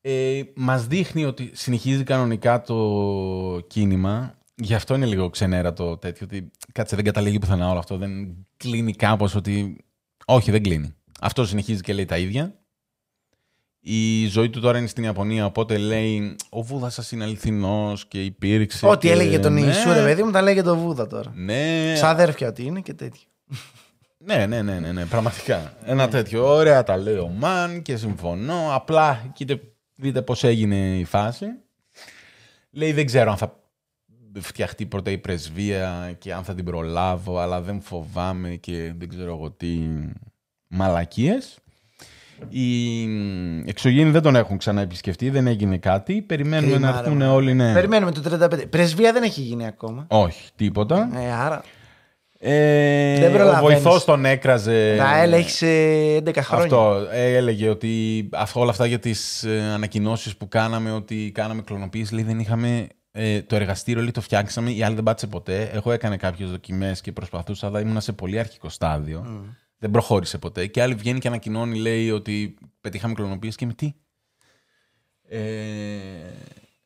Ε, μας δείχνει ότι συνεχίζει κανονικά το κίνημα. Γι' αυτό είναι λίγο ξενέρα το τέτοιο, ότι κάτσε δεν καταλήγει πουθενά όλο αυτό, δεν κλείνει κάπως ότι... Όχι, δεν κλείνει. Αυτό συνεχίζει και λέει τα ίδια. Η ζωή του τώρα είναι στην Ιαπωνία, οπότε λέει ο Βούδας σας είναι αληθινός και υπήρξε. Ό,τι και- έλεγε τον ναι, Ιησού, ρε παιδί μου, τα λέει και τον Βούδα τώρα. Ναι, Ξαδέρφια ότι είναι και τέτοιο. ναι, ναι, ναι, ναι, ναι, πραγματικά. Ένα τέτοιο. Ωραία τα λέει ο Μαν και συμφωνώ. Απλά κοίτα, δείτε πώς έγινε η φάση. Λέει δεν ξέρω αν θα φτιαχτεί πρώτα η πρεσβεία και αν θα την προλάβω, αλλά δεν φοβάμαι και δεν ξέρω εγώ τι μαλακίες. Οι εξωγήινοι δεν τον έχουν ξαναεπισκεφτεί, δεν έγινε κάτι. Περιμένουμε Κρίμα, να ρε, έρθουν μάνα. όλοι, ναι. Περιμένουμε το 35. Πρεσβεία δεν έχει γίνει ακόμα. Όχι, τίποτα. Ε, άρα. Ε, Δεν ο προλαβαίνεις. βοηθός τον έκραζε. Ραέλ έχεις 11 χρόνια. Αυτό ε, έλεγε ότι αυτό, όλα αυτά για τις ε, ανακοινώσεις που κάναμε ότι κάναμε κλωνοποίηση, λέει δεν είχαμε ε, το εργαστήριο, λέει το φτιάξαμε, η άλλη δεν πάτησε ποτέ. Εγώ έκανε κάποιες δοκιμές και προσπαθούσα, αλλά ήμουν σε πολύ αρχικό στάδιο. Δεν προχώρησε ποτέ. Και άλλη βγαίνει και ανακοινώνει, λέει ότι πετύχαμε κλωνοποίηση και με τι; Ε,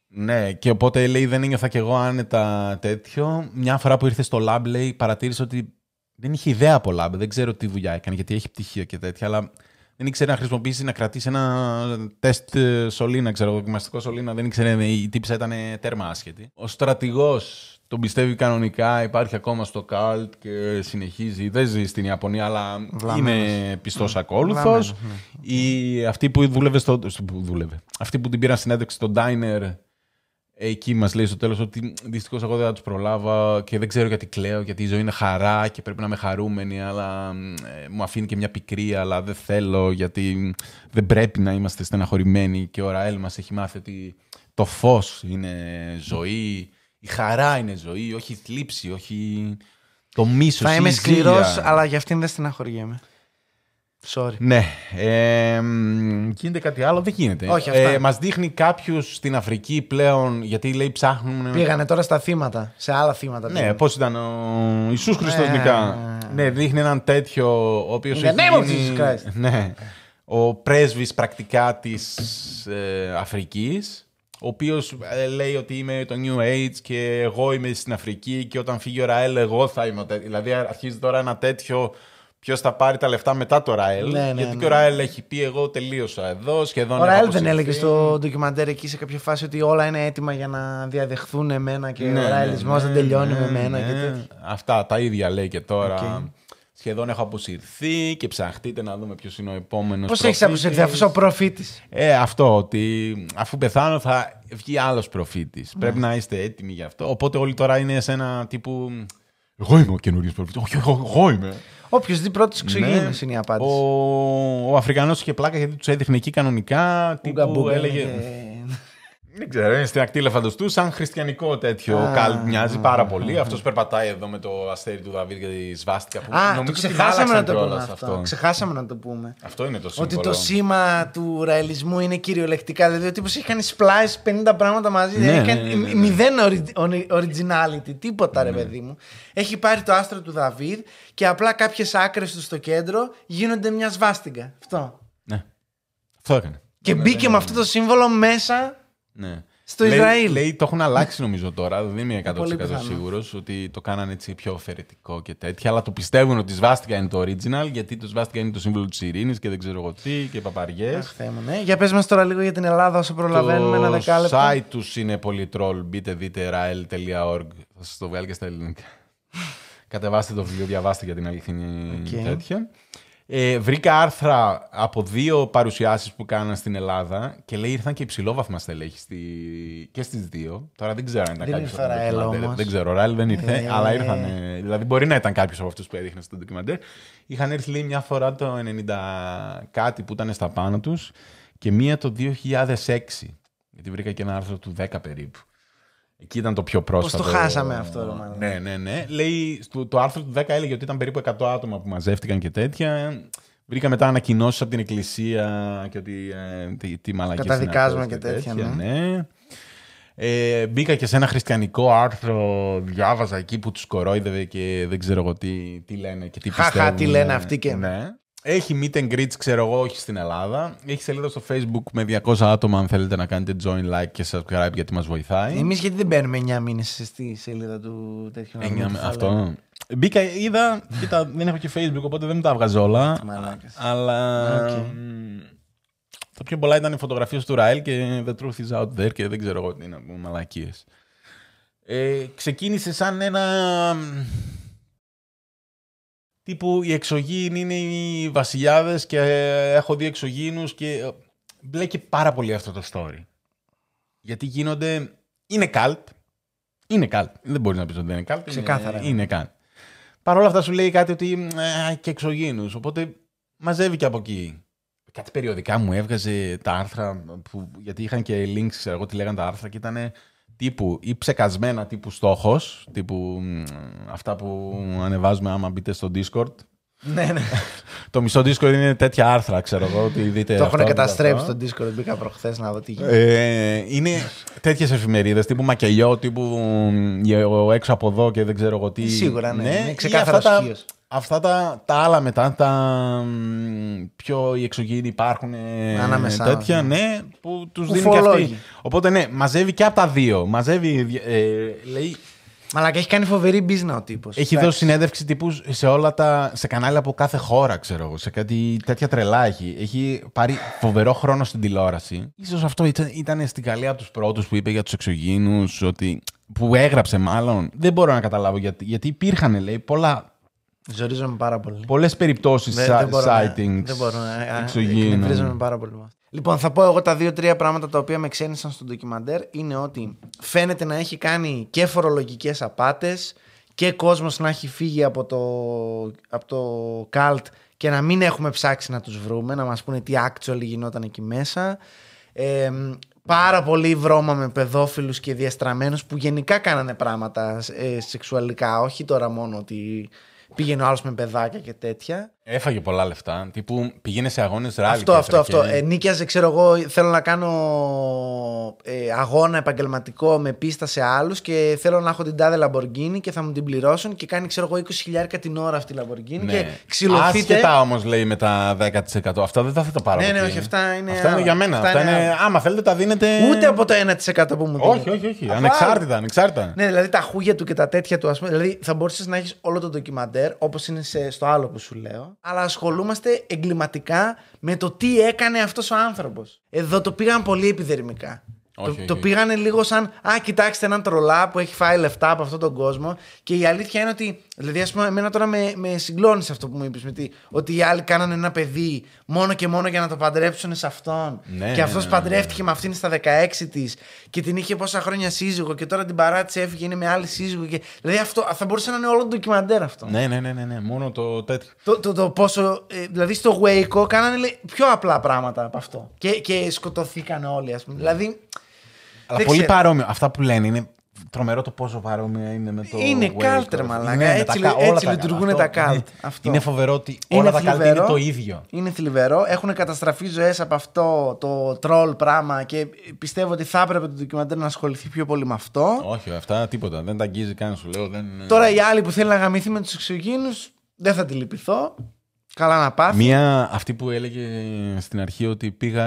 ναι, και οπότε λέει δεν ένιωθα κι εγώ άνετα τέτοιο. Μια φορά που ήρθε στο lab, λέει, παρατήρησε ότι δεν είχε ιδέα από lab. Δεν ξέρω τι δουλειά έκανε, γιατί έχει πτυχία και τέτοια, αλλά δεν ήξερε να χρησιμοποιήσει, να κρατήσει ένα τεστ ε, σωλήνα, ξέρω, δοκιμαστικό σωλήνα. Δεν ήξερε, η τύψα ήταν τέρμα άσχετη. Ο στρατηγός τον πιστεύει κανονικά, υπάρχει ακόμα στο καλτ και συνεχίζει. Δεν ζει στην Ιαπωνία, αλλά Βλαμμένος. είναι πιστός ακόλουθος. Βλαμμένος, Η, αυτή που δούλευε στο, στο- που δούλευε. Αυτή που την πήραν συνέντευξη στο diner, εκεί μας λέει στο τέλος ότι δυστυχώς εγώ δεν θα τους προλάβα και δεν ξέρω γιατί κλαίω, γιατί η ζωή είναι χαρά και πρέπει να είμαι χαρούμενη, αλλά ε, μου αφήνει και μια πικρία, αλλά δεν θέλω γιατί δεν πρέπει να είμαστε στεναχωρημένοι και ο Ραέλ μας έχει μάθει ότι το φως είναι ζωή, η χαρά είναι ζωή, όχι η θλίψη, όχι το μίσος. Θα είμαι σκληρός, αλλά για αυτήν δεν στεναχωριέμαι. Sorry. Ναι. Ε, μ, γίνεται κάτι άλλο, δεν γίνεται. Όχι, αυτά. Ε, Μας δείχνει κάποιου στην Αφρική πλέον, γιατί λέει ψάχνουν. Πήγανε τώρα στα θύματα, σε άλλα θύματα. Ναι, πήγανε. πώς ήταν ο Ιησούς Χριστός Ναι. νικά. Ναι, δείχνει έναν τέτοιο, ο οποίος In the έχει name of γίνει- Jesus Christ. Ναι, ο πρέσβης πρακτικά της ε, Αφρικής, ο οποίος ε, λέει ότι είμαι το New Age και εγώ είμαι στην Αφρική και όταν φύγει ο Ραέλ εγώ θα είμαι ο τέτοιο. Δηλαδή αρχίζει τώρα ένα τέτοιο ποιος θα πάρει τα λεφτά μετά το Ραέλ. Ναι, ναι, γιατί ναι. και ο Ραέλ έχει πει εγώ τελείωσα εδώ, σχεδόν Ο έχω Ραέλ δεν αποσυρθεί. έλεγε στο ντοκιμαντέρ εκεί σε κάποια φάση ότι όλα είναι έτοιμα για να διαδεχθούν εμένα και Ναι, ο ναι, Ραελισμός ναι, δεν τελειώνει ναι, με εμένα ναι. και τέτοια. Αυτά τα ίδια λέει και τώρα. Οκ. Σχεδόν έχω αποσυρθεί και ψαχτείτε να δούμε ποιος είναι ο επόμενος. Πώς έχεις αποσυρθεί αφού είσαι ο προφήτης; Ε, αυτό ότι αφού πεθάνω θα βγει άλλος προφήτης. Ναι. Πρέπει να είστε έτοιμοι γι' αυτό. Οπότε όλοι τώρα είναι σε ένα τύπου. Εγώ είμαι ο καινούριος προφήτης. Όχι, εγώ, εγώ είμαι. Όποιος δει πρώτος εξωγήινο Ναι. είναι η απάντηση. Ο, ο Αφρικανός είχε πλάκα γιατί τους έδειχνε εκεί κανονικά. Ούγκα Τύπου μπούγκα έλεγε. και- Δεν ξέρω, είναι στην ακτή ελεφαντοστού, σαν χριστιανικό τέτοιο Α, καλ μοιάζει α, πάρα α, πολύ. Αυτός περπατάει εδώ με το αστέρι του Δαβίδ και τη σβάστηκα. Που Α, νομίζω το ότι ξεχάσαμε την να το πούμε άλλαξαν αυτό. κιόλας Ξεχάσαμε να το πούμε. Αυτό είναι το σύμβολο. Ότι το σήμα του ρεαλισμού είναι κυριολεκτικά. Δηλαδή ο τύπος έχει κάνει splice 50 πράγματα μαζί. Ναι, έχει ναι, κάνει ναι, ναι. μηδέν ori- ori- originality. Τίποτα ρε παιδί μου. Έχει πάρει το άστρο του Δαβίδ και απλά κάποιες άκρες του στο κέντρο γίνονται μια σβάστιγκα. Αυτό. Ναι. Αυτό έκανε. Και Ναι, μπήκε ναι, με αυτό το σύμβολο μέσα. Ναι. Στο λέει, Ισραήλ. Λέει το έχουν αλλάξει νομίζω τώρα. Δεν είμαι 100% Πολύ πιθανό. σίγουρος ότι το κάνανε έτσι πιο αφαιρετικό και τέτοια. Αλλά το πιστεύουν ότι η σβάστηκα είναι το original γιατί το σβάστηκα είναι το σύμβολο της ειρήνης και δεν ξέρω εγώ τι και παπαριές. Αχ, Θεέ μου, ναι. Για πες μας τώρα λίγο για την Ελλάδα όσο προλαβαίνουμε ένα δεκάλεπτο. Το site τους είναι πολύ troll. Μπείτε δείτε rael.org. Θα σας το βγάλει και στα ελληνικά. Κατεβάστε το βιβλίο, διαβάστε για την αληθινή Οκ. τέτοια. Ε, βρήκα άρθρα από δύο παρουσιάσεις που κάναν στην Ελλάδα και λέει ήρθαν και υψηλόβαθμα στελέχη στη... και στις δύο. Τώρα δεν ξέρω αν ήταν Δεν κάποιος ήρθε από ο το Ραέλ ντοκιμαντέρ. όμως. Δεν ξέρω, ο Ραέλ δεν ήρθε, Ε. αλλά ήρθαν. Δηλαδή μπορεί να ήταν κάποιος από αυτούς που έδειχνε στο ντοκιμαντέρ. Είχαν έρθει λέει μια φορά το 90 κάτι που ήταν στα πάνω τους και μία το 2006. Γιατί βρήκα και ένα άρθρο του 10 περίπου. Εκεί ήταν το πιο πρόσφατο. το χάσαμε αυτό, ρε μάλλον. Ναι, ναι, ναι. Λέει, στο, το άρθρο του 10 έλεγε ότι ήταν περίπου 100 άτομα που μαζεύτηκαν και τέτοια. Βρήκα μετά ανακοινώσεις από την εκκλησία και ότι. Ε, τι, τι μαλακίες είναι Καταδικάζουμε αυτές και τέτοια, ναι. ναι. Ε, μπήκα και σε ένα χριστιανικό άρθρο, διάβαζα εκεί που τους κορόιδευε και δεν ξέρω εγώ τι, τι λένε και τι Χαχα, πιστεύουν. τι λένε αυτοί και- Ναι. Έχει meet and greets, ξέρω εγώ, όχι στην Ελλάδα. Έχει σελίδα στο facebook με 200 άτομα αν θέλετε να κάνετε join, like και subscribe γιατί μας βοηθάει. Εμείς γιατί δεν μπαίνουμε 9 μήνες στη σελίδα του τέτοιου να δούμε Εννιά τι με- θα αυτό. λέμε. Μπήκα, είδα, κοίτα, δεν έχω και facebook οπότε δεν μου τα βγάζω όλα. Μαλάκας. Αλλά Οκ. μ, τα πιο πολλά ήταν οι φωτογραφίες του Ραέλ και The Truth is out there και δεν ξέρω εγώ τι είναι από μαλακίες. Ε, ξεκίνησε σαν ένα μ, τύπου οι εξωγήινοι είναι οι βασιλιάδες και έχω δει εξωγήινους και ε, μπλέκει πάρα πολύ αυτό το story. Γιατί γίνονται, είναι cult, είναι cult. Δεν μπορείς να πεις ότι δεν είναι cult. Ξεκάθαρα. Είναι, είναι cult. Παρ' όλα αυτά σου λέει κάτι ότι ε, και εξωγήινους. Οπότε μαζεύει και από εκεί. Κάτι περιοδικά μου έβγαζε τα άρθρα που, γιατί είχαν και links, ξέρω εγώ τι λέγανε τα άρθρα και ήταν τύπου ή ψεκασμένα τύπου στόχος, τύπου μ, αυτά που ανεβάζουμε άμα μπείτε στο Discord. Ναι, ναι. Το μισό Discord είναι τέτοια άρθρα, ξέρω εγώ, ότι δείτε Το αυτό, έχουν δείτε καταστρέψει αυτό. στο Discord. Μπήκα προχθές να δω τι γίνεται. Ε, είναι τέτοιες εφημερίδες τύπου μακελιό, τύπου μ, γε- έξω από εδώ και δεν ξέρω εγώ τι. Σίγουρα, ναι. Είναι ή ξεκάθαρος αυτά, τα, σκίος. αυτά τα, τα άλλα μετά, τα μ, πιο οι εξωγήινοι υπάρχουν ε, Ανάμεσά τέτοια, μας, ναι, που τους δίνει και Ουφολόγοι. αυτή. Οπότε ναι, μαζεύει και από τα δύο. Μαζεύει, ε, λέει, Μαλάκα έχει κάνει φοβερή business ο τύπος. έχει δώσει συνέντευξη τύπους σε όλα τα. σε κανάλια από κάθε χώρα, ξέρω εγώ. Σε κάτι τέτοια τρελά έχει. Έχει πάρει φοβερό χρόνο στην τηλεόραση. σω αυτό ήταν, ήταν στην Γαλλία από τους πρώτους που είπε για τους εξωγήνου, ότι. που έγραψε μάλλον. Δεν μπορώ να καταλάβω γιατί. Γιατί υπήρχαν, λέει, πολλά, Ζορίζομαι πάρα πολύ. πολλές περιπτώσεις Δεν- σα- δεν μπορώ να- sightings Δεν μπορώ να. εξωγήινων. Εκνευρίζομαι πάρα πολύ. με αυτό. Λοιπόν, θα πω εγώ τα δύο-τρία πράγματα τα οποία με ξένησαν στο ντοκιμαντέρ. Είναι ότι φαίνεται να έχει κάνει και φορολογικές απάτες και κόσμος να έχει φύγει από το, από το καλτ και να μην έχουμε ψάξει να τους βρούμε, να μας πούνε τι actually γινόταν εκεί μέσα. Ε, πάρα πολύ βρώμα με παιδόφιλους και διαστραμμένους που γενικά κάνανε πράγματα ε, σεξουαλικά, όχι τώρα μόνο ότι πήγαινε ο άλλος με παιδάκια και τέτοια. Έφαγε πολλά λεφτά. Τύπου πήγαινε σε αγώνες ράλι. Αυτό, και αυτό, αυτό. έφερε Ε, και- νίκιαζε, ξέρω εγώ, θέλω να κάνω ε, αγώνα επαγγελματικό με πίστα σε άλλους και θέλω να έχω την τάδε Lamborghini και θα μου την πληρώσουν και κάνει, ξέρω εγώ, 20.000 την ώρα αυτή η Lamborghini και Ναι. ξυλωθείτε. Άσχετα όμως λέει με τα 10%. Αυτά δεν θα τα πάρω. Ναι, από ναι, εκεί. όχι, αυτά είναι Αυτά είναι άλλα. για μένα. Αυτά Αυτά, είναι είναι... άλλα. Άμα θέλετε τα δίνετε. Ούτε από το 1% που μου δίνει. Όχι, όχι, όχι. Ανεξάρτητα, ανεξάρτητα. Ναι, δηλαδή τα χούγια του και τα τέτοια του, ας πούμε. Δηλαδή θα μπορούσες να έχεις όλο το ντοκιμαντέρ όπως είναι σε, στο άλλο που σου λέω. Αλλά ασχολούμαστε εγκληματικά με το τι έκανε αυτός ο άνθρωπος. Εδώ το πήγαν πολύ επιδερμικά. Όχι, το, όχι, το όχι. πήγανε λίγο σαν Α, κοιτάξτε έναν τρολά που έχει φάει λεφτά από αυτόν τον κόσμο. Και η αλήθεια είναι ότι. Δηλαδή, ας πούμε, εμένα τώρα με, με συγκλώνει αυτό που μου είπες. Ότι οι άλλοι κάνανε ένα παιδί μόνο και μόνο για να το παντρέψουν σε αυτόν. Ναι, και ναι, αυτός ναι, ναι, παντρεύτηκε με αυτήν στα 16 της και την είχε πόσα χρόνια σύζυγο και τώρα την παράτησε, έφυγε, είναι με άλλη σύζυγο. Και... Δηλαδή αυτό θα μπορούσε να είναι όλο το ντοκιμαντέρ αυτό. Ναι, ναι, ναι, ναι, ναι. Μόνο το τέτοιο. Το, το, το πόσο. ε, δηλαδή στο Waco κάνανε λέει, πιο απλά πράγματα από αυτό. Και, και σκοτωθήκαν όλοι, ας πούμε. Δηλαδή. Αλλά δεν πολύ ξέρω. παρόμοιο. Αυτά που λένε είναι τρομερό το πόσο παρόμοια είναι με το. Είναι Waco. cult, ρε μαλάκα. Ναι, με Έτσι τα λει- κα- όλα έτσι τα- λειτουργούν αυτό, τα cult. ναι. Αυτό. Είναι φοβερό ότι Είναι όλα τα cult είναι θλιβερό. το ίδιο. Είναι θλιβερό. Έχουν καταστραφεί ζωές από αυτό το troll πράγμα και πιστεύω ότι θα έπρεπε το ντοκιμαντέρ να ασχοληθεί πιο πολύ με αυτό. Όχι, αυτά τίποτα. Δεν τα αγγίζει καν, σου λέω. Δεν... Τώρα η άλλη που θέλει να γαμηθεί με τους εξωγήνους, δεν θα τη λυπηθώ. Καλά να πάθεις. Μία αυτή που έλεγε στην αρχή ότι πήγα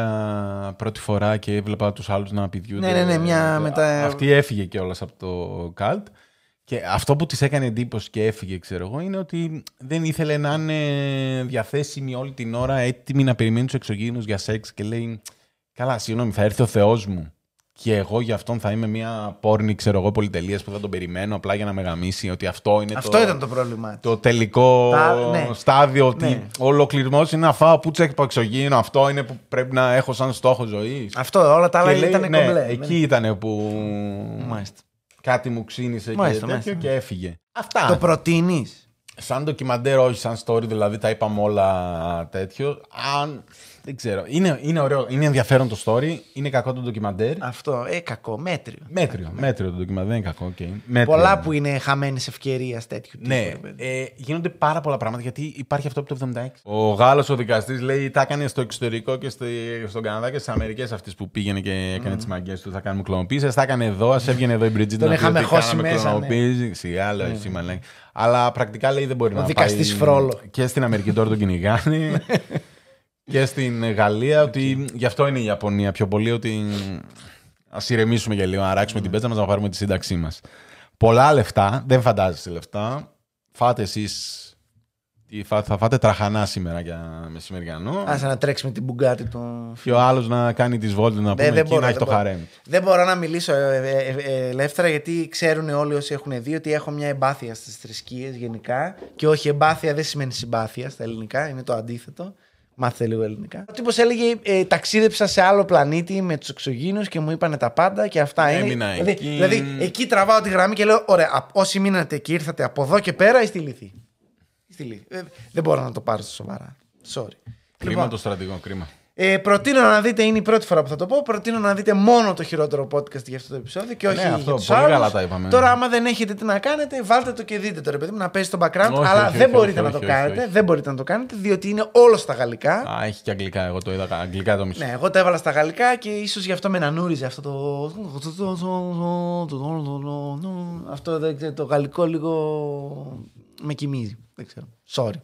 πρώτη φορά και έβλεπα τους άλλους να πηδιούνται. Ναι, ναι, ναι, μια μετά- Αυτή έφυγε κιόλας από το καλτ. Και αυτό που της έκανε εντύπωση και έφυγε, ξέρω εγώ, είναι ότι δεν ήθελε να είναι διαθέσιμη όλη την ώρα, έτοιμη να περιμένει τους εξωγήινους για σεξ και λέει «Καλά, συγγνώμη, θα έρθει ο Θεός μου και εγώ για αυτόν θα είμαι μια πόρνη, ξέρω εγώ, πολυτελείας που θα τον περιμένω απλά για να με γαμίσει, ότι αυτό είναι Αυτό το... ήταν το πρόβλημά τη. Το τελικό Τα- ναι. στάδιο ότι Ναι. ο ολοκληρωμό είναι να φάω πούτσα από εξωγήινο. Αυτό είναι που πρέπει να έχω σαν στόχο ζωής. Αυτό, όλα τα άλλα ήταν ναι, κομπλέ. εκεί ήταν που Μάλιστα. κάτι μου ξύνησε Μάλιστα, και τέτοιο μάλιστα. και έφυγε. Αυτά. Το προτείνεις; Σαν ντοκιμαντέρ, όχι σαν story, δηλαδή τα είπαμε όλα τέτοιο. Αν. Δεν ξέρω. Είναι, είναι ωραίο, είναι ενδιαφέρον το story, είναι κακό το ντοκιμαντέρ. Αυτό. Ε, κακό, μέτριο. Μέτριο, μέτριο το ντοκιμαντέρ, δεν είναι κακό. Okay. Μέτριο. Πολλά που είναι χαμένη ευκαιρία τέτοιου τύπου. Ναι, ρε παιδί. ε, γίνονται πάρα πολλά πράγματα γιατί υπάρχει αυτό από το 76. Ο Γάλλος ο δικαστής λέει τα έκανε στο εξωτερικό και στη, στον Καναδά και στις Αμερικές αυτέ που πήγαινε και έκανε τις μαγκές του. Θα κάνουμε κλωνοποίηση. Τα έκανε εδώ, ας έβγαινε εδώ η Bridget Τον να πει είχαμε ότι χώσει κάναμε μέσα, ναι. κλωνοποίηση. Σιγά, λέω εσύ, μαλάκα. Αλλά πρακτικά λέει δεν μπορεί Ο να δικαστής πάει Φρόλο. Και στην Αμερική τώρα τον κυνηγάνε. και στην Γαλλία ότι γι' αυτό είναι η Ιαπωνία πιο πολύ ότι ας ηρεμήσουμε για λίγο, να ράξουμε την πέτσα μας να πάρουμε τη σύνταξή μας. Πολλά λεφτά, δεν φαντάζεσαι λεφτά. Φάτε εσείς. Θα φάτε τραχανά σήμερα για μεσημεριανό. Άσε να τρέξει με την μπουγκάτη του. Και ο άλλος να κάνει τις βόλτες να πούμε δεν εκεί μπορώ, να έχει δεν το μπορώ. χαρέμ. Δεν μπορώ να μιλήσω ε, ε, ε, ελεύθερα γιατί ξέρουν όλοι όσοι έχουν δει ότι έχω μια εμπάθεια στις θρησκείες γενικά. Και όχι, εμπάθεια δεν σημαίνει συμπάθεια στα ελληνικά, είναι το αντίθετο. Μάθετε λίγο ελληνικά. Ο τύπος έλεγε ε, ταξίδεψα σε άλλο πλανήτη με τους εξωγήνους και μου είπανε τα πάντα και αυτά είναι. Έμεινα δηλαδή, εκεί. δηλαδή, εκεί τραβάω τη γραμμή και λέω: Ωραία, α- όσοι μείνατε και ήρθατε από εδώ και πέρα, είστε ηλίθιοι. Είστε ηλίθιοι. Ε, δεν μπορώ να το πάρω στα σοβαρά. Sorry. Κρίμα Λοιπόν, το στρατηγό, κρίμα. Ε, προτείνω να δείτε, είναι η πρώτη φορά που θα το πω. Προτείνω να δείτε μόνο το χειρότερο podcast για αυτό το επεισόδιο και όχι Ναι, για αυτό, τους πολύ άλλους. καλά τα είπαμε. Τώρα, άμα δεν έχετε τι να κάνετε, βάλτε το και δείτε το ρε παιδί μου να παίζει στο background. Όχι, αλλά όχι, δεν όχι, μπορείτε όχι, να το όχι, κάνετε. όχι. Δεν μπορείτε να το κάνετε, διότι είναι όλο στα γαλλικά. Α, έχει και αγγλικά. Εγώ το είδα αγγλικά το μισό. Ναι, εγώ το έβαλα στα γαλλικά και ίσως γι' αυτό με νανούριζε αυτό το. Αυτό δεν ξέρω, το γαλλικό λίγο με κοιμίζει. Δεν ξέρω. Sorry.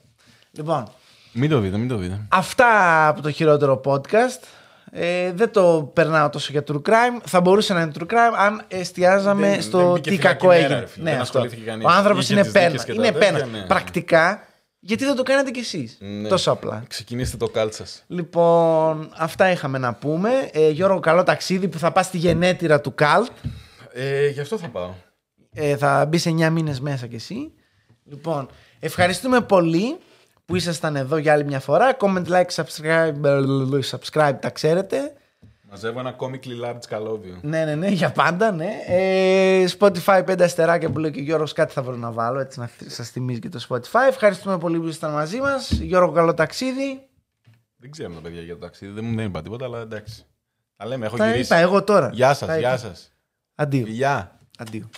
Λοιπόν, Μην το δείτε, μην το δείτε. Αυτά από το χειρότερο podcast. Ε, δεν το περνάω τόσο για true crime. Θα μπορούσε να είναι true crime αν εστιάζαμε Δεν- στο δεν μπήκε τι φυλακή κακό μέρα, έγινε. ρε φίλε. Ναι, Δεν αυτό. ασχολήθηκε κανείς. Ο άνθρωπος Είχε είναι τις δίκες πένα. και τα Είναι τέτοια, πένα. ναι. Πρακτικά, γιατί δεν το κάνετε κι εσείς. Ναι. Τόσο απλά. Ξεκινήστε το κάλτ σας. Λοιπόν, αυτά είχαμε να πούμε. Ε, Γιώργο, καλό ταξίδι που θα πας στη γενέτειρα του Καλτ. Ε, γι' αυτό θα πάω. Ε, θα μπεις 9 μήνες μέσα κι εσύ. Λοιπόν, ευχαριστούμε πολύ που ήσασταν εδώ για άλλη μια φορά. Comment, like, subscribe, subscribe τα ξέρετε. Μαζεύω ένα comically large καλώδιο. Ναι, ναι, ναι, για πάντα, ναι. Ε, Spotify 5 αστεράκια που λέει και ο Γιώργος κάτι θα βρω να βάλω, έτσι να σας θυμίζει και το Spotify. Ευχαριστούμε πολύ που ήσασταν μαζί μας. Γιώργο, καλό ταξίδι. Δεν ξέρουμε τα παιδιά για το ταξίδι. Δεν μου δεν είπα τίποτα, αλλά εντάξει. Τα λέμε, έχω Τα γυρίσει. είπα εγώ τώρα. Γεια Τα σα, είπα. γεια σας. Αντίο. Φιλιά. Αντίο.